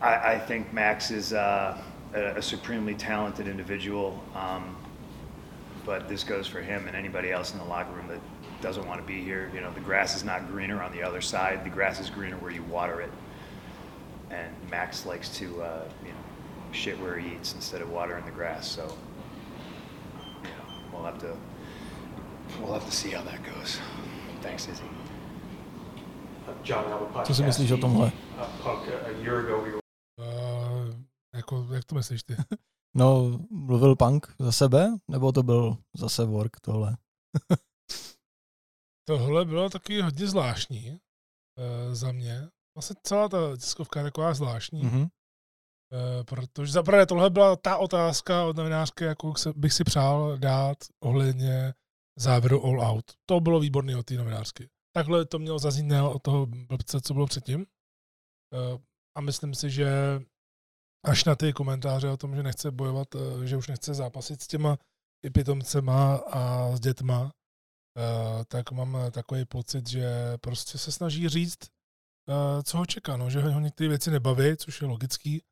I, I think Max is uh, a, a supremely talented individual, um, but this goes for him and anybody else in the locker room that doesn't want to be here. You know, the grass is not greener on the other side. The grass is greener where you water it. And Max likes to, uh, you know, shit where he eats instead of watering the grass. So, you know, we'll have to, we'll have to see how that goes. Thanks, Izzy.
Co si myslíš o tomhle?
Uh, Punk, a year ago we were
Uh, jako, jak to myslíš ty?
No, mluvil Punk za sebe, nebo to byl zase work tohle?
Tohle bylo taky hodně zvláštní uh, za mě. Vlastně celá ta tiskovka je taková zvláštní, mm-hmm.
Mhm.
uh, protože zaprvé tohle byla ta otázka od novinářky, jakou se, bych si přál dát ohledně závěru All Out. To bylo výborné od té novinářky. Takhle to mělo zaznít ne od toho blbce, co bylo předtím. Uh, a myslím si, že až na ty komentáře o tom, že nechce bojovat, uh, že už nechce zápasit s těma i pitomcema a s dětma, Uh, tak mám takový pocit, že prostě se snaží říct co ho čeká, no, že ho některé věci nebaví, což je logický,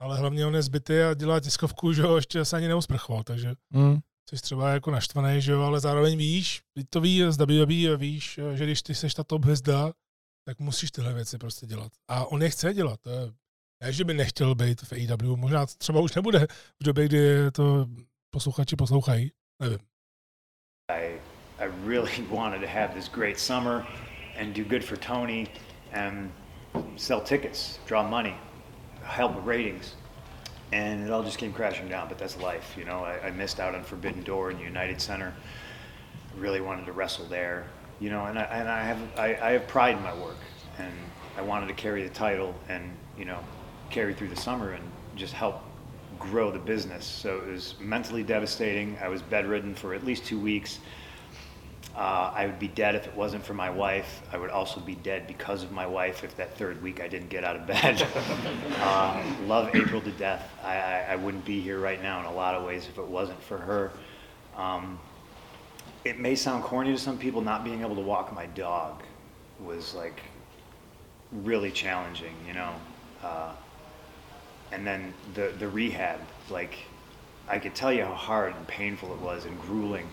ale hlavně on je zbytý a dělá tiskovku, že ho ještě se ani neusprchoval, takže
Mm.
Jsi třeba jako naštvaný, že jo, ale zároveň víš, to ví z WWE, víš, že když ty seš ta top hvězda, tak musíš tyhle věci prostě dělat. A on je chce dělat. To je, ne, že by nechtěl být v AEW, možná třeba už nebude v době, kdy to posluchači poslouchají, nevím.
I, I really wanted to have this great summer and do good for Tony and sell tickets, draw money, help ratings. And it all just came crashing down, but that's life, you know. I, I missed out on Forbidden Door and United Center. I really wanted to wrestle there, you know, and I, and I have I, I have pride in my work and I wanted to carry the title and, you know, carry through the summer and just help grow the business. So it was mentally devastating. I was bedridden for at least two weeks. Uh, I would be dead if it wasn't for my wife. I would also be dead because of my wife if that third week I didn't get out of bed. uh, love April to death. I, I, I wouldn't be here right now in a lot of ways if it wasn't for her. Um, it may sound corny to some people, not being able to walk my dog was like really challenging, you know. Uh, and then the the rehab, like I could tell you how hard and painful it was and grueling,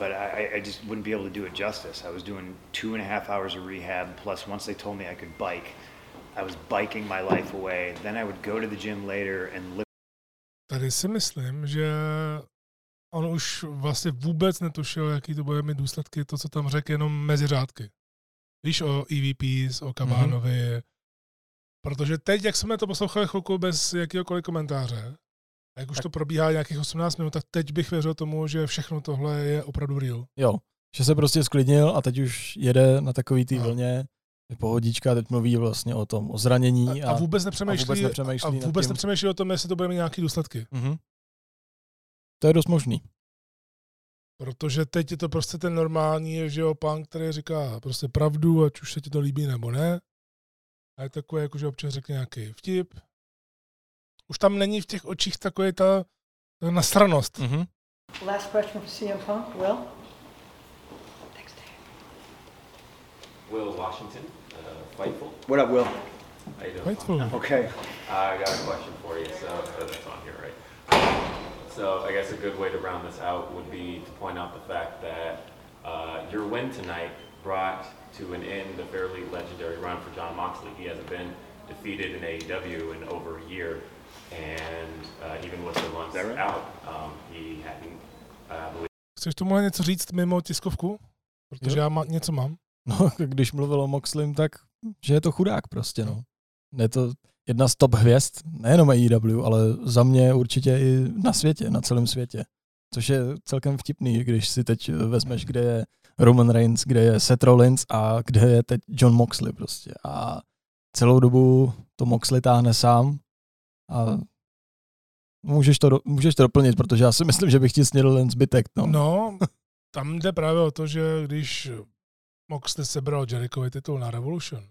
but I, I just wouldn't be able to do it justice. I was doing two and a half hours of rehab, plus once they told me I could bike, I was biking my life away. Then I would go to the gym later and lift
Tady si myslím, že on už vlastně vůbec netušil, jaký to bude mít důsledky, to, co tam řekl, jenom mezi řádky. Víš o EVPs, o Kabánovi, mm-hmm. protože teď, jak jsme to poslouchali chvilku bez jakýhokoliv komentáře, a jak už
Tak-
to probíhá nějakých 18 minut, tak teď bych věřil tomu, že všechno tohle je opravdu real.
Jo, že se prostě sklidnil a teď už jede na takový
No.
vlně, je pohodička, teď mluví vlastně o tom, o zranění.
A, a vůbec nepřemýšlí,
a vůbec nepřemýšlí
a vůbec nepřemýšlí o tom, jestli to bude mít nějaké důsledky.
Mhm. To je dost možný.
Protože teď je to prostě ten normální, že jo, pán, který říká prostě pravdu, ať už se ti to líbí nebo ne. A je takový, jako že občas řekne nějaký vtip. Už tam není v těch očích takový ta, ta nasranost.
Mhm.
Last question for CM Punk, Will?
Will Washington, uh, Fightful.
What up, Will?
How you doing?
Fightful.
Okay.
I got a question for you, so so that's on here, right? So I guess a good way to round this out would be to point out the fact that uh, your win tonight brought to an end a fairly legendary run for John Moxley. He hasn't been defeated in AEW in over a year, and uh, even with the months
that right?
out, um, he hadn't, uh, believe
Chceš tomu něco říct mimo tiskovku? Protože
Jo.
já má, něco mám.
No, když mluvil o Moxlim, tak že je to chudák prostě, no. Je to jedna z top hvězd, nejenom AEW, ale za mě určitě i na světě, na celém světě. Což je celkem vtipný, když si teď vezmeš, kde je Roman Reigns, kde je Seth Rollins a kde je teď John Moxley prostě. A celou dobu to Moxley táhne sám a můžeš to, můžeš to doplnit, protože já si myslím, že bych ti snědl jen zbytek. No.
No, tam jde právě o to, že když Moxley sebral Jerichovi titul na Revolution,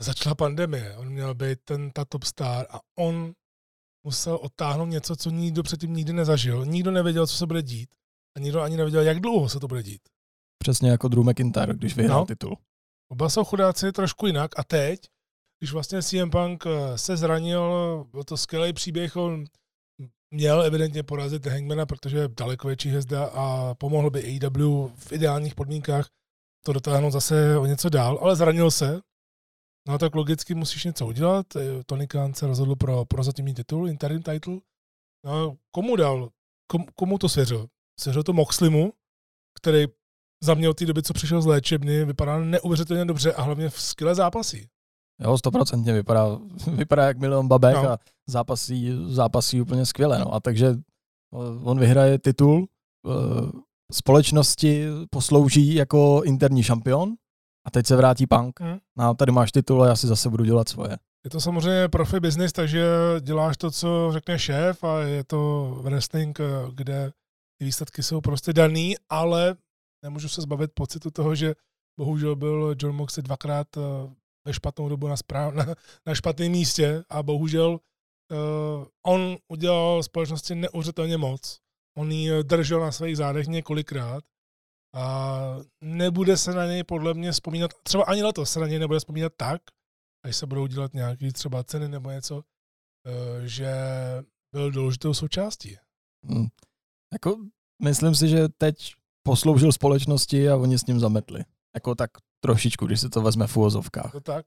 začala pandemie, on měl být ten ta top star a on musel odtáhnout něco, co nikdo předtím nikdy nezažil. Nikdo nevěděl, co se bude dít a nikdo ani nevěděl, jak dlouho se to bude dít.
Přesně jako Drew McIntyre, když vyhrál
No.
titul.
Oba jsou chudáci trošku jinak a teď, když vlastně CM Punk eh, se zranil, byl to skvělý příběh, on měl evidentně porazit Hangmana, protože je daleko větší hvězda a pomohl by AEW v ideálních podmínkách to dotáhnout zase o něco dál, ale zranil se. No tak logicky musíš něco udělat. Eh, Tony Khan se rozhodl pro prozatímní titul, interim title. No, komu dal? Kom, komu to svěřil? Svěřil to Moxlimu, který za mě od té doby, co přišel z léčebny, vypadá neuvěřitelně dobře a hlavně v skvělé zápasy.
Jo, stoprocentně vypadá, vypadá jak milion babek
No.
a zápasí, zápasí úplně skvěle. No. A takže eh, on vyhraje titul, eh, společnosti poslouží jako interní šampion a teď se vrátí Punk.
Hmm.
No, tady máš titul a já si zase budu dělat svoje.
Je to samozřejmě profi business, takže děláš to, co řekne šéf a je to wrestling, eh, kde ty výsledky jsou prostě daný, ale nemůžu se zbavit pocitu toho, že bohužel byl John Moxley dvakrát ve špatnou dobu na, správ, na, na špatném místě a bohužel uh, on udělal společnosti neuvěřitelně moc. On ji držel na svých zádech několikrát A nebude se na něj podle mě vzpomínat, třeba ani letos se na něj nebude vzpomínat tak, až se budou dělat nějaké třeba ceny nebo něco, eh, že byl důležitou součástí.
Hmm. Jako, myslím si, že teď posloužil společnosti a oni s ním zametli. Jako tak trošičku, když se to vezme v úvozovkách.
Jako tak.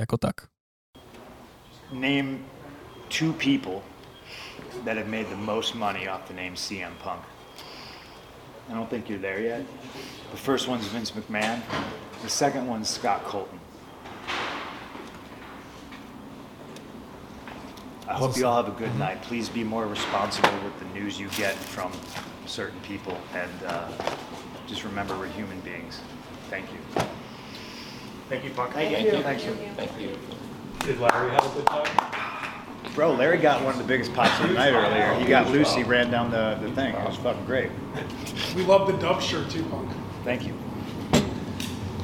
Jako tak.
Name two people that have made the most money off the name CM Punk. I don't think you're there yet. The first one's Vince McMahon. The second one's Scott Colton. I hope you all have a good night. Please be more responsible with the news you get from certain people, and uh, just remember we're human beings. Thank you.
Thank you, Punk.
Thank you. Thank you.
Thank you.
Did Larry have a good time?
Bro, Larry got one of the biggest pops of the night earlier. He got Lucy, ran down the, the thing. It was fucking great.
We love the dub shirt too, Punk.
Thank you.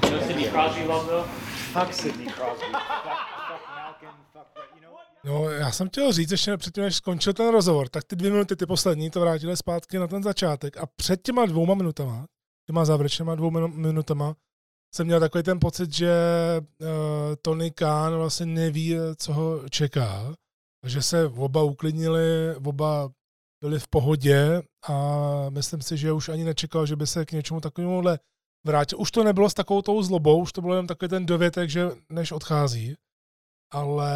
No Sidney Crosby love though?
Fuck Sidney Crosby. fuck, fuck Malkin. Fuck, you know what?
No, já jsem chtěl říct, ještě předtím, než skončil ten rozhovor, tak ty dvě minuty, ty poslední, to vrátili zpátky na ten začátek a před těma dvouma minutama, těma závěrečnýma dvou minu- minutama, jsem měl takový ten pocit, že uh, Tony Khan vlastně neví, co ho čeká, že se oba uklidnili, oba byli v pohodě a myslím si, že už ani nečekal, že by se k něčemu takovémuhle vrátil. Už to nebylo s takovou tou zlobou, už to bylo jen takový ten dovětek, že než odchází, ale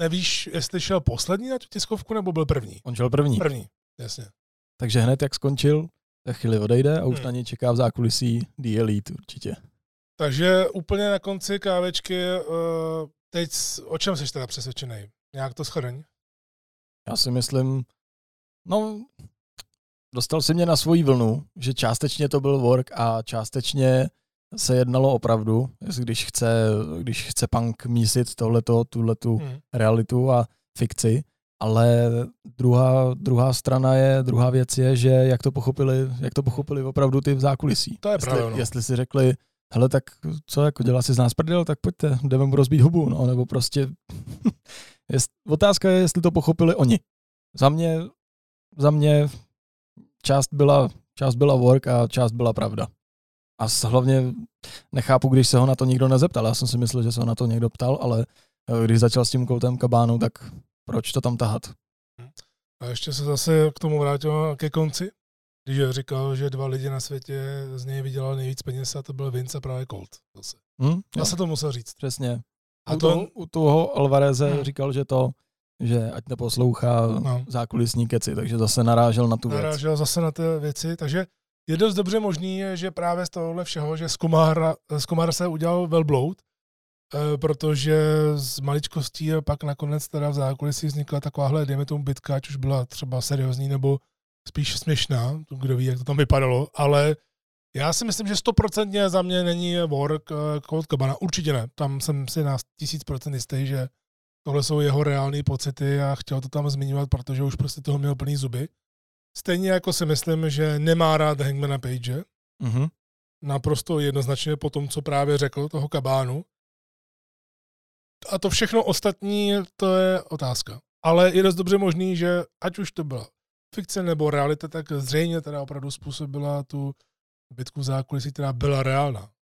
nevíš, jestli šel poslední na tu tiskovku, nebo byl první?
On šel první.
První, jasně.
Takže hned jak skončil, za chvíli odejde a už
Hmm.
na něj čeká v zákulisí The Elite určitě.
Takže úplně na konci kávečky, uh, teď o čem jsi teda přesvědčený? Nějak to shrň?
Já si myslím, no, dostal si mě na svoji vlnu, že částečně to byl work a částečně se jednalo opravdu, když chce, když chce punk mísit tohleto, tuhletu
Hmm.
realitu a fikci, ale druhá, druhá strana je, druhá věc je, že jak to pochopili, jak to pochopili opravdu ty v zákulisí.
To je
jestli,
pravda, no.
jestli si řekli, hele, tak co, jako dělá si z nás prdel, tak pojďte, jdeme mu rozbít hubu, no, nebo prostě, jest, otázka je, jestli to pochopili oni. Za mě, za mě část byla, část byla work a část byla pravda. A hlavně nechápu, když se ho na to nikdo nezeptal. Já jsem si myslel, že se ho na to někdo ptal, ale eh, když začal s tím koltem kabánu, tak proč to tam tahat?
A ještě se zase k tomu vrátil ke konci, když říkal, že dva lidi na světě z něj vydělali nejvíc peněz a to byl Vince a právě Colt. Zase,
Hm? Jo,
zase to musel říct.
přesně.
A
U
to-
toho, u toho Alvareze
Hm.
říkal, že to, že ať neposlouchá
No.
zákulisní keci, takže zase narážel na tu věc.
narážel zase na ty věci, takže je dost dobře možný, že právě z tohohle všeho, že z Kumara, z Kumara se udělal velbloud, protože z maličkostí a pak nakonec teda v zákulisí vznikla takováhle, dejme tomu bitka, ať už byla třeba seriózní nebo spíš směšná, kdo ví, jak to tam vypadalo, ale já si myslím, že stoprocentně za mě není work eh, Colt Cabana, určitě ne, tam jsem si na tisíc procent jistý, že tohle jsou jeho reální pocity a chtěl to tam zmiňovat, protože už prostě toho měl plný zuby. Stejně jako si myslím, že nemá rád Hangmana Page,
Mhm.
naprosto jednoznačně po tom, co právě řekl toho kabánu. A to všechno ostatní, to je otázka. Ale je dost dobře možný, že ať už to byla fikce nebo realita, tak zřejmě teda opravdu způsobila tu bitku v zákulisí, která byla reálná.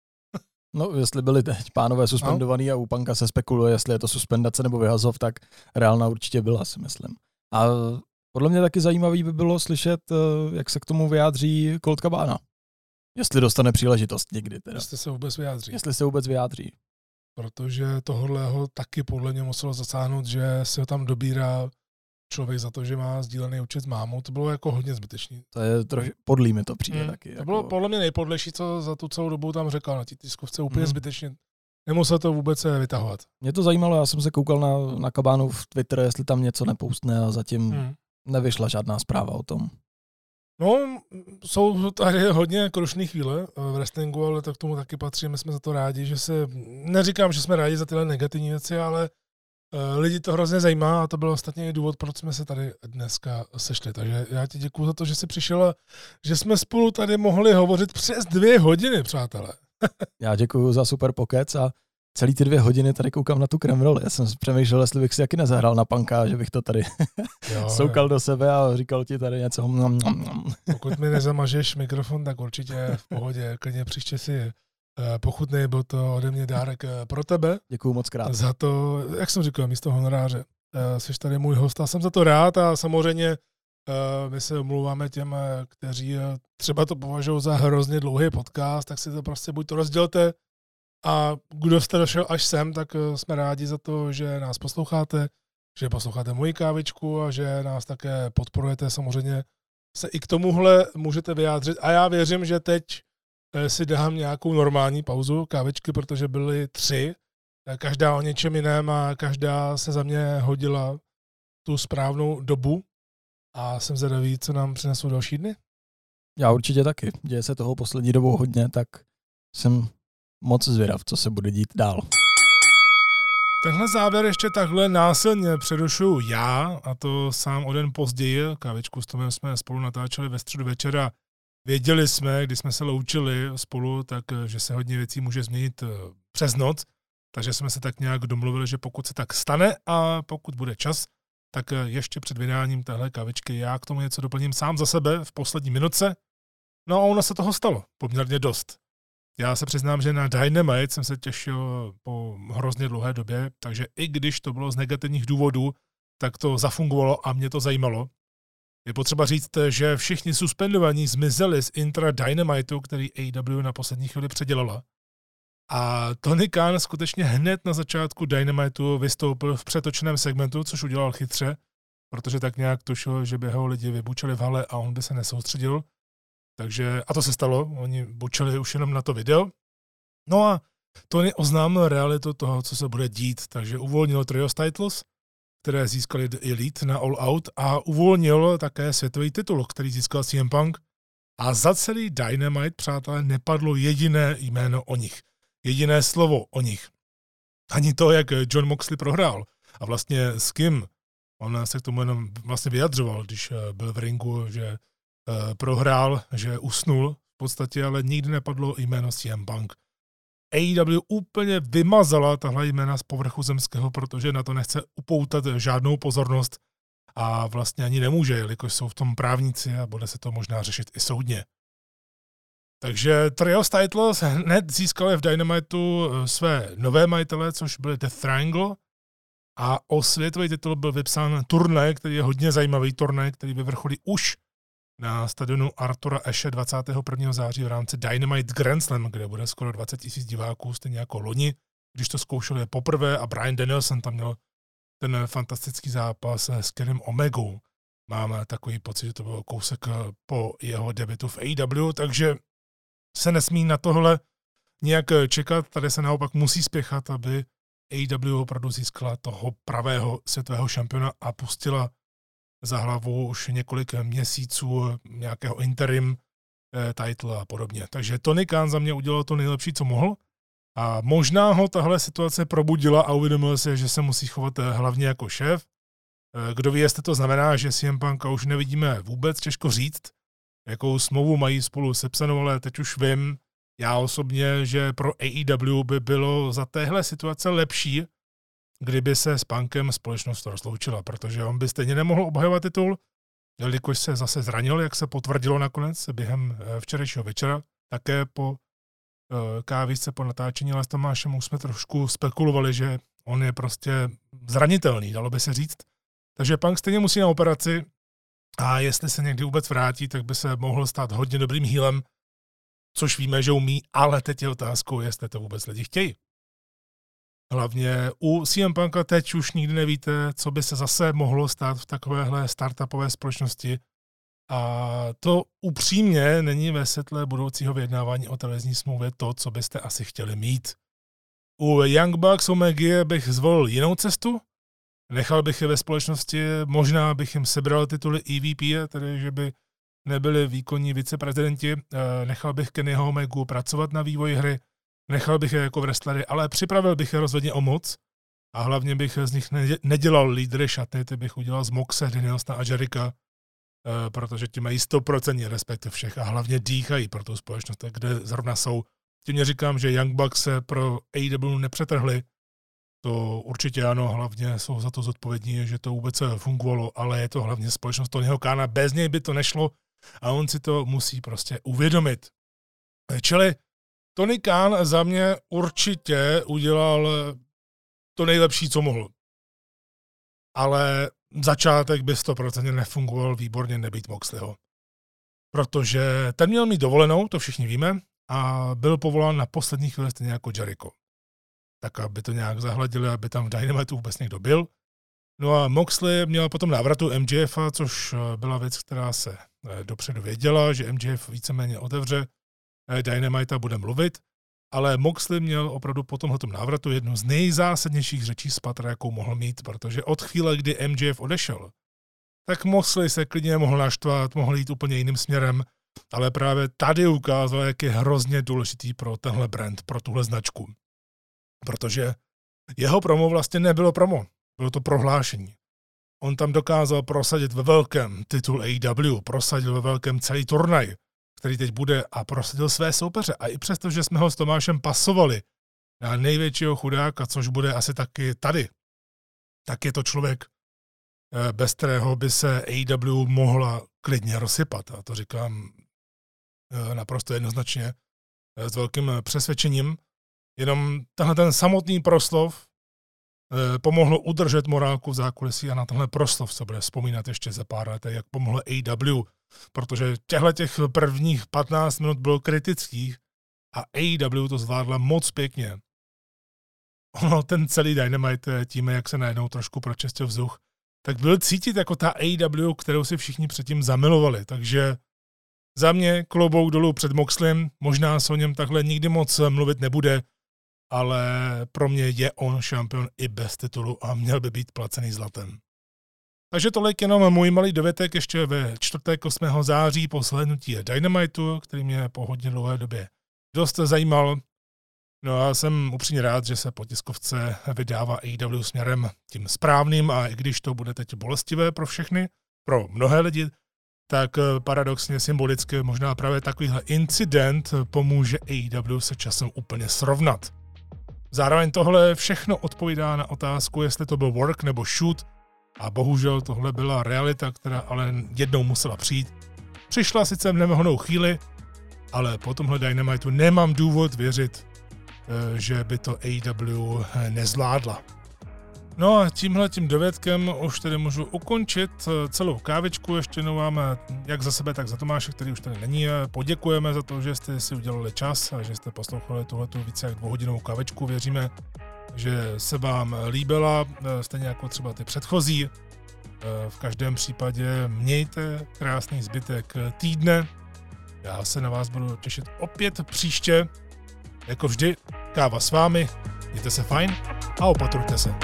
No, jestli byli teď pánové suspendovaný a u Panka se spekuluje, jestli je to suspendace nebo vyhazov, tak reálná určitě byla, si myslím. A podle mě taky zajímavý by bylo slyšet, eh, jak se k tomu vyjádří Colt Cabana. Jestli dostane příležitost někdy teda.
Jestli se vůbec vyjádří.
Jestli se vůbec vyjádří.
Protože tohle ho taky podle mě muselo zasáhnout, že si ho tam dobírá člověk za to, že má sdílený účet s mámou. To bylo jako hodně zbytečný.
To je troš podlý mi to přijde
Hmm.
taky.
To bylo podle mě nejpodlejší, co za tu celou dobu tam řekl na té tiskovce, úplně
Mhm.
zbytečně. Nemusel to vůbec eh, vytahovat.
Mě to zajímalo, já jsem se koukal na, na Kabánu v Twitter, jestli tam něco nepoustne a zatím
Hmm.
nevyšla žádná zpráva o tom.
No, jsou tady hodně krušné chvíle eh, v wrestlingu, ale tak tomu taky patří. My jsme za to rádi, že se, neříkám, že jsme rádi za tyhle negativní věci, ale eh, lidi to hrozně zajímá a to byl ostatně i důvod, proč jsme se tady dneska sešli. Takže já ti děkuji za to, že jsi přišel a že jsme spolu tady mohli hovořit přes dvě hodiny, přátelé.
Já děkuji za super pokec a celý ty dvě hodiny tady koukám na tu kremroli. Já jsem si přemýšlel, jestli bych si taky nezahrál na panka, že bych to tady jo, soukal jo. do sebe a říkal ti tady něco. Nom, nom, nom.
Pokud mi nezamažeš mikrofon, tak určitě v pohodě. Klidně příště si eh, pochutnej, byl to ode mě dárek eh, pro tebe.
Děkuji moc krát.
Za to, jak jsem říkal, místo honoráře. Eh, jsi tady můj host a jsem za to rád a samozřejmě my se omlouváme těm, kteří třeba to považují za hrozně dlouhý podcast, tak si to prostě buď to rozdělte, a kdo jste došel až sem, tak eh, jsme rádi za to, že nás posloucháte, že posloucháte moji kávičku a že nás také podporujete. Samozřejmě se i k tomuhle můžete vyjádřit. A já věřím, že teď eh, si dám nějakou normální pauzu kávičky, protože byly tři. Eh, každá o něčem jiném a každá se za mě hodila tu správnou dobu. A jsem zvědavý, co nám přinesou další dny.
Já určitě taky. Děje se toho poslední dobou hodně, tak jsem moc zvědav, co se bude dít dál.
Tenhle závěr ještě takhle násilně přerušuju já, a to sám o den později. Kávičku s Tomem jsme spolu natáčeli ve středu večera. Věděli jsme, když jsme se loučili spolu, tak že se hodně věcí může změnit eh, přes noc. Takže jsme se tak nějak domluvili, že pokud se tak stane a pokud bude čas, tak eh, ještě před vydáním téhle kavičky já k tomu něco doplním sám za sebe v poslední minutce. No a ono se toho stalo poměrně dost. Já se přiznám, že na Dynamite jsem se těšil po hrozně dlouhé době, takže i když to bylo z negativních důvodů, tak to zafungovalo a mě to zajímalo. Je potřeba říct, že všichni suspendovaní zmizeli z intra Dynamitu, který AW na poslední chvíli předělala. A Tony Khan skutečně hned na začátku Dynamitu vystoupil v přetočném segmentu, což udělal chytře, protože tak nějak tušil, že by ho lidi vybučili v hale a on by se nesoustředil. Takže, a to se stalo, oni bučili už jenom na to video. No a Tony oznámil realitu toho, co se bude dít, takže uvolnil Trios Titles, které získali The Elite na All Out a uvolnil také světový titul, který získal CM Punk. A za celý Dynamite, přátelé, nepadlo jediné jméno o nich. Jediné slovo o nich. Ani to, jak John Moxley prohrál. A vlastně s kým. On se k tomu jenom vlastně vyjadřoval, když eh, byl v ringu, že prohrál, že usnul v podstatě, ale nikdy nepadlo jméno CM Punk. AEW úplně vymazala tahle jména z povrchu zemského, protože na to nechce upoutat žádnou pozornost a vlastně ani nemůže, jelikož jsou v tom právníci a bude se to možná řešit i soudně. Takže Trios Titles hned získali v Dynamitu eh, své nové majitele, což byly The Triangle, a o světový titul byl vypsán turnaj, který je hodně zajímavý turnaj, který vyvrcholí už na stadionu Artura Ashe 21. září v rámci Dynamite Grand Slam, kde bude skoro 20 tisíc diváků, stejně jako loni, když to zkoušeli poprvé a Brian Danielson tam měl ten fantastický zápas s Kenem Omegou. Máme takový pocit, že to byl kousek po jeho debitu v AEW, takže se nesmí na tohle nějak čekat, tady se naopak musí spěchat, aby AEW opravdu získala toho pravého světového šampiona a pustila za hlavu už několik měsíců nějakého interim eh, title a podobně. Takže Tony Khan za mě udělal to nejlepší, co mohl. A možná ho tahle situace probudila a uvědomil se, že se musí chovat eh, hlavně jako šéf. Eh, kdo ví, jestli to znamená, že CM Punka už nevidíme vůbec, těžko říct, jakou smlouvu mají spolu sepsanou, ale teď už vím, já osobně, že pro AEW by bylo za téhle situace lepší, kdyby se s Punkem společnost rozloučila, protože on by stejně nemohl obhajovat titul, jelikož se zase zranil, jak se potvrdilo nakonec během eh, včerejšího večera. Také po eh, kávičce po natáčení ale s Tomášem už jsme trošku spekulovali, že on je prostě zranitelný, dalo by se říct. Takže Punk stejně musí na operaci a jestli se někdy vůbec vrátí, tak by se mohl stát hodně dobrým hýlem, což víme, že umí, ale teď je otázkou, jestli to vůbec lidi chtějí. Hlavně u CM Punka teď už nikdy nevíte, co by se zase mohlo stát v takovéhle startupové společnosti. A to upřímně není ve světle budoucího vyjednávání o televizní smlouvě to, co byste asi chtěli mít. U Young Bucks Omega bych zvolil jinou cestu. Nechal bych je ve společnosti, možná bych jim sebral tituly EVP, tedy že by nebyli výkonní viceprezidenti. Eh, nechal bych Kennyho Omegu pracovat na vývoji hry Nechal bych je jako wrestlery, ale připravil bych je rozhodně o moc a hlavně bych z nich nedělal lídry šatny, ty bych udělal z Moxe, Danielsna a Jerika, eh, protože ti mají 100% respekt všech a hlavně dýchají pro tu společnost, kde zrovna jsou. tím neříkám, že Young Bucks se pro AEW nepřetrhli, to určitě ano, hlavně jsou za to zodpovědní, že to vůbec fungovalo, ale je to hlavně společnost Tonyho Kána, bez něj by to nešlo a on si to musí prostě uvědomit. Čili Tony Khan za mě určitě udělal to nejlepší, co mohl. Ale začátek by 100% nefungoval výborně nebýt Moxleyho. Protože ten měl mít dovolenou, to všichni víme, a byl povolán na poslední chvíli stejně jako Jericho. Tak aby to nějak zahladili, aby tam v Dynamitu vůbec někdo byl. No a Moxley měl potom návratu MJF, což byla věc, která se eh, dopředu věděla, že MJF víceméně otevře eh, Dynamite a bude mluvit, ale Moxley měl opravdu po tomhle návratu jednu z nejzásadnějších řečí z patra, jakou mohl mít, protože od chvíle, kdy MJF odešel, tak Moxley se klidně mohl naštvat, mohl jít úplně jiným směrem, ale právě tady ukázal, jak je hrozně důležitý pro tenhle brand, pro tuhle značku. Protože jeho promo vlastně nebylo promo, bylo to prohlášení. On tam dokázal prosadit ve velkém titul AEW, prosadil ve velkém celý turnaj, který teď bude a prosadil své soupeře. A i přesto, že jsme ho s Tomášem pasovali na největšího chudáka, což bude asi taky tady, tak je to člověk, eh, bez kterého by se AEW mohla klidně rozsypat. A to říkám eh, naprosto jednoznačně eh, s velkým přesvědčením. Jenom tenhle ten samotný proslov pomohlo udržet morálku v zákulisí a na tenhle proslov se bude vzpomínat ještě za pár let, jak pomohl AEW protože těchto těch prvních 15 minut bylo kritických a AEW to zvládla moc pěkně. Ono, ten celý Dynamite tím, jak se najednou trošku pročistil vzduch, tak byl cítit jako ta AEW, kterou si všichni předtím zamilovali. Takže za mě klobouk dolů před Moxlem, možná se o něm takhle nikdy moc mluvit nebude, ale pro mě je on šampion i bez titulu a měl by být placený zlatem. Takže tolik jenom můj malý dovětek ještě ve čtvrtek 8. září po slednutí Dynamitu, který mě po hodně dlouhé době dost zajímal. No a jsem upřímně rád, že se po tiskovce vydává AEW směrem tím správným a i když to bude teď bolestivé pro všechny, pro mnohé lidi, tak paradoxně symbolicky možná právě takovýhle incident pomůže AEW se časem úplně srovnat. Zároveň tohle všechno odpovídá na otázku, jestli to byl work nebo shoot, a bohužel tohle byla realita, která ale jednou musela přijít. Přišla sice v nemohnou chvíli, ale po tomhle Dynamitu nemám důvod věřit, eh, že by to AEW nezvládla. No a tímhle tím dovědkem už tedy můžu ukončit eh, celou kávičku. Ještě jednou vám eh, jak za sebe, tak za Tomáše, který už tady není. Poděkujeme za to, že jste si udělali čas a že jste poslouchali tuhletu více jak dvouhodinovou kávičku. Věříme, že se vám líbila, eh, stejně jako třeba ty předchozí. Eh, v každém případě mějte krásný zbytek týdne. Já se na vás budu těšit opět příště. Jako vždy, káva s vámi, mějte se fajn a opatrujte se.